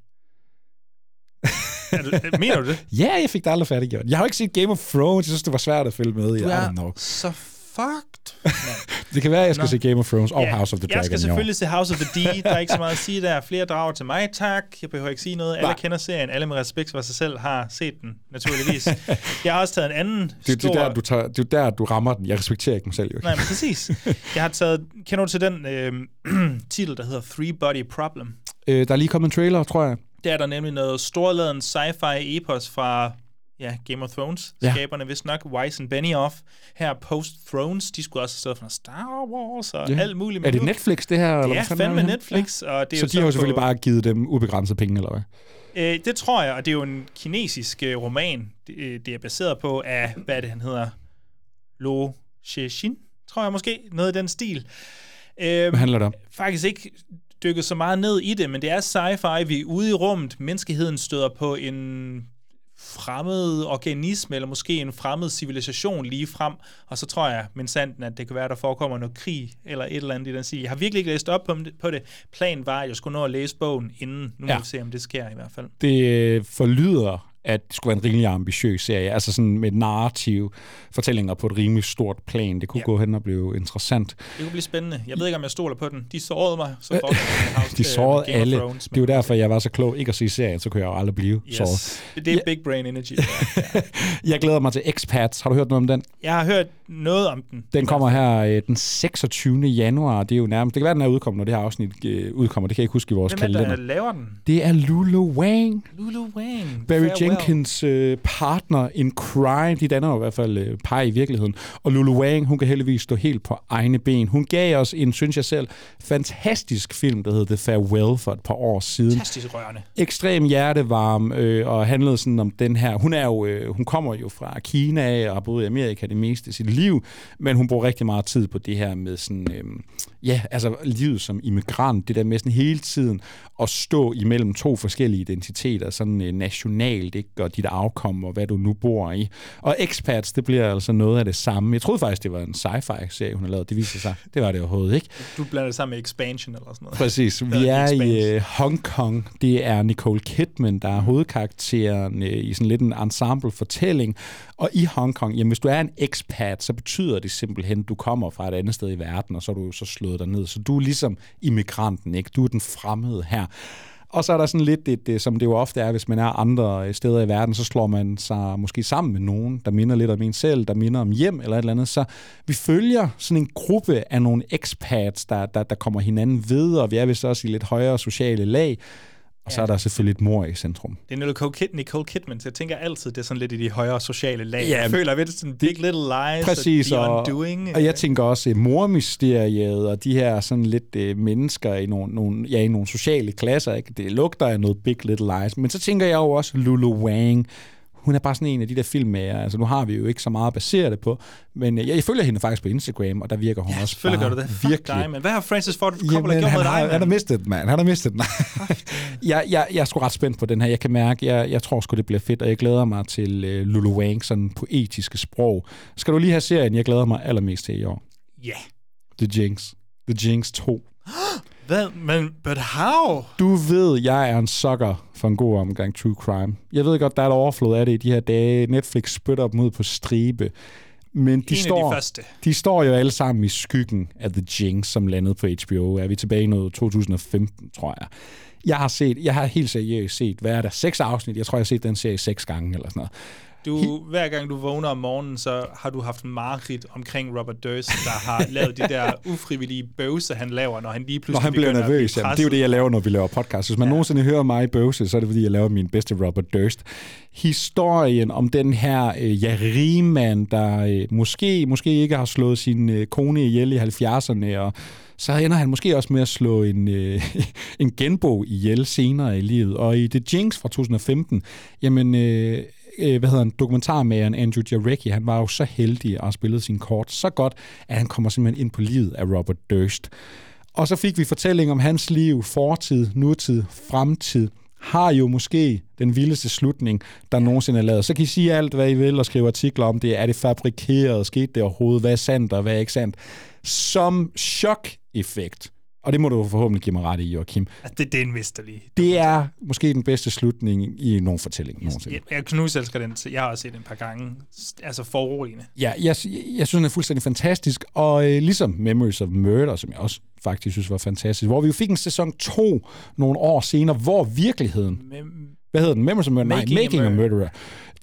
Er du- Mener du det? *laughs* Ja, jeg fik det aldrig færdiggjort. Jeg har jo ikke set Game of Thrones, jeg synes, det var svært at følge med i. Du er så fucked. *laughs* Det kan være, at jeg skal Nå. se Game of Thrones og Ja, House of the Dragon Jeg skal selvfølgelig se House of the D. Der er ikke så meget at sige der. Flere drager til mig, tak. Jeg behøver ikke sige noget. Alle Nej. kender serien. Alle med respekt for sig selv har set den, naturligvis. *laughs* jeg har også taget en anden Det, det, stor... er der, du tager, det er der, du rammer den. Jeg respekterer ikke mig selv, jo. Nej, men præcis. Jeg har taget... Kender du til den øh, *clears throat* titel, der hedder Three Body Problem? Øh, der er lige kommet en trailer, tror jeg. Der er der nemlig noget storladen sci-fi epos fra ja, Game of Thrones. Ja. Skaberne vist nok, Weiss and Benioff. Her Post-Thrones, de skulle også have stået fra Star Wars og Ja. alt muligt. Er det nu- Netflix, det her? Eller Ja, hvad er fandme det her? Netflix. Og det er så jo de har jo på- selvfølgelig bare givet dem ubegrænset penge, eller hvad? Øh, det tror jeg, og det er jo en kinesisk øh, roman, det, øh, det er baseret på af, hvad er det, han hedder? Lo Shexin, tror jeg måske, noget i den stil. Øh, Hvad handler det om? Faktisk ikke dykket så meget ned i det, men det er sci-fi, vi er ude i rummet, menneskeheden støder på en fremmed organisme, eller måske en fremmed civilisation lige frem, og så tror jeg, men sandt, at det kan være, der forekommer noget krig, eller et eller andet i den stil. Jeg har virkelig ikke læst op på det. På det. Planen var, at jeg skulle nå at læse bogen inden. Nu må Ja. vi se, om det sker i hvert fald. Det øh, forlyder, at det skulle være en rimelig ambitiøs serie. Altså sådan med narrativ fortællinger på et rimelig stort plan. Det kunne Ja. gå hen og blive interessant. Det kunne blive spændende. Jeg ved ikke, om jeg stoler på den. De sårede mig så godt. Øh, *laughs* De sårede alle. Det er jo derfor, jeg var så klog ikke at se serien, så kunne jeg jo aldrig blive såret. Yes. Det er big brain energy. *laughs* Jeg glæder mig til Expats. Har du hørt noget om den? Jeg har hørt noget om den. Den kommer her øh, den 26. januar. Det er jo nærmest... Det kan være, den er udkommet, når det her afsnit øh, udkommer. Det kan jeg ikke huske i vores Hvem er det, kalender. der laver den? Det er Lulu Wang. Lulu Wang. Barry Farewell. Jenkins øh, partner in crime, de danner jo i hvert fald øh, par i virkeligheden. Og Lulu Wang, hun kan heldigvis stå helt på egne ben. Hun gav os en, synes jeg selv, fantastisk film, der hed The Farewell for et par år siden. Fantastisk rørende. Ekstrem hjertevarm, øh, og handlede sådan om den her... Hun, er jo, øh, hun kommer jo fra Kina og har boet i Amerika det meste af sit liv, men hun bruger rigtig meget tid på det her med sådan... Øh, ja, altså livet som immigrant, det der med sådan hele tiden at stå imellem to forskellige identiteter, sådan øh, nationalt, ikke? og dit afkom, og hvad du nu bor i. Og Expats, det bliver altså noget af det samme. Jeg troede faktisk, det var en sci-fi-serie, hun har lavet. Det viser sig, det var det overhovedet ikke. Du blander det sammen med Expansion eller sådan noget. Præcis. *laughs* Vi er i øh, Hongkong. Det er Nicole Kidman, der er hovedkarakteren øh, i sådan lidt en ensemble-fortælling. Og i Hongkong, jamen hvis du er en expat, så betyder det simpelthen, at du kommer fra et andet sted i verden, og så er du så slået dig ned. Så du er ligesom immigranten, ikke? Du er den fremmede her. Og så er der sådan lidt, et, det, som det jo ofte er, hvis man er andre øh, steder i verden, så slår man sig måske sammen med nogen, der minder lidt om en selv, der minder om hjem eller et eller andet. Så vi følger sådan en gruppe af nogle expats, der, der, der kommer hinanden ved, og vi er vist også i lidt højere sociale lag. Og så er der selvfølgelig et mor i centrum. Det er Nicole, Kid- Nicole Kidman, så jeg tænker altid, det er sådan lidt i de højere sociale lag. Ja, jeg føler, er sådan Big Little Lies Præcis, og The og, Undoing. og jeg tænker også uh, mormysteriet og de her sådan lidt uh, mennesker i nogle, nogle, ja, i nogle sociale klasser. Ikke? Det lugter af noget Big Little Lies. Men så tænker jeg jo også Lulu Wang. Hun er bare sådan en af de der filmmager. Altså, nu har vi jo ikke så meget at basere det på, men øh, jeg, jeg følger hende faktisk på Instagram, og der virker hun Ja, også selvfølgelig bare gør du det. Fuck virkelig. dig, men hvad har Francis Ford Coppola Jamen, gjort han, mod har, dig, han har mistet den, mand. Han har mistet den. *laughs* jeg, jeg, jeg er sgu ret spændt på den her. Jeg kan mærke, jeg, jeg tror sgu, det bliver fedt, og jeg glæder mig til uh, Lulu Wang, sådan poetiske sprog. Skal du lige have serien, jeg glæder mig allermest til i år? Ja. The Jinx. The Jinx 2. *gasps* Hvad? Men, but how? Du ved, jeg er en sucker for en god omgang true crime. Jeg ved godt, der er et overflod af det i de her dage. Netflix spytter dem ud på stribe. Men de, En de står, første. de står jo alle sammen i skyggen af The Jinx, som landede på HBO. Er vi tilbage i noget 2015, tror jeg. Jeg har set, jeg har helt seriøst set, hvad er der, seks afsnit? Jeg tror, jeg har set den serie seks gange eller sådan noget. Du, hver gang du vågner om morgenen, så har du haft en mareridt omkring Robert Durst, der har lavet de der *laughs* ufrivillige bøvse, han laver, når han lige Når pludselig han bliver nervøs, jamen, det er jo det, jeg laver, når vi laver podcast. Hvis man ja. nogensinde hører mig bøvse, så er det, fordi jeg laver min bedste Robert Durst. Historien om den her øh, ja, rigmand, der øh, måske, måske ikke har slået sin øh, kone ihjel i 70'erne, og så ender han måske også med at slå en, øh, *laughs* en genbo ihjel senere i livet. Og i The Jinx fra 2015, jamen... Øh, øh, hvad hedder han, dokumentarmageren Andrew Jarecki, han var jo så heldig at have spillet sin kort så godt, at han kommer simpelthen ind på livet af Robert Durst. Og så fik vi fortælling om hans liv, fortid, nutid, fremtid, har jo måske den vildeste slutning, der nogensinde er lavet. Så kan I sige alt, hvad I vil, og skrive artikler om det. Er det fabrikeret? Skete det overhovedet? Hvad er sandt, og hvad er ikke sandt? Som chok-effekt. Og det må du forhåbentlig give mig ret i, Joachim. Altså, det, det er en mesterlig. Det er måske den bedste slutning i nogen fortælling nogensinde. Jeg, jeg knus elsker den. Jeg har også set den et par gange. Altså foruroligende. Ja, jeg, jeg synes, den er fuldstændig fantastisk, og øh, ligesom Memories of Murder, som jeg også faktisk synes var fantastisk, hvor vi jo fik en sæson 2 nogle år senere, hvor virkeligheden... Mem- hvad hedder den? Memories of Murder? Making Nej, a Making a Murderer. Murderer.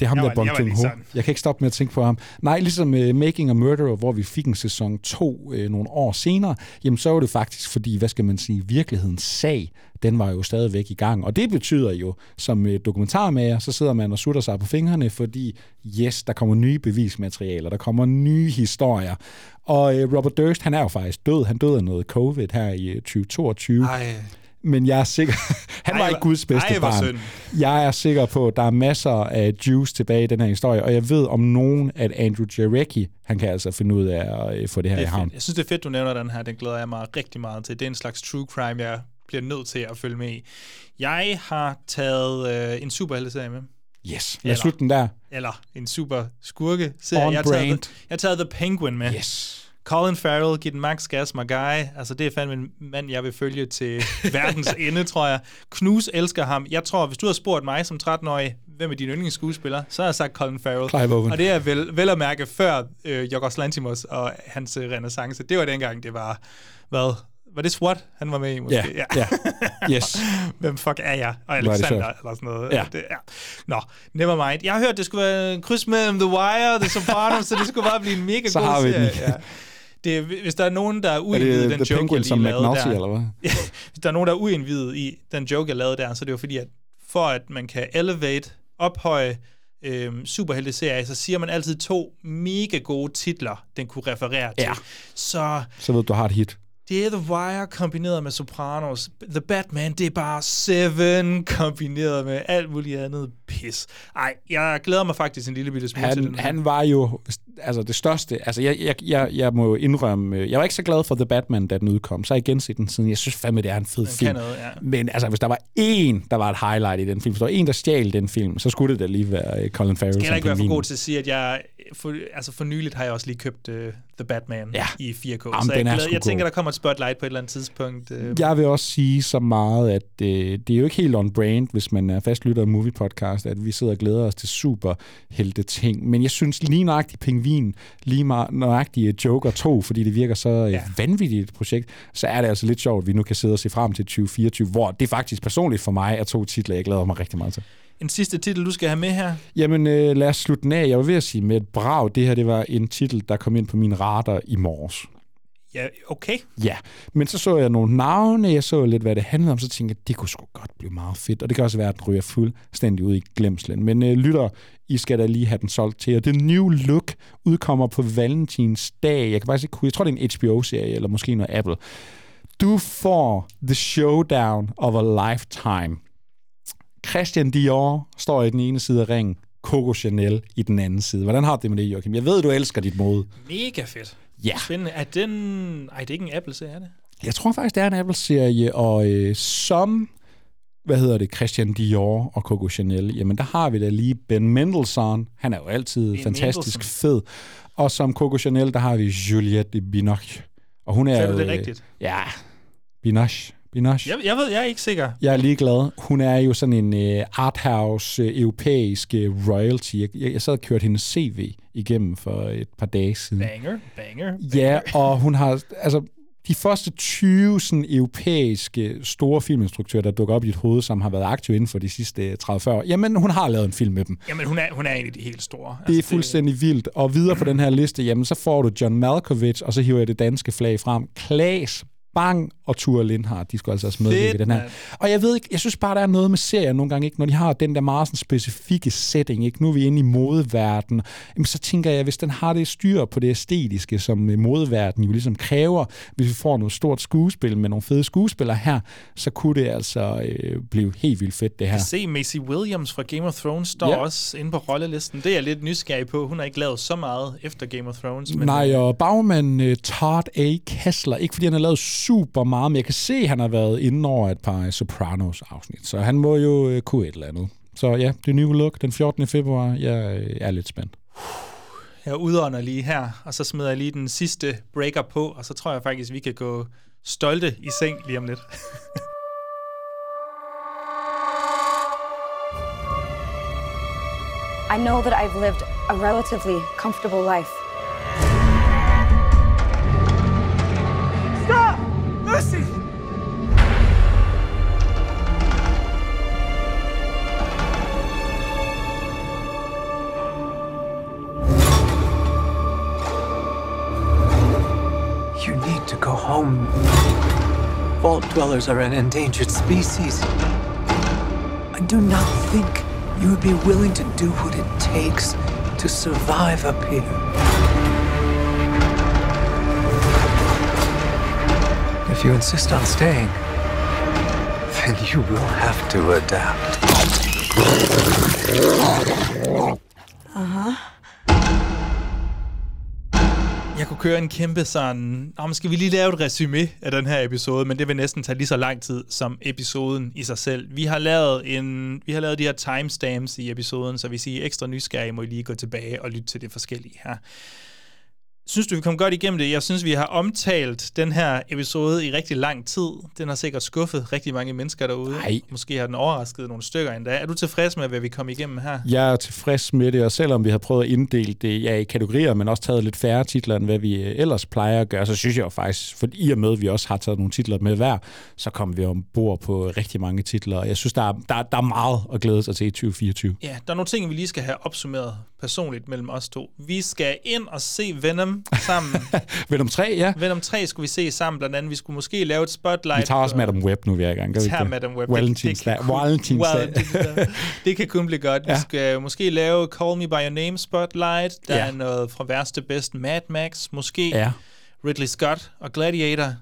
Det er ham, Jeg der Bong Joon-ho. Jeg kan ikke stoppe med at tænke på ham. Nej, ligesom uh, Making a Murderer, hvor vi fik en sæson 2 uh, nogle år senere, jamen så var det faktisk, fordi, hvad skal man sige, virkelighedens sag, den var jo stadigvæk i gang. Og det betyder jo, som uh, dokumentarmager, så sidder man og sutter sig på fingrene, fordi yes, der kommer nye bevismaterialer, der kommer nye historier. Og uh, Robert Durst, han er jo faktisk død. Han døde af noget covid her i uh, 2022. Ej. Men jeg er sikker... *laughs* Han var Ej, ikke Guds bedste ej, barn. synd. Jeg er sikker på, at der er masser af juice tilbage i den her historie, og jeg ved om nogen, at Andrew Jarecki, han kan altså finde ud af at øh, få det her Det i havn. fedt. Jeg synes, det er fedt, du nævner den her. Den glæder jeg mig rigtig meget til. Det er en slags true crime, jeg bliver nødt til at følge med i. Jeg har taget øh, en superhelteserie med. Yes, lad slutte den der. Eller en super skurke serie. On Jeg har, taget, brand. The- jeg har taget The Penguin med. Yes. Colin Farrell, giv den max gas, my guy. Altså, det er fandme en mand, jeg vil følge til *laughs* verdens ende, tror jeg. Knus elsker ham. Jeg tror, hvis du har spurgt mig som 13-årig, hvem er din yndlingsskuespiller, så har jeg sagt Colin Farrell. Clive Owen. Og det er vel, vel at mærke før øh, Yorgos Lanthimos og hans øh, renaissance. Det var dengang, det var, hvad? Var det SWAT, han var med i måske? Ja, ja. Yes. *laughs* Hvem fuck er jeg? Og er Alexander, eller sådan noget. Ja. Det, ja. Nå, never mind. Jeg har hørt, det skulle være en kryds mellem The Wire og The Sopranos, så det skulle bare blive en mega Så god har vi den. serie. Ja. *laughs* Det, hvis der er nogen, der er Er uindvidet i det den The joke, Penguin jeg som lige lavede McNulty, der. eller hvad? *laughs* hvis der er nogen, der er uindvidet i den joke, jeg lavede der, så er det jo fordi, at for at man kan elevate, ophøje øhm, superhelteserie, så siger man altid to mega gode titler, den kunne referere til. Ja. Så Så ved du, du har et hit. Det er The Wire kombineret med Sopranos. The Batman, det er bare Seven kombineret med alt muligt andet pis. Ej, jeg glæder mig faktisk en lille bitte smule til Han, den. her. han var jo altså det største. Altså, jeg, jeg, jeg, jeg må jo indrømme, øh, jeg var ikke så glad for The Batman, da den udkom. Så har jeg igen set den siden. Jeg synes fandme, det er en fed Den film. noget, ja. Men altså, hvis der var én, der var et highlight i den film, hvis der var en, der stjal den film, så skulle det da lige være øh, Colin Farrell skal jeg ikke være for god til at sige, at jeg for, altså for nyligt har jeg også lige købt uh, The Batman Ja. i 4K. Jamen, så jeg, er sgu jeg tænker, der kommer et spotlight på et eller andet tidspunkt. Uh, Jeg vil også sige så meget, at øh, det er jo ikke helt on brand, hvis man er fastlytter af Movie Podcast, at vi sidder og glæder os til superhelte ting. Men jeg synes lige nøjagtigt Pingvin, lige nøjagtigt Joker 2, fordi det virker så ja. vanvittigt et projekt, så er det altså lidt sjovt, at vi nu kan sidde og se frem til 2024, hvor det faktisk personligt for mig er to titler, jeg glæder mig rigtig meget til. En sidste titel, du skal have med her. Jamen, øh, lad os slutte den af. Jeg var ved at sige med et brag, det her det var en titel, der kom ind på min radar i morges. Ja, okay. Ja, men så så jeg nogle navne, jeg så lidt, hvad det handlede om, så tænkte jeg, det kunne sgu godt blive meget fedt, og det kan også være, at den ryger fuldstændig ud i glemslen. Men øh, lytter, I skal da lige have den solgt til, og det New Look udkommer på Valentins dag. Jeg kan faktisk ikke jeg tror, det er en HBO-serie, eller måske noget Apple. Du får The Showdown of a Lifetime. Christian Dior står i den ene side af ringen. Coco Chanel i den anden side. Hvordan har du det med det, Joachim? Jeg ved, du elsker dit mode. Mega fedt. Ja. Spændende. Er den... Ej, det er ikke en Apple-serie, er det? Jeg tror faktisk, det er en Apple-serie, og øh, som hvad hedder det, Christian Dior og Coco Chanel, jamen der har vi da lige Ben Mendelssohn. Han er jo altid Ben fantastisk fed. Og som Coco Chanel, der har vi Juliette Binoche. Og hun er Sagde du det øh, rigtigt? Ja, Binoche. Binoche. Jeg, jeg ved, jeg er ikke sikker. Jeg er ligeglad. Hun er jo sådan en uh, arthouse, uh, europæisk uh, royalty. Jeg, jeg, jeg sad og kørte hendes CV igennem for et par dage siden. Banger, banger. Ja, og hun har, altså, de første 20 sådan, europæiske store filminstruktører, der dukker op i dit hoved, som har været aktive inden for de sidste 30-40 år, jamen hun har lavet en film med dem. Jamen, hun er, hun er en af de helt store. Det er fuldstændig vildt. Og videre på den her liste, jamen så får du John Malkovich, og så hiver jeg det danske flag frem. Klaas Bang og Ture Lindhardt, de skulle altså også medvirke i den her. Og jeg ved ikke, jeg synes bare, der er noget med serier nogle gange, ikke? når de har den der meget sådan specifikke setting, ikke? nu er vi inde i modeverden, jamen, så tænker jeg, hvis den har det styr på det æstetiske, som øh, modeverden jo ligesom kræver, hvis vi får noget stort skuespil med nogle fede skuespillere her, så kunne det altså øh, blive helt vildt fedt, det her. Jeg se, Macy Williams fra Game of Thrones står Ja. også inde på rollelisten. Det er jeg lidt nysgerrig på. Hun har ikke lavet så meget efter Game of Thrones. Men Nej, og bagmand uh, Todd A. Kessler, ikke fordi han har lavet super meget, men jeg kan se, at han har været inde over et par øh, Sopranos-afsnit, så han må jo uh, kunne et eller andet. Så ja, det nye look den 14. februar, jeg øh, er lidt spændt. Jeg udånder lige her, og så smider jeg lige den sidste breaker på, og så tror jeg faktisk, vi kan gå stolte i seng lige om lidt. *laughs* I know that I've lived a relatively comfortable life. Lucy! You need to go home. Vault dwellers are an endangered species. I do not think you would be willing to do what it takes to survive up here. If you insist on staying, then you will have to adapt. Uh-huh. Jeg kunne køre en kæmpe sådan... om men skal vi lige lave et resume af den her episode, men det vil næsten tage lige så lang tid som episoden i sig selv. Vi har lavet, en, vi har lavet de her timestamps i episoden, så hvis I er ekstra nysgerrige, må I lige gå tilbage og lytte til det forskellige her. Synes du, vi kom godt igennem det? Jeg synes, vi har omtalt den her episode i rigtig lang tid. Den har sikkert skuffet rigtig mange mennesker derude. Nej. Måske har den overrasket nogle stykker endda. Er du tilfreds med, hvad vi kom igennem her? Jeg er tilfreds med det, og selvom vi har prøvet at inddele det ja, i kategorier, men også taget lidt færre titler, end hvad vi øh, ellers plejer at gøre, så synes jeg jo faktisk, for i og med, at vi også har taget nogle titler med hver, så kommer vi ombord på rigtig mange titler, jeg synes, der er, der, der er meget at glæde sig til i 2024. Ja, der er nogle ting, vi lige skal have opsummeret personligt mellem os to. Vi skal ind og se Venom sammen. *laughs* Venom 3, ja. Venom 3 skulle vi se sammen blandt andet. Vi skulle måske lave et spotlight. Vi tager også Madam Web nu, vi er i gang. Vi tager det? Madam Web. Valentinsdag. Det, det, kan kun- Valentinsdag. Valentinsdag. det kan kun blive godt. Ja. Vi skal måske lave Call Me By Your Name spotlight. Der Ja. er noget fra værste bedst Mad Max. Måske Ja. Ridley Scott og Gladiator.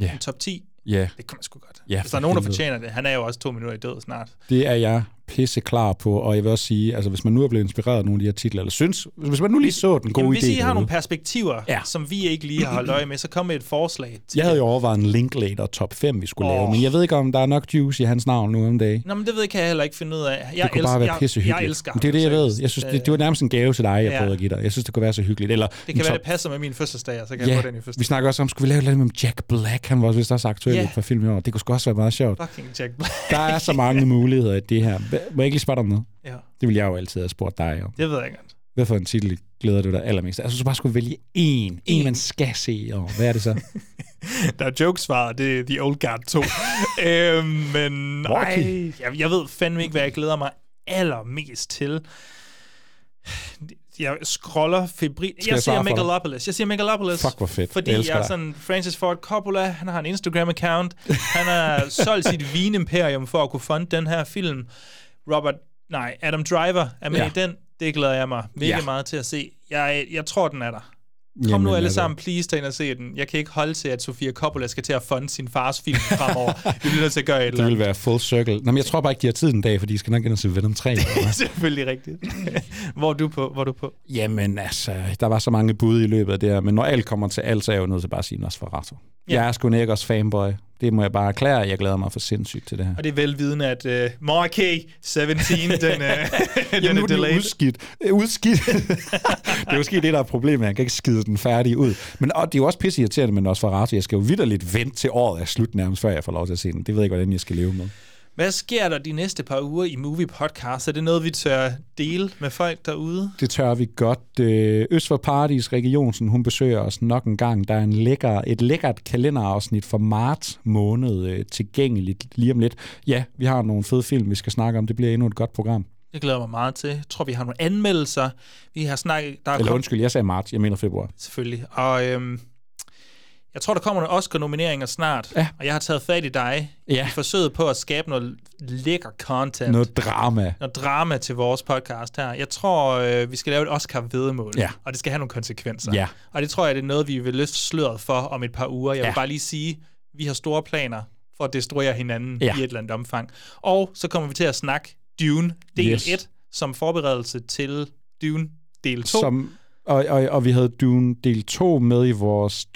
Ja. En top 10. Ja. Det kan man sgu godt. Ja, Hvis der er nogen, der fortjener det. Han er jo også to minutter i død snart. Det er jeg pisse klar på, og jeg vil også sige, altså hvis man nu er blevet inspireret af nogle af de her titler, eller synes, hvis man nu lige så den gode Jamen, idé hvis I har derude. nogle perspektiver, ja. som vi ikke lige har holdt øje med, så kom med et forslag. Til Jeg havde jo overvejet en Linklater top 5, vi skulle oh. lave, men jeg ved ikke, om der er nok juice i hans navn nu om dagen. Nå, men det ved jeg, kan jeg heller ikke finde ud af. Jeg det kunne bare være jeg, pissehyggeligt. Jeg elsker Men det er det, jeg ved. Jeg synes, det, det var nærmest en gave til dig, jeg Ja. prøvede at give dig. Jeg synes, det kunne være så hyggeligt. Eller Det kan være, det passer med min fødselsdag, så kan ja, jeg få den i fødselsdag. vi snakker også om, skulle vi lave noget med Jack Black? Han var også vist også aktuel par film i år. Det kunne også være meget sjovt. Fucking Jack Black. Der er så mange muligheder i det her. Må jeg ikke lige spørge dig om noget? Ja. Det vil jeg jo altid have spurgt dig om. Det ved jeg godt. Hvad for en titel glæder du dig allermest? Altså, så bare skulle vælge én. En, man skal se. Og hvad er det så? *laughs* Der er jokesvar, det er The Old Guard 2. *laughs* øhm, men nej, Okay. jeg, jeg ved fandme ikke, hvad jeg glæder mig allermest til. Jeg scroller febri... Skal Jeg, jeg siger? Megalopolis. Jeg siger Megalopolis. Fuck, hvor fedt. Fordi Jeg jeg, er sådan... Francis Ford Coppola, han har en Instagram-account. Han har solgt sit *laughs* vinimperium for at kunne funde den her film. Robert... Nej, Adam Driver er med Ja. i den. Det glæder jeg mig mega Ja. meget til at se. Jeg, jeg tror, den er der. Kom Jamen, nu alle sammen, please, tag ind og se den. Jeg kan ikke holde til, at Sofia Coppola skal til at funde sin fars film fremover. *laughs* Vi bliver nødt til at gøre et eller Det vil være full circle. Nå, men jeg tror bare ikke, de har tid en dag, for de skal nok ind og se Venom 3. *laughs* Det er selvfølgelig rigtigt. *laughs* Hvor er du på? Hvor er du på? Jamen altså, der var så mange bud i løbet af det her, men når alt kommer til alt, så er jeg jo nødt til bare at sige Nosferatu. Ja. Jeg er sgu en Eggers fanboy. Det må jeg bare erklære. Jeg glæder mig for sindssygt til det her. Og det er velvidende, at uh, Marquee 17, den, uh, *laughs* den Jamen, er delayed. udskidt. Udskidt. det er måske *laughs* det, der er problemet. Jeg kan ikke skide den færdig ud. Men og det er jo også pisse irriterende med Nosferatu. Jeg skal jo vidderligt vente til året er slut nærmest, før jeg får lov til at se den. Det ved jeg ikke, hvordan jeg skal leve med. Hvad sker der de næste par uger i Movie Podcast? Er det noget, vi tør dele med folk derude? Det tør vi godt. Øh, Øst for Paradis Regionsen, hun besøger os nok en gang. Der er en lækker, et lækkert kalenderafsnit for marts måned øh, tilgængeligt lige om lidt. Ja, vi har nogle fede film, vi skal snakke om. Det bliver endnu et godt program. Det glæder jeg mig meget til. Jeg tror, vi har nogle anmeldelser. Vi har snakket... Der er Eller kom- undskyld, jeg sagde marts. Jeg mener februar. Selvfølgelig. Og øhm, jeg tror, der kommer nogle Oscar-nomineringer snart. Ja. Og jeg har taget fat i dig Ja. i forsøget på at skabe noget lækker content. Noget drama. noget drama til vores podcast her. Jeg tror, øh, vi skal lave et Oscar-vedemål, Ja. og det skal have nogle konsekvenser. Ja. Og det tror jeg, det er noget, vi vil løfte sløret for om et par uger. Jeg vil Ja. bare lige sige, vi har store planer for at destruere hinanden Ja. i et eller andet omfang. Og så kommer vi til at snakke Dune del Yes. 1 som forberedelse til Dune del 2. Som, og, og, og vi havde Dune del 2 med i vores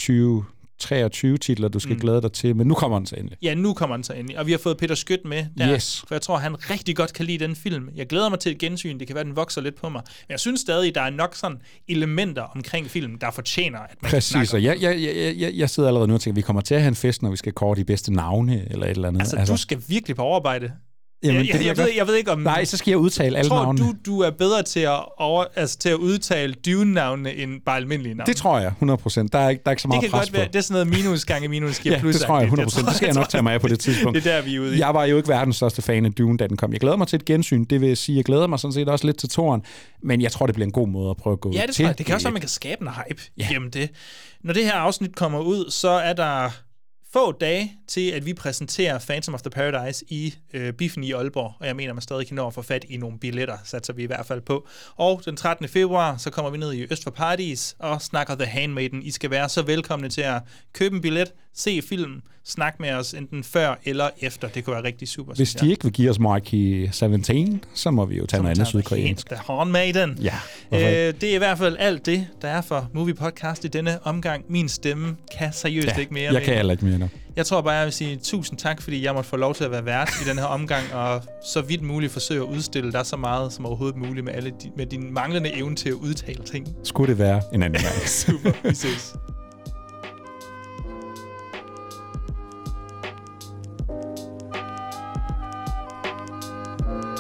2023 titler, du skal Mm. glæde dig til. Men nu kommer den så endelig. Ja, nu kommer den så ind. Og vi har fået Peter Skødt med der, Yes. for jeg tror, han rigtig godt kan lide den film. Jeg glæder mig til et gensyn. Det kan være, den vokser lidt på mig. Men jeg synes stadig, der er nok sådan elementer omkring filmen, der fortjener, at man Præcis, og jeg, jeg, jeg, jeg, jeg sidder allerede nu og tænker, at vi kommer til at have en fest, når vi skal kåre de bedste navne, eller et eller andet. Altså, altså, du skal virkelig på overarbejde. Jamen, jeg, det jeg, kan jeg, jeg ved, jeg ved ikke om... Nej, så skal jeg udtale alle tror navnene. du, du er bedre til at, over, altså, til at udtale Dune-navnene end bare almindelige navne? Det tror jeg, 100%. Der er ikke, der er ikke så det meget kan pres godt være, på. det er sådan noget minus gange minus giver *laughs* Ja, plus. det tror jeg 100%. Det skal jeg nok tage mig af på det tidspunkt. *laughs* Det er der, vi er ude i. Jeg var jo ikke verdens største fan af Dune, da den kom. Jeg glæder mig til et gensyn. Det vil sige, jeg glæder mig sådan set også lidt til toren. Men jeg tror, det bliver en god måde at prøve at gå Ja, det til. tror jeg. Det kan også være, man kan skabe en hype ja. gennem det. Når det her afsnit kommer ud, så er der få dage til, at vi præsenterer Phantom of the Paradise i øh, Biffen i Aalborg, og jeg mener, man stadig kan nå at få fat i nogle billetter, satser vi i hvert fald på. Og den 13. februar, så kommer vi ned i Øst for Paradis og snakker The Handmaiden. I skal være så velkomne til at købe en billet, se film, snak med os enten før eller efter. Det kunne være rigtig super. Hvis de ikke vil give os Marky 17, så må vi jo tage noget andet sydkoreansk. The Handmaiden. Ja, Øh, hvorfor det er i hvert fald alt det, der er for Movie Podcast i denne omgang. Min stemme kan seriøst Ja, ikke mere. jeg med. kan heller ikke mere nu. Jeg tror bare, jeg vil sige tusind tak, fordi jeg måtte få lov til at være vært i den her omgang, og så vidt muligt forsøge at udstille dig så meget som overhovedet muligt med, alle de, med din manglende evne til at udtale ting. Skulle det være en anden gang. *laughs* Super, vi ses.